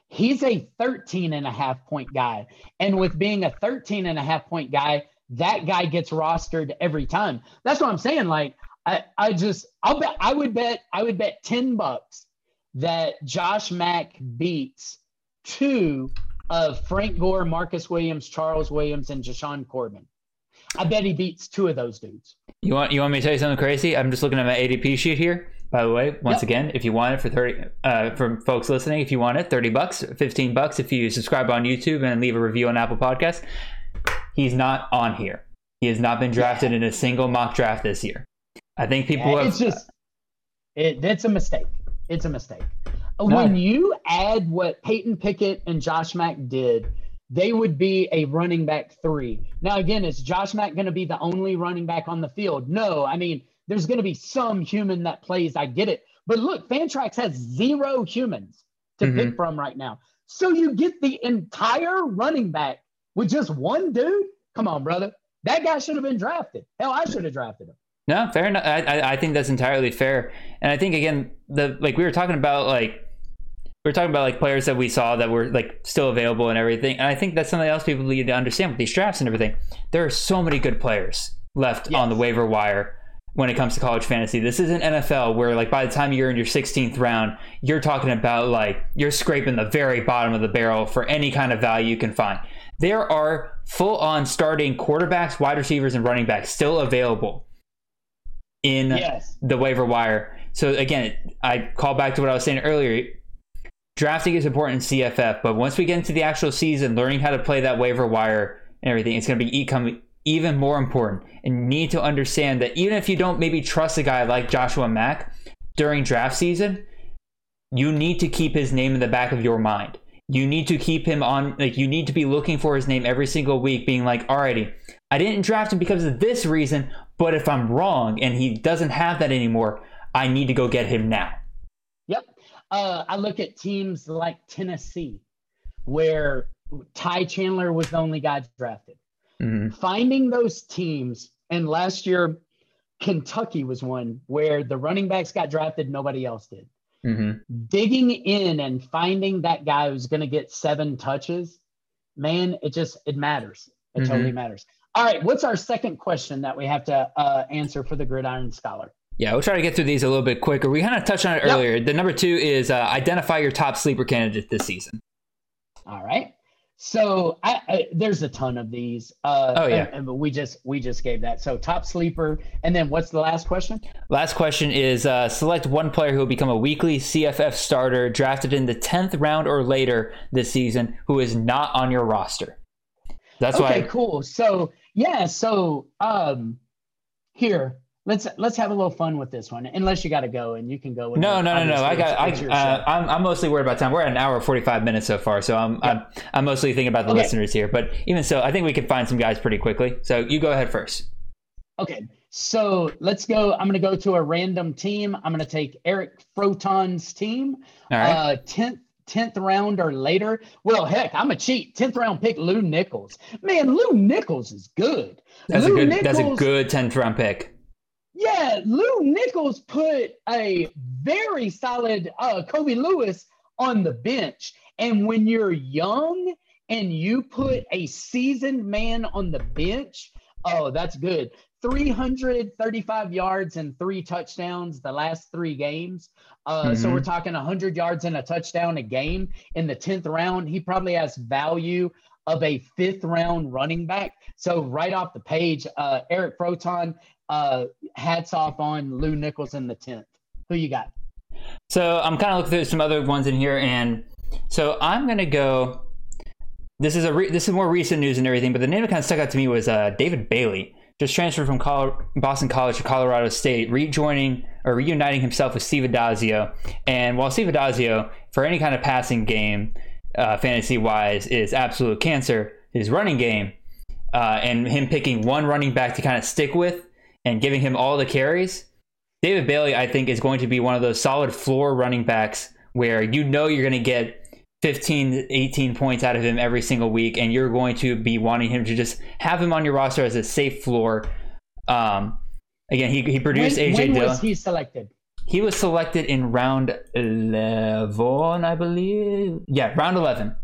He's a 13 and a half point guy. And with being a 13 and a half point guy, that guy gets rostered every time. That's what I'm saying. Like, I, I just I'll bet I would bet I would bet 10 bucks that Josh Mack beats two of Frank Gore, Marcus Williams, Charles Williams, and Jashaun Corbin. I bet he beats two of those dudes. You want you want me to tell you something crazy? I'm just looking at my ADP sheet here. By the way, once Yep. again, if you want it for thirty, uh, from folks listening, if you want it, thirty bucks, fifteen bucks if you subscribe on YouTube and leave a review on Apple Podcasts. He's not on here. He has not been drafted in a single mock draft this year. I think people Yeah, have. it's just it, it's a mistake. It's a mistake. No. When you add what Peyton Pickett and Josh Mack did, they would be a running back three. Now, again, is Josh Mack going to be the only running back on the field? No. I mean, there's going to be some human that plays. I get it. But look, Fantrax has zero humans to Mhm. pick from right now. So you get the entire running back with just one dude? Come on, brother. That guy should have been drafted. Hell, I should have drafted him. No, fair enough. I, I, I think that's entirely fair. And I think again, the like we were talking about like we were talking about like players that we saw that were like still available and everything. And I think that's something else people need to understand with these drafts and everything. There are so many good players left on the waiver wire when it comes to college fantasy. This isn't NFL where like by the time you're in your 16th round, you're talking about like you're scraping the very bottom of the barrel for any kind of value you can find. There are full on starting quarterbacks, wide receivers, and running backs still available in Yes. the waiver wire. So again, I call back to what I was saying earlier. Drafting is important in CFF, but once we get into the actual season, learning how to play that waiver wire and everything, it's going to be become even more important. And you need to understand that even if you don't maybe trust a guy like Joshua Mack during draft season, you need to keep his name in the back of your mind. You need to keep him on, like, you need to be looking for his name every single week, being like, alrighty, I didn't draft him because of this reason, but if I'm wrong and he doesn't have that anymore, I need to go get him now. Yep. Uh, I look at teams like Tennessee, where Ty Chandler was the only guy drafted. Mhm. Finding those teams, and last year, Kentucky was one where the running backs got drafted, nobody else did. Mhm. Digging in and finding that guy who's going to get seven touches, man, it just it matters. It Mhm. totally matters. All right, what's our second question that we have to uh, answer for the Gridiron Scholar? Yeah, we'll try to get through these a little bit quicker. We kind of touched on it Yep. earlier. The number two is uh, identify your top sleeper candidate this season. All right. So I, I there's a ton of these. Uh, Oh, yeah. and- and we just we just gave that. So top sleeper, and then what's the last question? Last question is uh, select one player who will become a weekly CFF starter drafted in the 10th round or later this season who is not on your roster. That's okay, why. cool. So yeah, so um, here let's let's have a little fun with this one. Unless you got to go, and you can go. With No, no, no, no. I got. I, it's- it's your uh. I'm, I'm mostly worried about time. We're at an hour forty five minutes so far, so I'm, I'm, I'm mostly thinking about the Okay. listeners here. But even so, I think we can find some guys pretty quickly. So you go ahead first. Okay, so let's go. I'm going to go to a random team. I'm going to take Eric Froton's team. All right. Uh, 10th, 10th round or later. Well, heck, I'm a cheat. 10th round pick Lew Nichols. Man, Lew Nichols is good. that's a Lou good. that's a good tenth round pick. Yeah, Lew Nichols put a very solid uh, Kobe Lewis on the bench. And when you're young and you put a seasoned man on the bench, oh, that's good. 335 yards and three touchdowns the last three games. Uh, So Mhm. we're talking 100 yards and a touchdown a game in the 10th round. He probably has value of a fifth round running back. So right off the page, uh, Eric Froton, uh, hats off on Lew Nichols in the 10th. Who you got? So I'm kind of looking through some other ones in here, and so I'm gonna go. This is a re- this is more recent news and everything, but the name that kind of stuck out to me was uh, David Bailey, just transferred from Col- Boston College to Colorado State, rejoining or reuniting himself with Steve Addazio. And while Steve Addazio, for any kind of passing game, uh, fantasy wise, is absolute cancer, his running game, uh, and him picking one running back to kind of stick with and giving him all the carries. David Bailey, I think, is going to be one of those solid floor running backs where you know you're going to get 15, 18 points out of him every single week, and you're going to be wanting him to just have him on your roster as a safe floor. Um, again, he, he produced when AJ when Dillon. was he selected? He was selected in round 11, I believe. Yeah, round 11.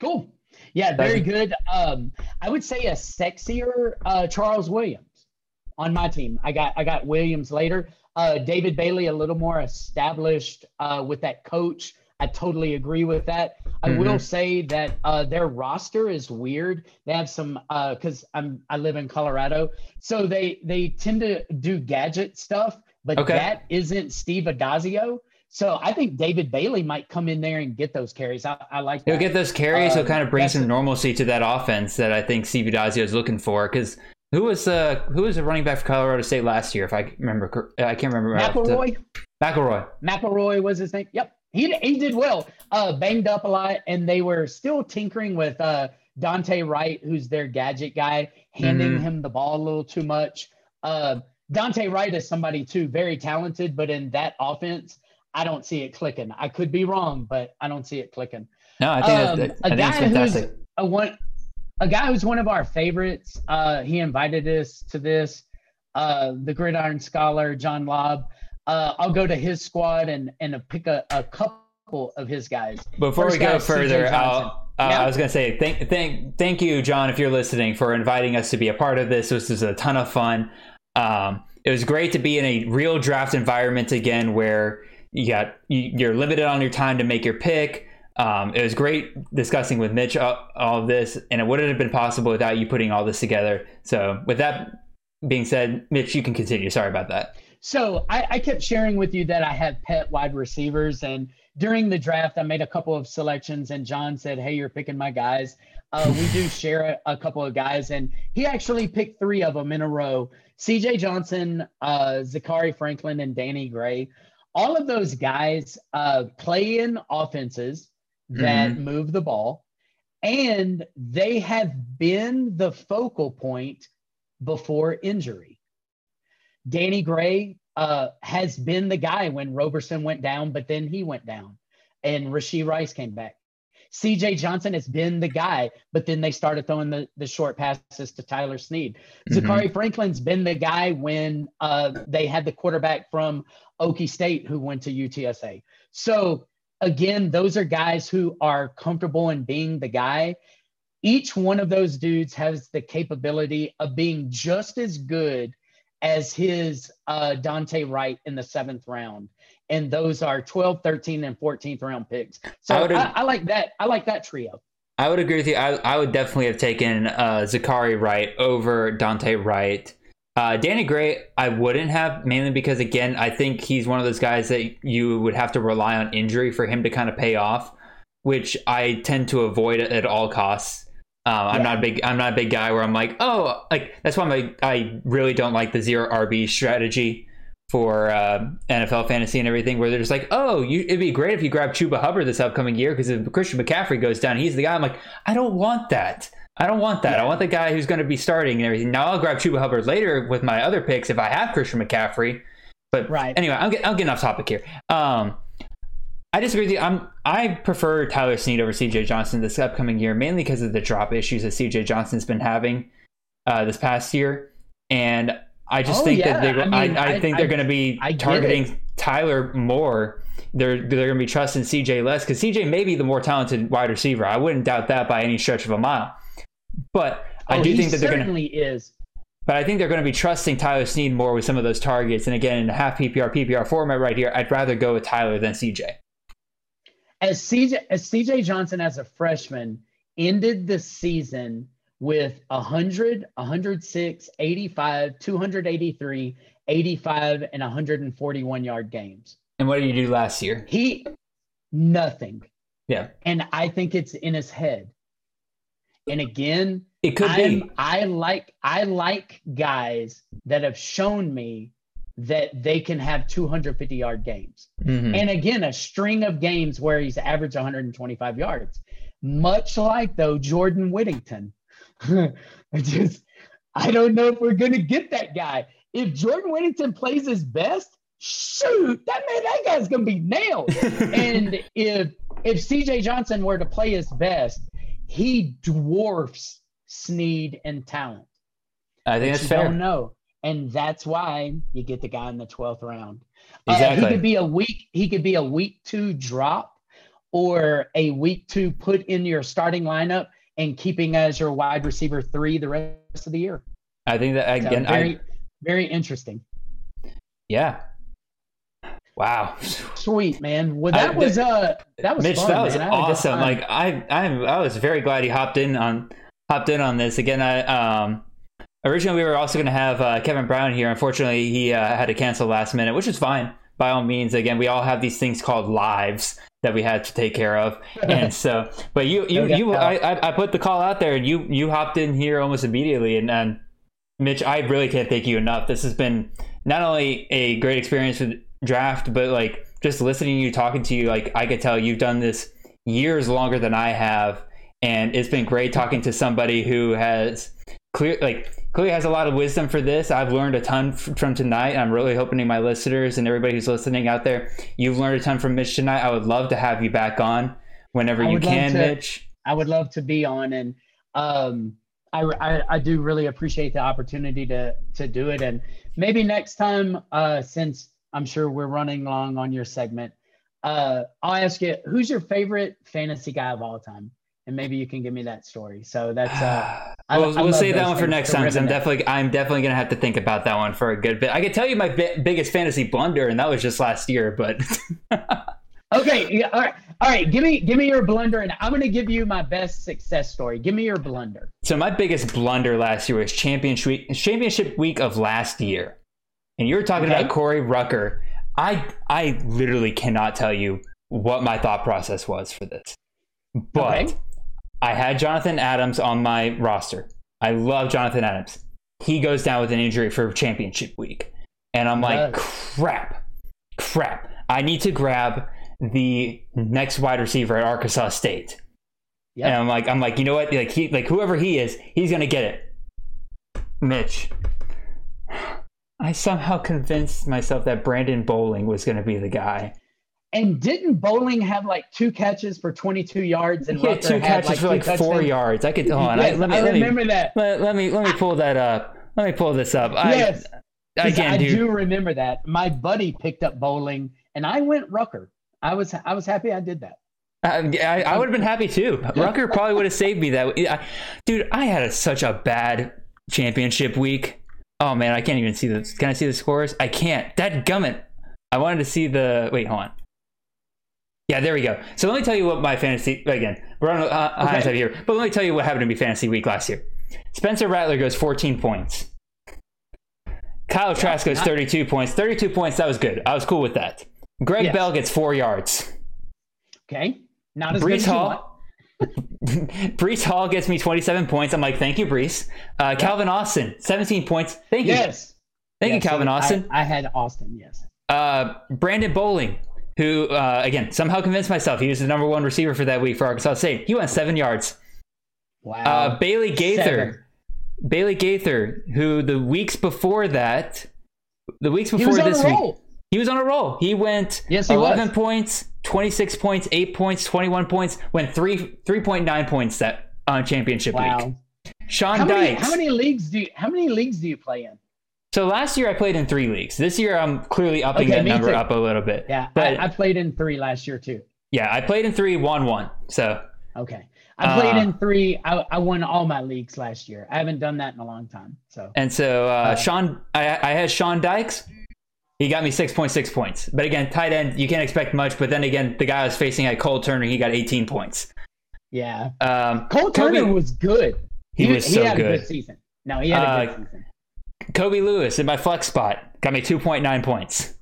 Cool. Yeah, very good. Um, I would say a sexier uh, Charles Williams. On my team. I got I got Williams later. Uh, David Bailey a little more established uh, with that coach. I totally agree with that. I Mhm. will say that uh, their roster is weird. They have some because I'm I live in Colorado, so they they tend to do gadget stuff, but Okay. that isn't Steve Addazio. So I think David Bailey might come in there and get those carries. I, I like that. He'll get those carries. He'll Uh, kind of bring some normalcy to that offense that I think Steve Addazio is looking for. Because who was uh who was the running back for Colorado State last year? If I remember, I can't remember. the- McElroy. McElroy. McElroy was his name. Yep. He he did well. Uh banged up a lot and they were still tinkering with uh Dante Wright, who's their gadget guy, handing Mhm. him the ball a little too much. Uh Dante Wright is somebody too, very talented, but in that offense, I don't see it clicking. I could be wrong, but I don't see it clicking. No, I think Um, that's, a I it's guy who's fantastic. a one a guy who's one of our favorites. Uh, he invited us to this. Uh, the Gridiron Scholar, John Laub. Uh, I'll go to his squad and and pick a, a couple of his guys. Before First we go further, uh, Yeah. I was going to say thank thank thank you, John, if you're listening, for inviting us to be a part of this. This was a ton of fun. Um, it was great to be in a real draft environment again, where you got you, you're limited on your time to make your pick. Um, it was great discussing with Mitch all, all of this, and it wouldn't have been possible without you putting all this together. So, with that being said, Mitch, you can continue. Sorry about that. So I, I kept sharing with you that I have pet wide receivers, and during the draft, I made a couple of selections, and John said, "Hey, you're picking my guys." Uh, we do [laughs] share a, a couple of guys, and he actually picked three of them in a row: C.J. Johnson, uh, Zakhari Franklin, and Danny Gray. All of those guys uh, play in offenses that move the ball, and they have been the focal point before injury. Danny Gray uh, has been the guy when Roberson went down, but then he went down and Rashee Rice came back. CJ Johnson has been the guy, but then they started throwing the, the short passes to Tyler Snead. Mhm. Zakhari Franklin's been the guy when uh, they had the quarterback from Okie State who went to UTSA. So, again, those are guys who are comfortable in being the guy. Each one of those dudes has the capability of being just as good as his uh, Dante Wright in the seventh round. And those are 12, 13, and 14th round picks. So I I, I, like that. I like that trio. I would agree with you. I, I would definitely have taken uh, Zachary Wright over Dante Wright. Uh, Danny Gray, I wouldn't have, mainly because, again, I think he's one of those guys that you would have to rely on injury for him to kind of pay off, which I tend to avoid at all costs. Uh, I'm not a big. I'm not a big guy where I'm like, oh, like that's why like, I really don't like the zero RB strategy for uh, NFL fantasy and everything, where they're just like, oh, you, it'd be great if you grab Chuba Hubbard this upcoming year because if Christian McCaffrey goes down, he's the guy. I'm like, I don't want that. I don't want that. I want the guy who's going to be starting and everything. Now I'll grab Chuba Hubbard later with my other picks if I have Christian McCaffrey. But Right. anyway, I'm, get, I'm getting off topic here. Um, I disagree with you. I'm I prefer Tyler Snead over CJ Johnson this upcoming year, mainly because of the drop issues that CJ Johnson's been having uh, this past year, and I just Oh, think yeah. that they're, I mean, I, I, I- think they're going to be targeting Tyler more. They're they're going to be trusting CJ less because CJ may be the more talented wide receiver. I wouldn't doubt that by any stretch of a mile. But I Oh, do think that they're going to certainly is. but I think they're going to be trusting Tyler Snead more with some of those targets. And again, in a half PPR, PPR format right here, I'd rather go with Tyler than CJ. as CJ as CJ Johnson as a freshman ended the season with 100, 106, 85, 283, 85 and 141 yard games. And what did you do last year? He nothing. Yeah, And I think it's in his head. And again, it could I'm, be. I like I like guys that have shown me that they can have 250 yard games. Mhm. And again, a string of games where he's averaged 125 yards. Much like though Jordan Whittington. [laughs] I just I don't know if we're gonna get that guy. If Jordan Whittington plays his best, shoot, that man, that guy's gonna be nailed. [laughs] and if if CJ Johnson were to play his best, he dwarfs Snead in talent. I think that's fair. don't know. And that's why you get the guy in the 12th round. Uh, he could be a week, he could be a week two drop or a week two put in your starting lineup and keeping as your wide receiver three the rest of the year. I think that So again, very, I very interesting. Yeah. Wow. Sweet man. Well, I- that was uh that was Mitch, fun, that was man. I had a good awesome. time. Like I, I, I was very glad he hopped in on hopped in on this again. I um originally we were also going to have uh, Kevin Brown here. Unfortunately, he uh, had to cancel last minute, which is fine by all means. Again, we all have these things called lives that we had to take care of, [laughs] and so. But you, you, you. I, I, I put the call out there, and you, you hopped in here almost immediately, and. and Mitch, I really can't thank you enough. This has been not only a great experience with draft, but like just listening to you, talking to you. Like I could tell you've done this years longer than I have, and it's been great talking to somebody who has clear, like clearly has a lot of wisdom for this. I've learned a ton from tonight. I'm really hoping my listeners and everybody who's listening out there, you've learned a ton from Mitch tonight. I would love to have you back on whenever you can, to. Mitch. I would love to be on, and um, I, I I do really appreciate the opportunity to to do it, and maybe next time, uh, since I'm sure we're running long on your segment, uh, I'll ask you who's your favorite fantasy guy of all time, and maybe you can give me that story. So that's uh, [sighs] I- we'll I we'll save that one for next time because I'm definitely I'm definitely gonna have to think about that one for a good bit. I can tell you my bi- biggest fantasy blunder, and that was just last year. But [laughs] okay. Yeah, all right, all right. Give me give me your blunder, and I'm gonna give you my best success story. Give me your blunder. so my biggest blunder last year was championship championship week of last year, and you're talking Okay. about Corey Rucker. I I literally cannot tell you what my thought process was for this, but Okay. I had Jonathan Adams on my roster. I love Jonathan Adams. He goes down with an injury for championship week. And I'm like, Does. crap, crap. I need to grab the next wide receiver at Arkansas State. Yep. And I'm like, I'm like, you know what? Like he like whoever he is, he's gonna get it. Mitch. I somehow convinced myself that Brandon Bowling was gonna be the guy. And didn't Bowling have like two catches for 22 yards? And He had Rucker two had, catches for two like four yards. I could hold on. Yes, I, let me, I let me- remember that. Let, let me let me pull that up. Let me pull this up. I, yes, again, I dude. do remember that. My buddy picked up Bowling, and I went Rucker. I was I was happy I did that. I, I, I would have been happy too. Rucker probably would have saved me that. I, dude, I had a, such a bad championship week. Oh man, I can't even see the. Can I see the scores? I can't. That gummit. I wanted to see the. Wait, hold on. Yeah, there we go. So let me tell you what my fantasy again. We're on a uh, high Okay. time here, but let me tell you what happened to me fantasy week last year. Spencer Rattler goes 14 points. Kyle Trask goes not- 32 points. 32 points. That was good. I was cool with that. Greg Yes. Bell gets four yards. Okay, not as good Breece want. Hall. [laughs] Breece Hall gets me 27 points. I'm like, thank you, Breece. Uh, Calvin Austin, 17 points. Thank you. Yes, Thank you, Calvin I- Austin. I, had Austin. Yes. Uh, Brandon Bowling, who, uh, again, somehow convinced myself he was the number one receiver for that week for Arkansas State. He went seven yards. Wow. Uh, Bailey Gaither. Seven. Bailey Gaither, who the weeks before that, the weeks before this week. He was on a roll. He went Yes, he 11 was. points, 26 points, 8 points, 21 points, went 3 3.9 points that on championship week. Wow. Sean How many, Dykes. how many leagues do you, how many leagues do you play in? So last year I played in 3 leagues. This year I'm clearly upping Okay, that number too. up a little bit. Yeah, But I, I played in three last year too. yeah, I played in 3 won 1. So Okay. I played Uh, in three. I, I won all my leagues last year. I haven't done that in a long time. So and so uh, Uh, Sean I I had Sean Dykes. He got me 6.6 points. But again, tight end, you can't expect much, but then again, the guy I was facing at Cole Turner, he got 18 points. yeah, Um, Cole Kobe- Turner was good. He was so had a good. good season. No, he had a Uh, good season. Kobe Lewis in my flex spot got me 2.9 points.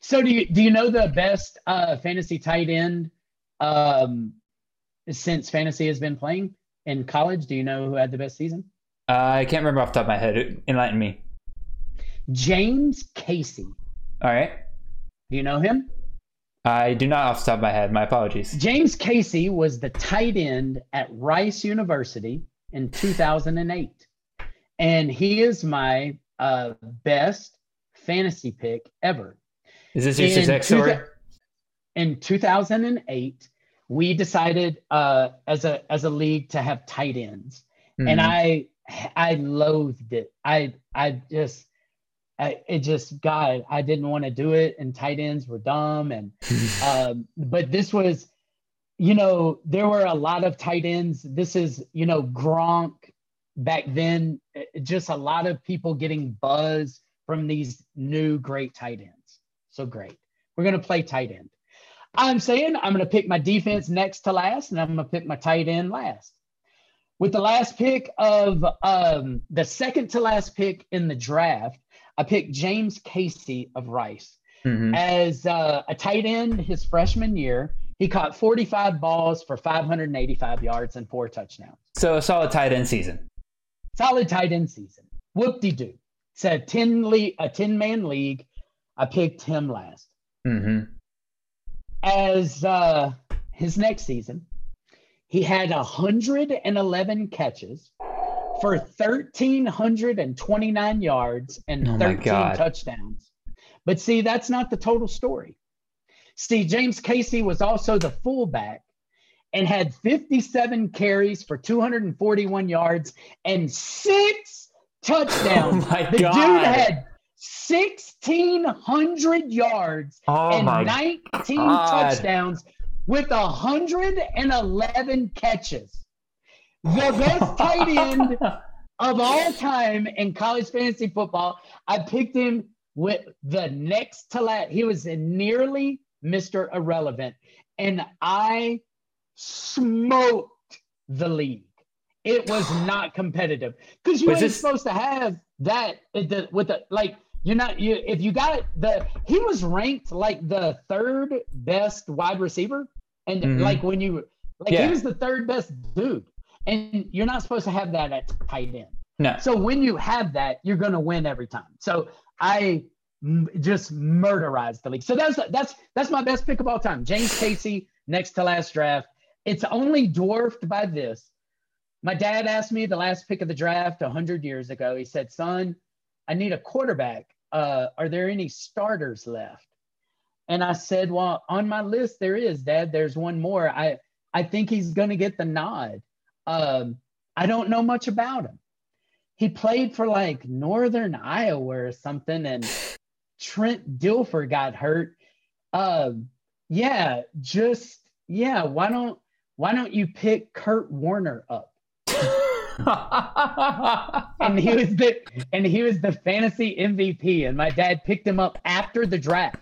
So do you do you know the best uh, fantasy tight end um, since fantasy has been playing in college? Do you know who had the best season? Uh, I can't remember off the top of my head. Enlighten me. James Casey. All right. Do you know him? I do not off the top of my head. My apologies. James Casey was the tight end at Rice University in 2008. And he is my uh, best fantasy pick ever. Is this your In success two story? In 2008, we decided uh, as a as a league to have tight ends, and Mhm. I I loathed it. I I just I, it just God I didn't want to do it, and tight ends were dumb, and [laughs] um, but this was, you know, there were a lot of tight ends. This is, you know, Gronk back then. eh, Just a lot of people getting buzz from these new great tight ends. So great. We're going to play tight end. I'm saying I'm going to pick my defense next to last, and I'm going to pick my tight end last. With the last pick of um, the second to last pick in the draft, I picked James Casey of Rice Mhm. as uh, a tight end his freshman year. He caught 45 balls for 585 yards and four touchdowns. So a solid tight end season. Solid tight end season. Whoop de doo. It's a 10 le- a 10 man league. I picked him last. hmm As uh, his next season, he had 111 catches for 1,329 yards and Oh 13 God. touchdowns. But see, that's not the total story. See, James Casey was also the fullback and had 57 carries for 241 yards and six touchdowns. [laughs] Oh my the God. dude had 1,600 yards Oh and 19 God. touchdowns with 111 catches. The best [laughs] tight end of all time in college fantasy football. I picked him with the next to last. He was nearly Mr. Irrelevant. And I smoked the league. It was [gasps] not competitive because you Was ain't this- supposed to have that the, with the like. You're not you if you got the he was ranked like the third best wide receiver, and Mhm. like when you like Yeah. he was the third best dude, and you're not supposed to have that at tight end. No. So when you have that, you're going to win every time. So I m- just murderized the league. So that's that's that's my best pick of all time. James Casey next to last draft. It's only dwarfed by this. My dad asked me the last pick of the draft 100 years ago. He said, "Son, I need a quarterback. Uh, are there any starters left?" And I said, "Well, on my list there is, Dad. There's one more. I I think he's going to get the nod. Um, I don't know much about him. He played for like Northern Iowa or something, and [sighs] Trent Dilfer got hurt. Um, yeah, just yeah. Why don't why don't you pick Kurt Warner up? [laughs] And he was the and he was the fantasy MVP, and my dad picked him up after the draft.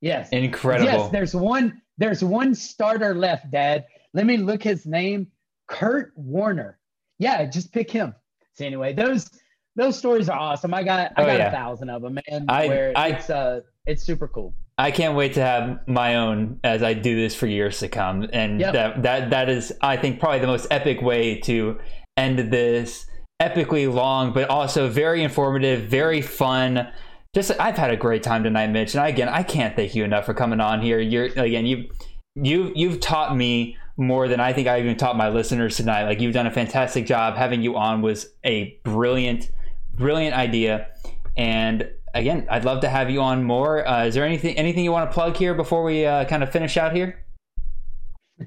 Yes, Incredible. Yes, there's one. There's one starter left, Dad. Let me look his name. Kurt Warner. Yeah, just pick him. So anyway, those those stories are awesome. I got I Oh, got yeah. a thousand of them, man. I- where I- it's uh it's super cool. I can't wait to have my own as I do this for years to come. And Yep. that that that is I think probably the most epic way to end this epically long but also very informative, very fun. Just I've had a great time tonight, Mitch. And again, I can't thank you enough for coming on here. You're again, you you you've taught me more than I think I even taught my listeners tonight. Like you've done a fantastic job. Having you on was a brilliant, brilliant idea. And again, I'd love to have you on more. Uh, is there anything anything you want to plug here before we uh, kind of finish out here? [laughs]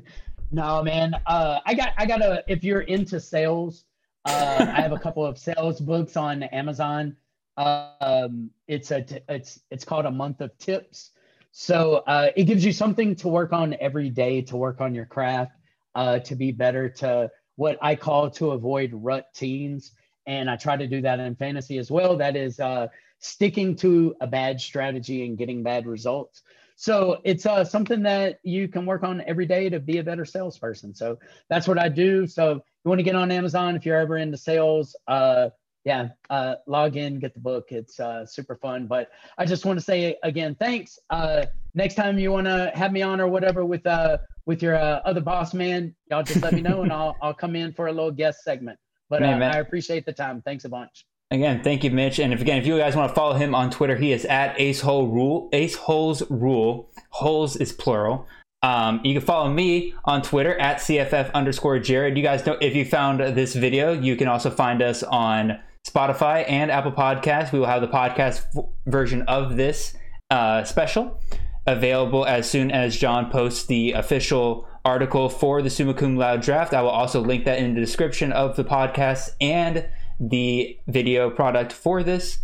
No, man. Uh, I got I got a. If you're into sales, uh, I have a couple of sales books on Amazon. Um, it's a t- it's it's called a month of tips. So uh, it gives you something to work on every day to work on your craft, uh, to be better, to what I call to avoid rut teens. And I try to do that in fantasy as well. That is uh, sticking to a bad strategy and getting bad results. So it's uh, something that you can work on every day to be a better salesperson. So that's what I do. So you want to get on Amazon, if you're ever into sales, uh, yeah, uh, log in, get the book. It's uh, super fun. But I just want to say again, thanks. Uh, next time you want to have me on or whatever with uh, with your uh, other boss man, y'all just let me know and I'll I'll come in for a little guest segment. But uh, Man, man. I appreciate the time. Thanks a bunch. Again, thank you, Mitch. And if again, if you guys want to follow him on Twitter, he is at Ace Hole Rule. Ace Holes Rule. Holes is plural. Um, you can follow me on Twitter at CFF underscore Jared. You guys know if you found this video, you can also find us on Spotify and Apple Podcasts. We will have the podcast version of this uh, special available as soon as John posts the official article for the Summa Cum Laude draft. I will also link that in the description of the podcast and the video product for this.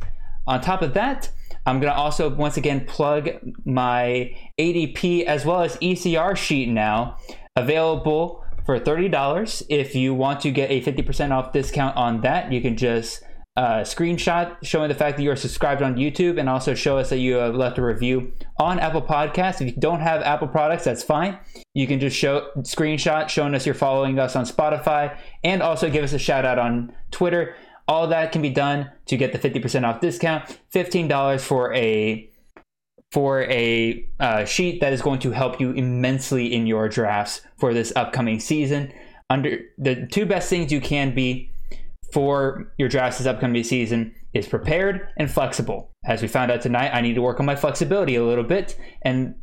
On top of that, I'm going to also once again plug my ADP as well as ECR sheet now available for $30. If you want to get a 50% off discount on that, you can just uh, screenshot showing the fact that you are subscribed on YouTube and also show us that you have left a review on Apple Podcasts. If you don't have Apple products, that's fine. You can just show screenshot showing us you're following us on Spotify and also give us a shout out on Twitter. All that can be done to get the 50% off discount. $15 for a for a uh, sheet that is going to help you immensely in your drafts for this upcoming season. Under the two best things you can be for your drafts this upcoming season is prepared and flexible. As we found out tonight, I need to work on my flexibility a little bit. And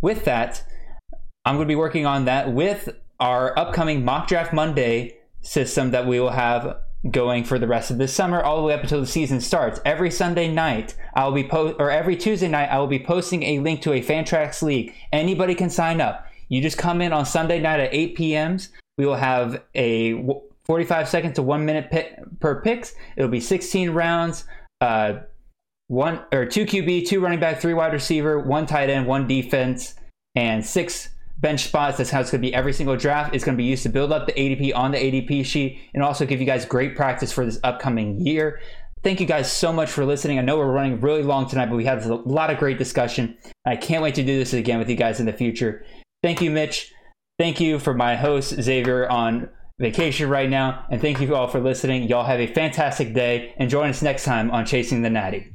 with that, I'm going to be working on that with our upcoming Mock Draft Monday system that we will have going for the rest of this summer all the way up until the season starts. Every Sunday night, I will be po- or every Tuesday night, I will be posting a link to a Fantrax league. Anybody can sign up. You just come in on Sunday night at 8 p.m. We will have a 45 seconds to one minute pick, per picks. It'll be 16 rounds, uh, one or two QB, two running back, three wide receiver, one tight end, one defense, and six bench spots. That's how it's going to be every single draft. It's going to be used to build up the ADP on the ADP sheet and also give you guys great practice for this upcoming year. Thank you guys so much for listening. I know we're running really long tonight, but we had a lot of great discussion. I can't wait to do this again with you guys in the future. Thank you, Mitch. Thank you for my host, Xavier, on vacation right now. And thank you all for listening. Y'all have a fantastic day and join us next time on Chasing the Natty.